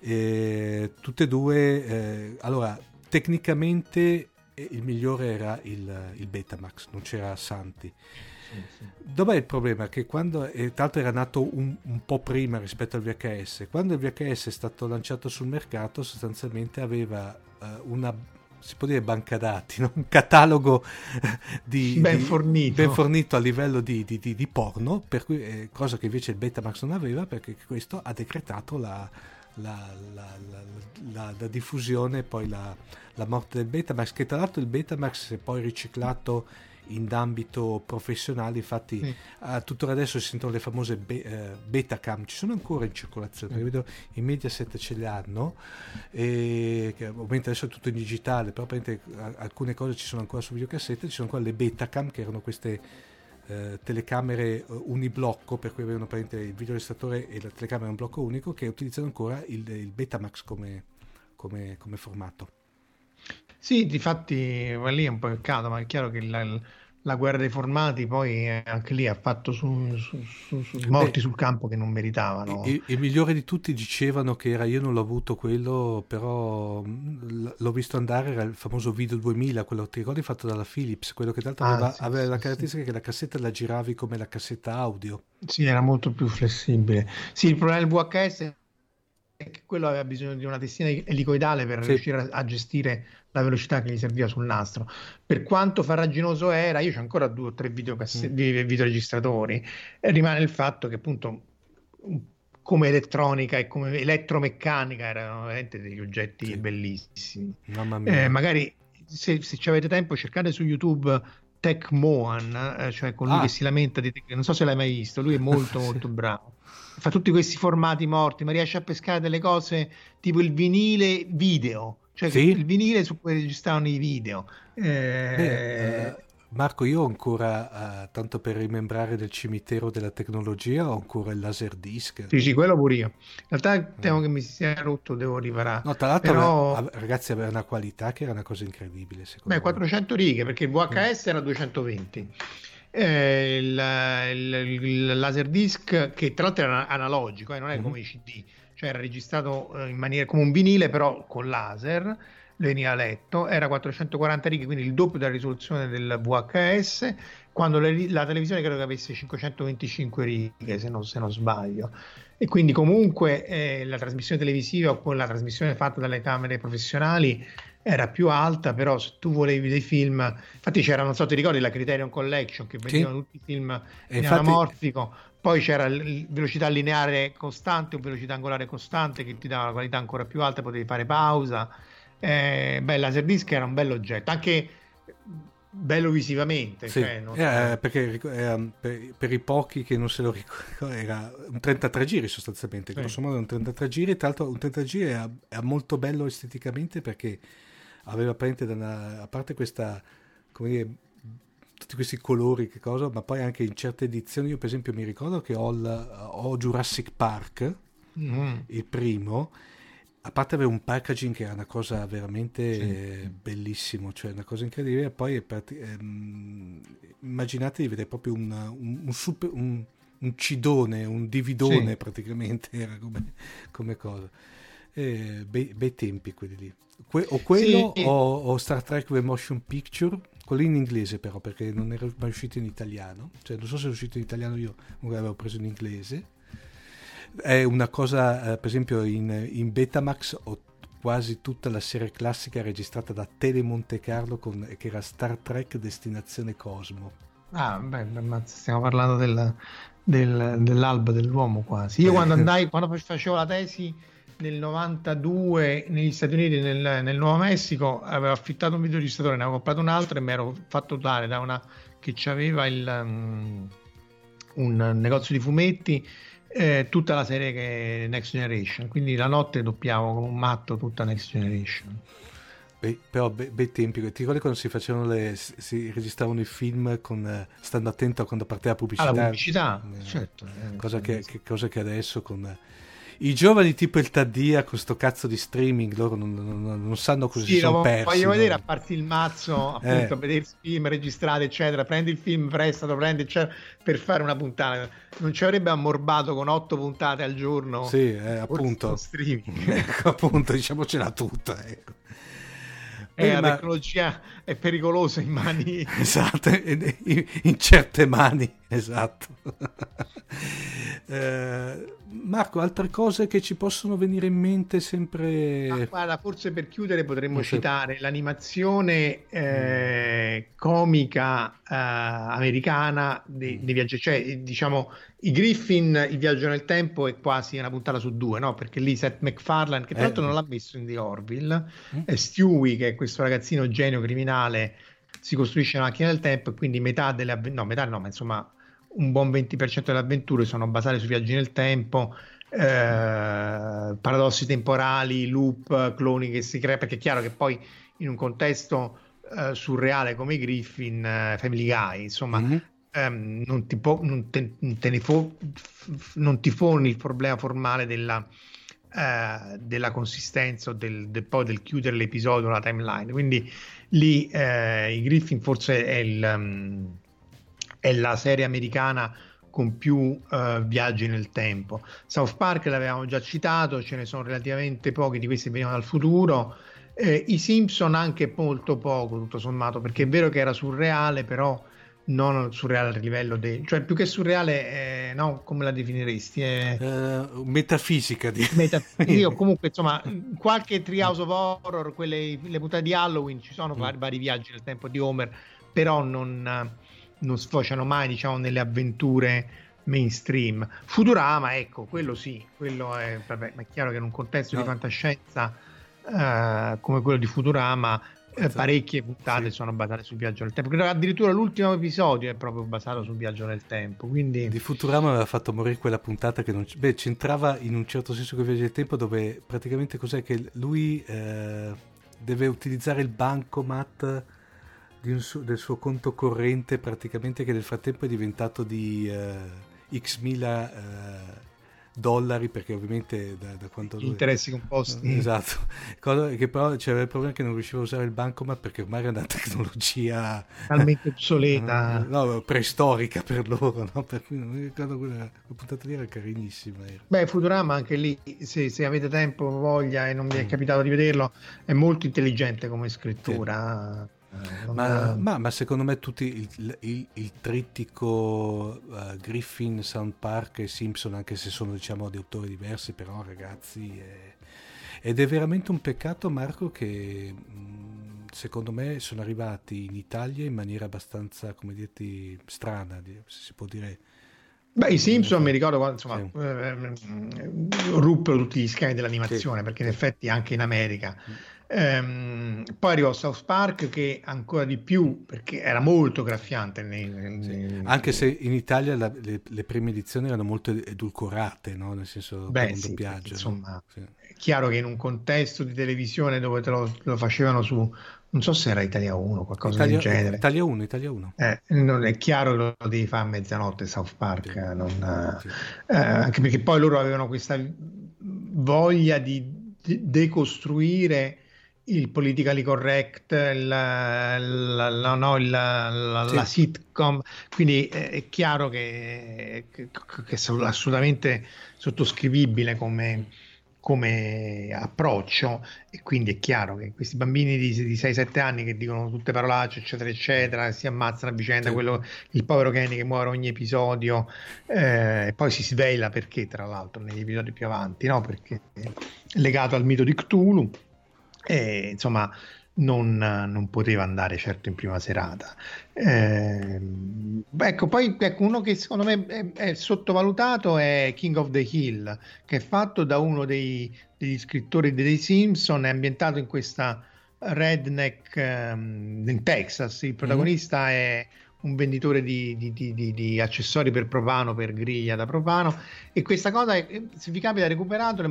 e, tutte e due, eh, allora tecnicamente eh, il migliore era il, il Betamax, non c'era Santi. Sì, sì. Dov'è il problema? Che quando, e tra l'altro era nato un, un, po' prima rispetto al VHS, quando il VHS è stato lanciato sul mercato sostanzialmente aveva uh, una, si può dire banca dati, (laughs) no? un catalogo di, ben, di, fornito. ben, fornito. a livello di, di, di porno, cui, eh, cosa che invece il Betamax non aveva perché questo ha decretato la, la, la, la, la diffusione e poi la, morte del Betamax, che tra l'altro il Betamax è poi riciclato in ambito professionale, infatti sì. uh, tuttora adesso si sentono le famose be- uh, Betacam, ci sono ancora in circolazione, sì. vedo i Mediaset ce le hanno, e, che ovviamente adesso è tutto in digitale, però alcune cose ci sono ancora su videocassette, ci sono ancora le Betacam che erano queste eh, telecamere eh, uniblocco, per cui avevano il videoregistratore e la telecamera un blocco unico, che utilizzano ancora il, il Betamax come, come, come formato. Sì, difatti lì è un po' peccato, ma è chiaro che la, la guerra dei formati poi eh, anche lì ha fatto su, su, su, su morti Beh, sul campo che non meritavano. Il, il, migliore di tutti dicevano che era io non l'ho avuto quello, però l'ho visto andare, era il famoso video 2000, quello ti ricordi fatto dalla Philips, quello che tra l'altro ah, aveva, sì, aveva sì, la caratteristica sì. che la cassetta la giravi come la cassetta audio. Sì, era molto più flessibile. Sì, il problema del VHS che quello aveva bisogno di una testina elicoidale per sì. riuscire a, gestire la velocità che gli serviva sul nastro. Per quanto farraginoso era, io ho ancora due o tre videocass- mm. videoregistratori, e rimane il fatto che appunto come elettronica e come elettromeccanica erano veramente degli oggetti sì. bellissimi. Mamma mia. Eh, magari se, se avete tempo cercate su YouTube Tech Moan, eh, cioè colui ah. che si lamenta di te, non so se l'hai mai visto, lui è (laughs) molto molto bravo fa tutti questi formati morti, ma riesce a pescare delle cose tipo il vinile video, cioè sì? il vinile su cui registravano i video. Eh... Beh, eh, Marco, io ho ancora, uh, tanto per rimembrare del cimitero della tecnologia, ho ancora il laserdisc. Sì, sì, quello pure io. In realtà temo eh. che mi sia rotto, devo riparare. No, tra l'altro, Però... aveva, ragazzi, aveva una qualità che era una cosa incredibile, secondo Beh, me. 400 righe, perché il VHS mm. era 220 eh, il, il, il Laserdisc che tra l'altro era analogico, eh, non è come i CD, cioè era registrato eh, in maniera come un vinile però con laser, veniva letto, era 440 righe, quindi il doppio della risoluzione del VHS, quando le, la televisione credo che avesse 525 righe se non, se non sbaglio. E quindi comunque eh, la trasmissione televisiva o la trasmissione fatta dalle camere professionali era più alta, però se tu volevi dei film, infatti c'era, non so, ti ricordi la Criterion Collection che vedevano sì. tutti i film in infatti... anamorfico, poi c'era la velocità lineare costante o velocità angolare costante che ti dava una qualità ancora più alta, potevi fare pausa. Eh, beh, Laserdisc era un bello oggetto, anche bello visivamente. Sì, cioè, non... eh, perché eh, per, per, i pochi che non se lo ricordano (laughs) era un 33 giri sostanzialmente, sì. grosso modo un 33 giri, tra l'altro un 33 giri è, è molto bello esteticamente perché aveva praticamente una, a parte questa, come dire, tutti questi colori, che cosa, ma poi anche in certe edizioni, io per esempio mi ricordo che ho, il, ho Jurassic Park, mm-hmm. il primo, a parte avere un packaging che è una cosa veramente sì. bellissimo, cioè una cosa incredibile, poi ehm, immaginate di vedere proprio un, un, un, super, un, cidone, un dividone sì. praticamente, (laughs) era come, come cosa. Eh, bei, bei, tempi quelli lì. Que- o quello sì. o, o, Star Trek The Motion Picture, quello in inglese però, perché non era mai uscito in italiano, cioè non so se è uscito in italiano io, magari avevo preso in inglese è una cosa, eh, per esempio in, in Betamax ho quasi tutta la serie classica registrata da Tele Monte Carlo con, che era Star Trek Destinazione Cosmo. Ah, beh, ma stiamo parlando del, del, dell'alba dell'uomo quasi. Io quando andai, quando facevo la tesi nel 92 negli Stati Uniti, nel, nel Nuovo Messico, avevo affittato un videoregistratore, ne avevo comprato un altro e mi ero fatto dare da una che aveva il, um, un negozio di fumetti eh, tutta la serie che Next Generation, quindi la notte doppiavo come un matto tutta Next Generation. Beh, però bei, bei tempi, ti ricordi quando si facevano le, si registravano i film con, eh, stando attento a quando partiva la pubblicità? Ah, la pubblicità, eh, certo. Eh, cosa, che, che, cosa che adesso con i giovani tipo il Taddia con sto cazzo di streaming loro non, non, non sanno cosa sì, si sono persi voglio no? vedere a parte il mazzo appunto eh. a vedere il film registrati eccetera. Prendi il film prestato prendi eccetera per fare una puntata. Non ci avrebbe ammorbato con otto puntate al giorno sì eh, appunto. streaming. (laughs) Ecco appunto diciamocela tutta ecco eh, la tecnologia è pericolosa in mani. (laughs) Esatto in, in certe mani esatto. (laughs) Eh, Marco, altre cose che ci possono venire in mente sempre... Ah, guarda, forse per chiudere potremmo forse... citare l'animazione eh, comica eh, americana dei, mm. dei viaggi, cioè diciamo i Griffin, il viaggio nel tempo è quasi una puntata su due, no? Perché lì Seth MacFarlane, che tra l'altro eh. non l'ha messo in The Orville, mm. e Stewie, che è questo ragazzino genio criminale, si costruisce una macchina del tempo e quindi metà delle avventure, no, metà no, ma insomma un buon 20% delle avventure sono basate su viaggi nel tempo, eh, paradossi temporali, loop, cloni che si creano, perché è chiaro che poi in un contesto eh, surreale come i Griffin, eh, Family Guy, insomma, mm-hmm. Ehm, non, ti po- non, te, te ne fo- non ti poni il problema formale della, eh, della consistenza o del, del, poi del chiudere l'episodio, la timeline. Quindi lì eh, i Griffin forse è il... Um, è la serie americana con più uh, viaggi nel tempo. South Park l'avevamo già citato, ce ne sono relativamente pochi di questi che venivano dal futuro. Eh, I Simpson anche molto poco, tutto sommato, perché è vero che era surreale, però non surreale a livello del... cioè più che surreale, eh, no, come la definiresti? È... Uh, metafisica. Di... Metafisica. (laughs) Io comunque, insomma, qualche Treehouse of Horror, quelle, le puntate di Halloween, ci sono mm. vari, vari viaggi nel tempo di Homer, però non non sfociano mai diciamo nelle avventure mainstream Futurama ecco quello sì quello è, vabbè, ma è chiaro che in un contesto no. di fantascienza uh, come quello di Futurama eh, parecchie puntate sì. sono basate sul viaggio nel tempo Credo addirittura l'ultimo episodio è proprio basato sul viaggio nel tempo quindi... di Futurama aveva fatto morire quella puntata che non c- beh, c'entrava in un certo senso con il viaggio nel tempo dove praticamente cos'è che lui eh, deve utilizzare il bancomat suo, del suo conto corrente praticamente che nel frattempo è diventato di uh, x mila uh, dollari perché ovviamente da, da quanto interessi lui... composti esatto (laughs) Cosa, che però c'era il problema che non riusciva a usare il bancomat perché ormai era una tecnologia talmente obsoleta (laughs) no, preistorica per loro no? per cui non mi ricordo quella, quella puntata lì era carinissima era. beh Futurama anche lì se, se, avete tempo voglia e non vi è mm. capitato di vederlo è molto intelligente come scrittura sì eh, ma, ma, ma, secondo me tutti il, il, il trittico uh, Griffin, Sound Park e Simpson, anche se sono diciamo di autori diversi, però ragazzi, è, ed è veramente un peccato Marco che mh, secondo me sono arrivati in Italia in maniera abbastanza, come dirti, strana, se si può dire. Beh, i Simpson mi ricordo quando insomma, sì. eh, ruppero tutti gli schemi dell'animazione, sì. perché in effetti anche in America Ehm, poi arrivò South Park che ancora di più perché era molto graffiante. Nei, nei, sì. Anche se in Italia la, le, le, prime edizioni erano molto edulcorate, no? nel senso Beh, sì, doppiaggio. Insomma, sì. è chiaro che in un contesto di televisione dove te lo, lo facevano su non so se era Italia 1 qualcosa Italia, del genere. Italia 1, Italia 1. Eh, non è chiaro lo devi fare a mezzanotte South Park, non, sì. Eh, anche perché poi loro avevano questa voglia di decostruire il politically correct, la, la, la, no, la sì. sitcom, quindi è chiaro che, che, che è assolutamente sottoscrivibile come, come approccio e quindi è chiaro che questi bambini di, di 6-7 anni che dicono tutte parolacce eccetera eccetera si ammazzano a vicenda sì. quello, il povero Kenny che muore ogni episodio eh, e poi si svela perché tra l'altro negli episodi più avanti no? perché è legato al mito di Cthulhu e insomma non, non, poteva andare certo in prima serata. Eh, ecco, poi ecco, uno che secondo me è, è, sottovalutato è King of the Hill, che è fatto da uno dei, degli scrittori dei Simpson, è ambientato in questa redneck um, in Texas. Il protagonista mm. è un venditore di, di, di, di, accessori per propano, per griglia da propano e questa cosa, se vi capita recuperato,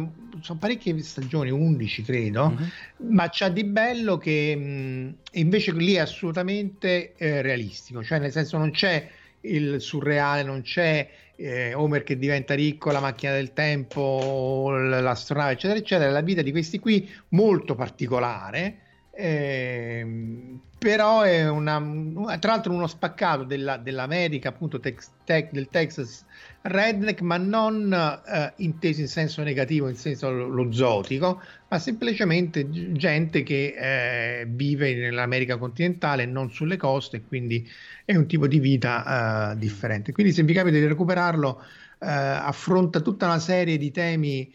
sono parecchie stagioni, 11 credo, mm-hmm. ma c'ha di bello che mh, invece lì è assolutamente eh, realistico, cioè nel senso non c'è il surreale, non c'è eh, Homer che diventa ricco, la macchina del tempo, l'astronave, eccetera, eccetera, la vita di questi qui molto particolare eh, però è una, tra l'altro uno spaccato della, dell'America, appunto tex, tec, del Texas redneck, ma non eh, inteso in senso negativo, in senso lo, zotico, ma semplicemente gente che eh, vive nell'America continentale, non sulle coste, quindi è un tipo di vita eh, differente. Quindi se vi capita di recuperarlo, eh, affronta tutta una serie di temi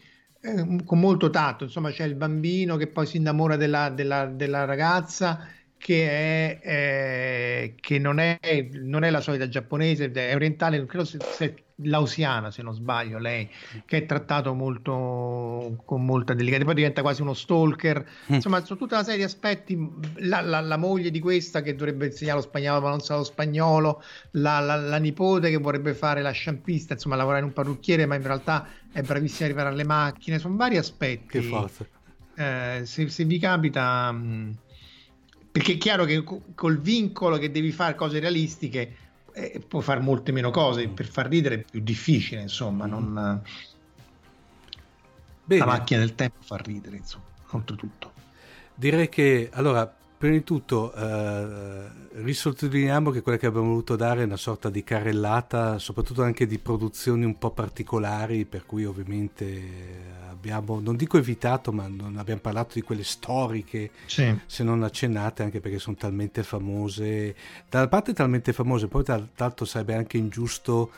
eh, con molto tatto, insomma c'è il bambino che poi si innamora della, della, della ragazza che, è, eh, che non, è, non, è, la solita giapponese, è orientale, credo se, se, lausiana se non sbaglio lei, che è trattato molto con molta delicatezza, poi diventa quasi uno stalker, mm. insomma su tutta una serie di aspetti, la, la, la, moglie di questa che dovrebbe insegnare lo spagnolo ma non sa lo spagnolo, la, la, nipote che vorrebbe fare la sciampista, insomma lavorare in un parrucchiere ma in realtà è bravissima a riparare le macchine, sono vari aspetti. Che forza. Eh, se, se, vi capita... Mh, mm, perché è chiaro che col vincolo che devi fare cose realistiche eh, puoi fare molte meno cose, per far ridere è più difficile, insomma, non... Bene. La macchina del tempo fa ridere, insomma, oltretutto. Direi che, allora, Prima di tutto eh, risottolineiamo che quella che abbiamo voluto dare è una sorta di carrellata, soprattutto anche di produzioni un po' particolari, per cui ovviamente abbiamo, non dico evitato, ma non abbiamo parlato di quelle storiche, sì. se non accennate, anche perché sono talmente famose, da una parte talmente famose, poi tra l'altro sarebbe anche ingiusto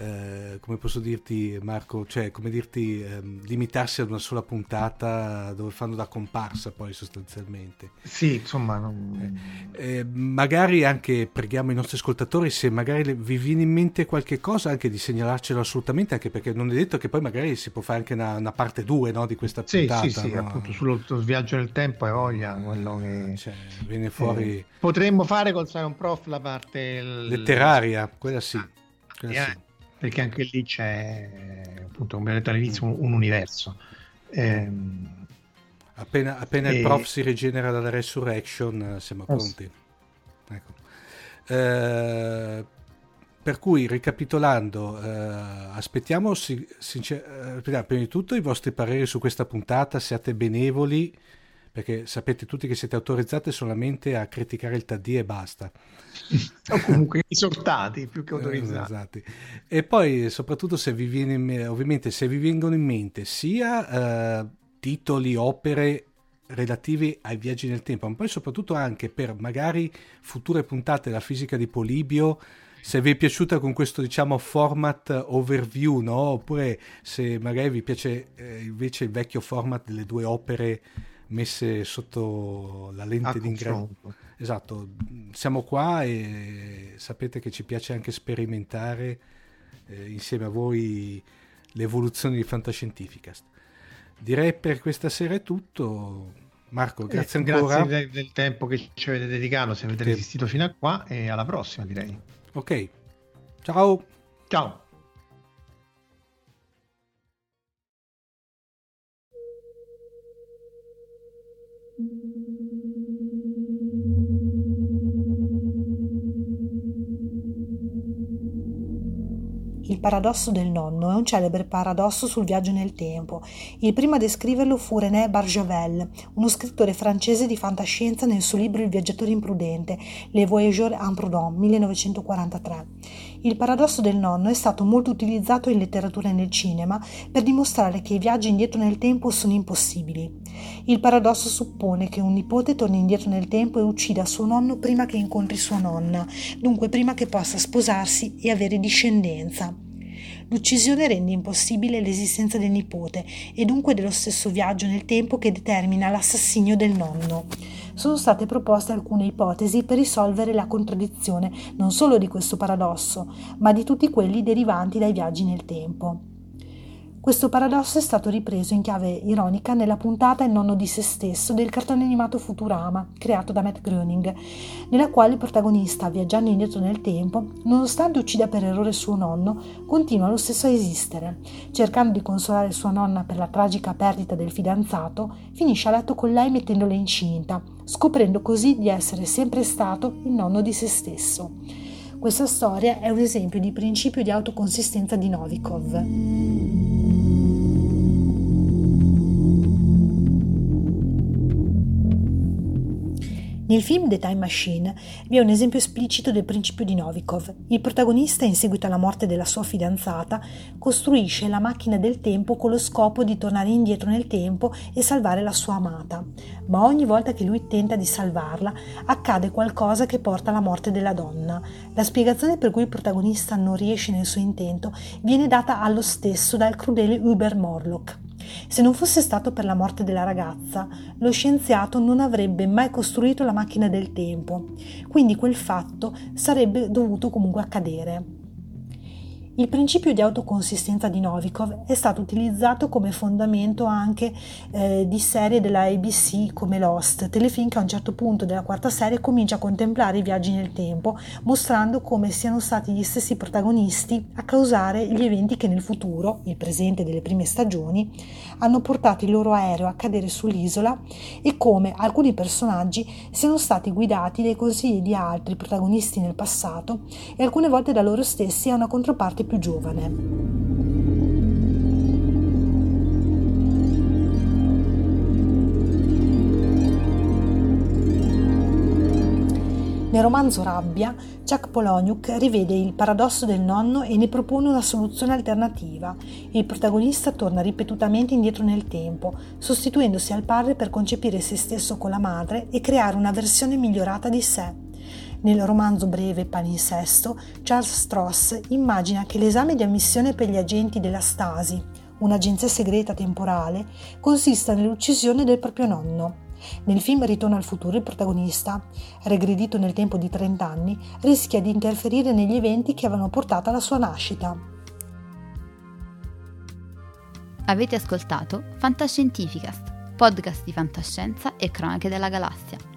eh, come posso dirti Marco, cioè come dirti ehm, limitarsi ad una sola puntata dove fanno da comparsa poi sostanzialmente. Sì, insomma. Non... Eh, eh, magari anche preghiamo i nostri ascoltatori se magari vi viene in mente qualche cosa anche di segnalarcelo assolutamente, anche perché non è detto che poi magari si può fare anche una, una parte 2 no, di questa sì, puntata. Sì, sì, no? appunto sullo viaggio nel tempo e voglia quello che... Cioè, viene fuori... Eh, potremmo fare col Simon Prof la parte... Letteraria, quella sì. Ah, quella sì perché anche lì c'è, appunto, come ho detto all'inizio, un, un universo. Ehm, appena, appena e... il prof si rigenera dalla resurrection, eh, siamo pronti. Ecco. Eh, per cui, ricapitolando, eh, aspettiamo sincer- eh, prima di tutto i vostri pareri su questa puntata, siate benevoli, perché sapete tutti che siete autorizzati solamente a criticare il TD e basta. (laughs) o comunque esortati più che autorizzati. Esatto. E poi soprattutto se vi viene ovviamente se vi vengono in mente sia eh, titoli, opere relativi ai viaggi nel tempo, ma poi soprattutto anche per magari future puntate della fisica di Polibio se vi è piaciuta con questo diciamo format overview no? oppure se magari vi piace eh, invece il vecchio format delle due opere messe sotto la lente di ingrandimento. Esatto, siamo qua e sapete che ci piace anche sperimentare eh, insieme a voi le evoluzioni di Fantascientificast. Direi per questa sera è tutto. Marco, grazie eh, ancora. Grazie del, del, tempo che ci avete dedicato, se avete resistito fino a qua e alla prossima direi. Ok, ciao. Ciao. Il paradosso del nonno è un celebre paradosso sul viaggio nel tempo. Il primo a descriverlo fu René Barjavel, uno scrittore francese di fantascienza nel suo libro Il viaggiatore imprudente, Les Voyageurs Imprudents, 1943. Il paradosso del nonno è stato molto utilizzato in letteratura e nel cinema per dimostrare che i viaggi indietro nel tempo sono impossibili. Il paradosso suppone che un nipote torni indietro nel tempo e uccida suo nonno prima che incontri sua nonna, dunque prima che possa sposarsi e avere discendenza. L'uccisione rende impossibile l'esistenza del nipote e dunque dello stesso viaggio nel tempo che determina l'assassinio del nonno. Sono state proposte alcune ipotesi per risolvere la contraddizione non solo di questo paradosso, ma di tutti quelli derivanti dai viaggi nel tempo. Questo paradosso è stato ripreso in chiave ironica nella puntata Il nonno di se stesso del cartone animato Futurama, creato da Matt Groening, nella quale il protagonista, viaggiando indietro nel tempo, nonostante uccida per errore suo nonno, continua lo stesso a esistere. Cercando di consolare sua nonna per la tragica perdita del fidanzato, finisce a letto con lei mettendola incinta, scoprendo così di essere sempre stato il nonno di se stesso. Questa storia è un esempio di principio di autoconsistenza di Novikov. Nel film The Time Machine vi è un esempio esplicito del principio di Novikov. Il protagonista, in seguito alla morte della sua fidanzata, costruisce la macchina del tempo con lo scopo di tornare indietro nel tempo e salvare la sua amata. Ma ogni volta che lui tenta di salvarla, accade qualcosa che porta alla morte della donna. La spiegazione per cui il protagonista non riesce nel suo intento viene data allo stesso dal crudele Uber Morlock. Se non fosse stato per la morte della ragazza, lo scienziato non avrebbe mai costruito la macchina del tempo, quindi quel fatto sarebbe dovuto comunque accadere. Il principio di autoconsistenza di Novikov è stato utilizzato come fondamento anche eh, di serie della ABC come Lost, telefilm che a un certo punto della quarta serie comincia a contemplare i viaggi nel tempo, mostrando come siano stati gli stessi protagonisti a causare gli eventi che nel futuro, il presente delle prime stagioni, hanno portato il loro aereo a cadere sull'isola e come alcuni personaggi siano stati guidati dai consigli di altri protagonisti nel passato e alcune volte da loro stessi a una controparte più giovane. Nel romanzo Rabbia, Chuck Poloniuk rivede il paradosso del nonno e ne propone una soluzione alternativa. Il protagonista torna ripetutamente indietro nel tempo, sostituendosi al padre per concepire se stesso con la madre e creare una versione migliorata di sé. Nel romanzo breve Palinsesto, Charles Stross immagina che l'esame di ammissione per gli agenti della Stasi, un'agenzia segreta temporale, consista nell'uccisione del proprio nonno. Nel film Ritorno al futuro il protagonista, regredito nel tempo di 30 anni, rischia di interferire negli eventi che avevano portato alla sua nascita. Avete ascoltato Fantascientificast, podcast di fantascienza e cronache della galassia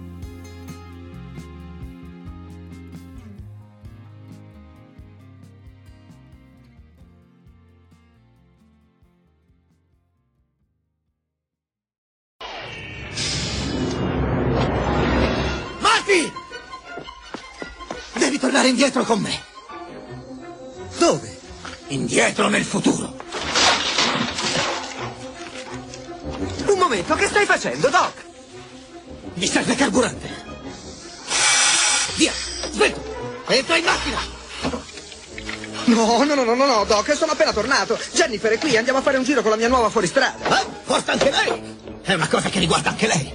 Indietro con me. Dove? Indietro nel futuro. Un momento, che stai facendo, Doc? Mi serve carburante. Via, svelto. Entra in macchina. No, no, no, no, no, Doc, sono appena tornato. Jennifer è qui, andiamo a fare un giro con la mia nuova fuoristrada. Eh? Porta anche lei. È una cosa che riguarda anche lei.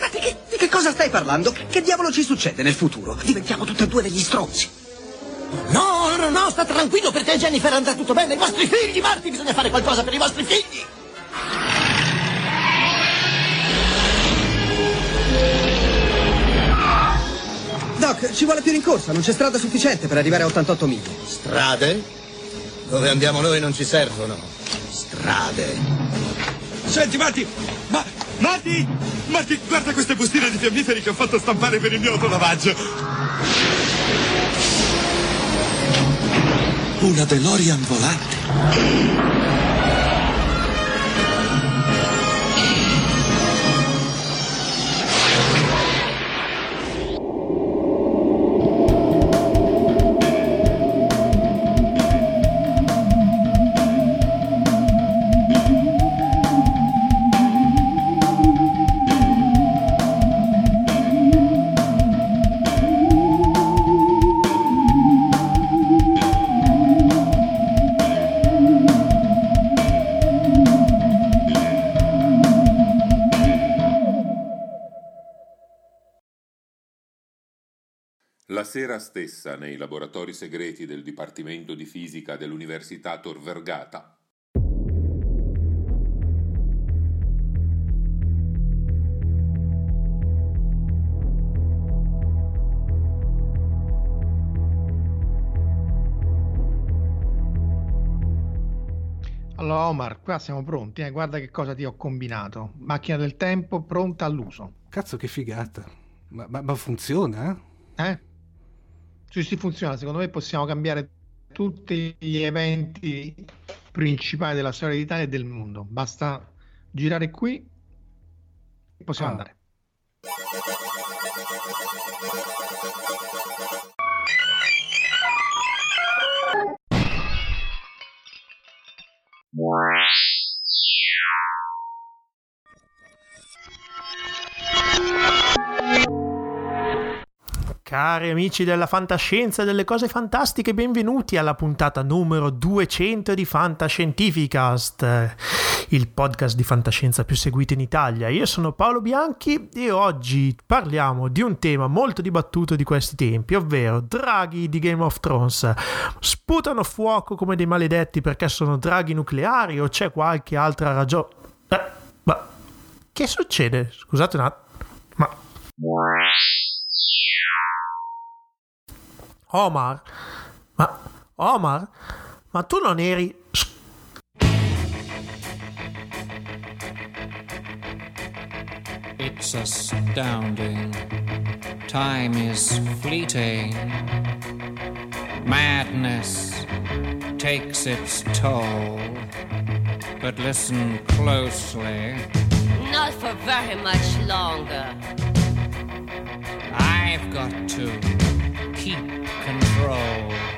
Ma di che, di che cosa stai parlando? Che diavolo ci succede nel futuro? Diventiamo tutti e due degli stronzi. No, no, no, sta tranquillo perché Jennifer andrà tutto bene. I vostri figli, Marty, bisogna fare qualcosa per i vostri figli. Doc, ci vuole più rincorsa, non c'è strada sufficiente per arrivare a 88 miglia. Strade? Dove andiamo noi non ci servono. Strade. Senti, Marti! Ma, Marti! Marti, guarda queste bustine di fiammiferi che ho fatto stampare per il mio autolavaggio. Una DeLorean volante. Sera stessa, nei laboratori segreti del Dipartimento di Fisica dell'Università Tor Vergata, Allora Omar, qua siamo pronti, eh? guarda che cosa ti ho combinato. Macchina del tempo pronta all'uso. Cazzo, che figata. Ma, ma- ma funziona? eh? Sì, sì, funziona. Secondo me possiamo cambiare tutti gli eventi principali della storia d'Italia e del mondo. Basta girare qui e possiamo Ah. andare. Cari amici della fantascienza e delle cose fantastiche, benvenuti alla puntata numero 200 di Fantascientificast, il podcast di fantascienza più seguito in Italia. Io sono Paolo Bianchi e oggi parliamo di un tema molto dibattuto di questi tempi, ovvero draghi di Game of Thrones. Sputano fuoco come dei maledetti perché sono draghi nucleari o c'è qualche altra ragione? Eh, ma che succede? Scusate un attimo, ma... Omar? Ma Omar? Ma tu non eri... It's astounding. Time is fleeting. Madness takes its toll. But listen closely. Not for very much longer. I've got to keep control.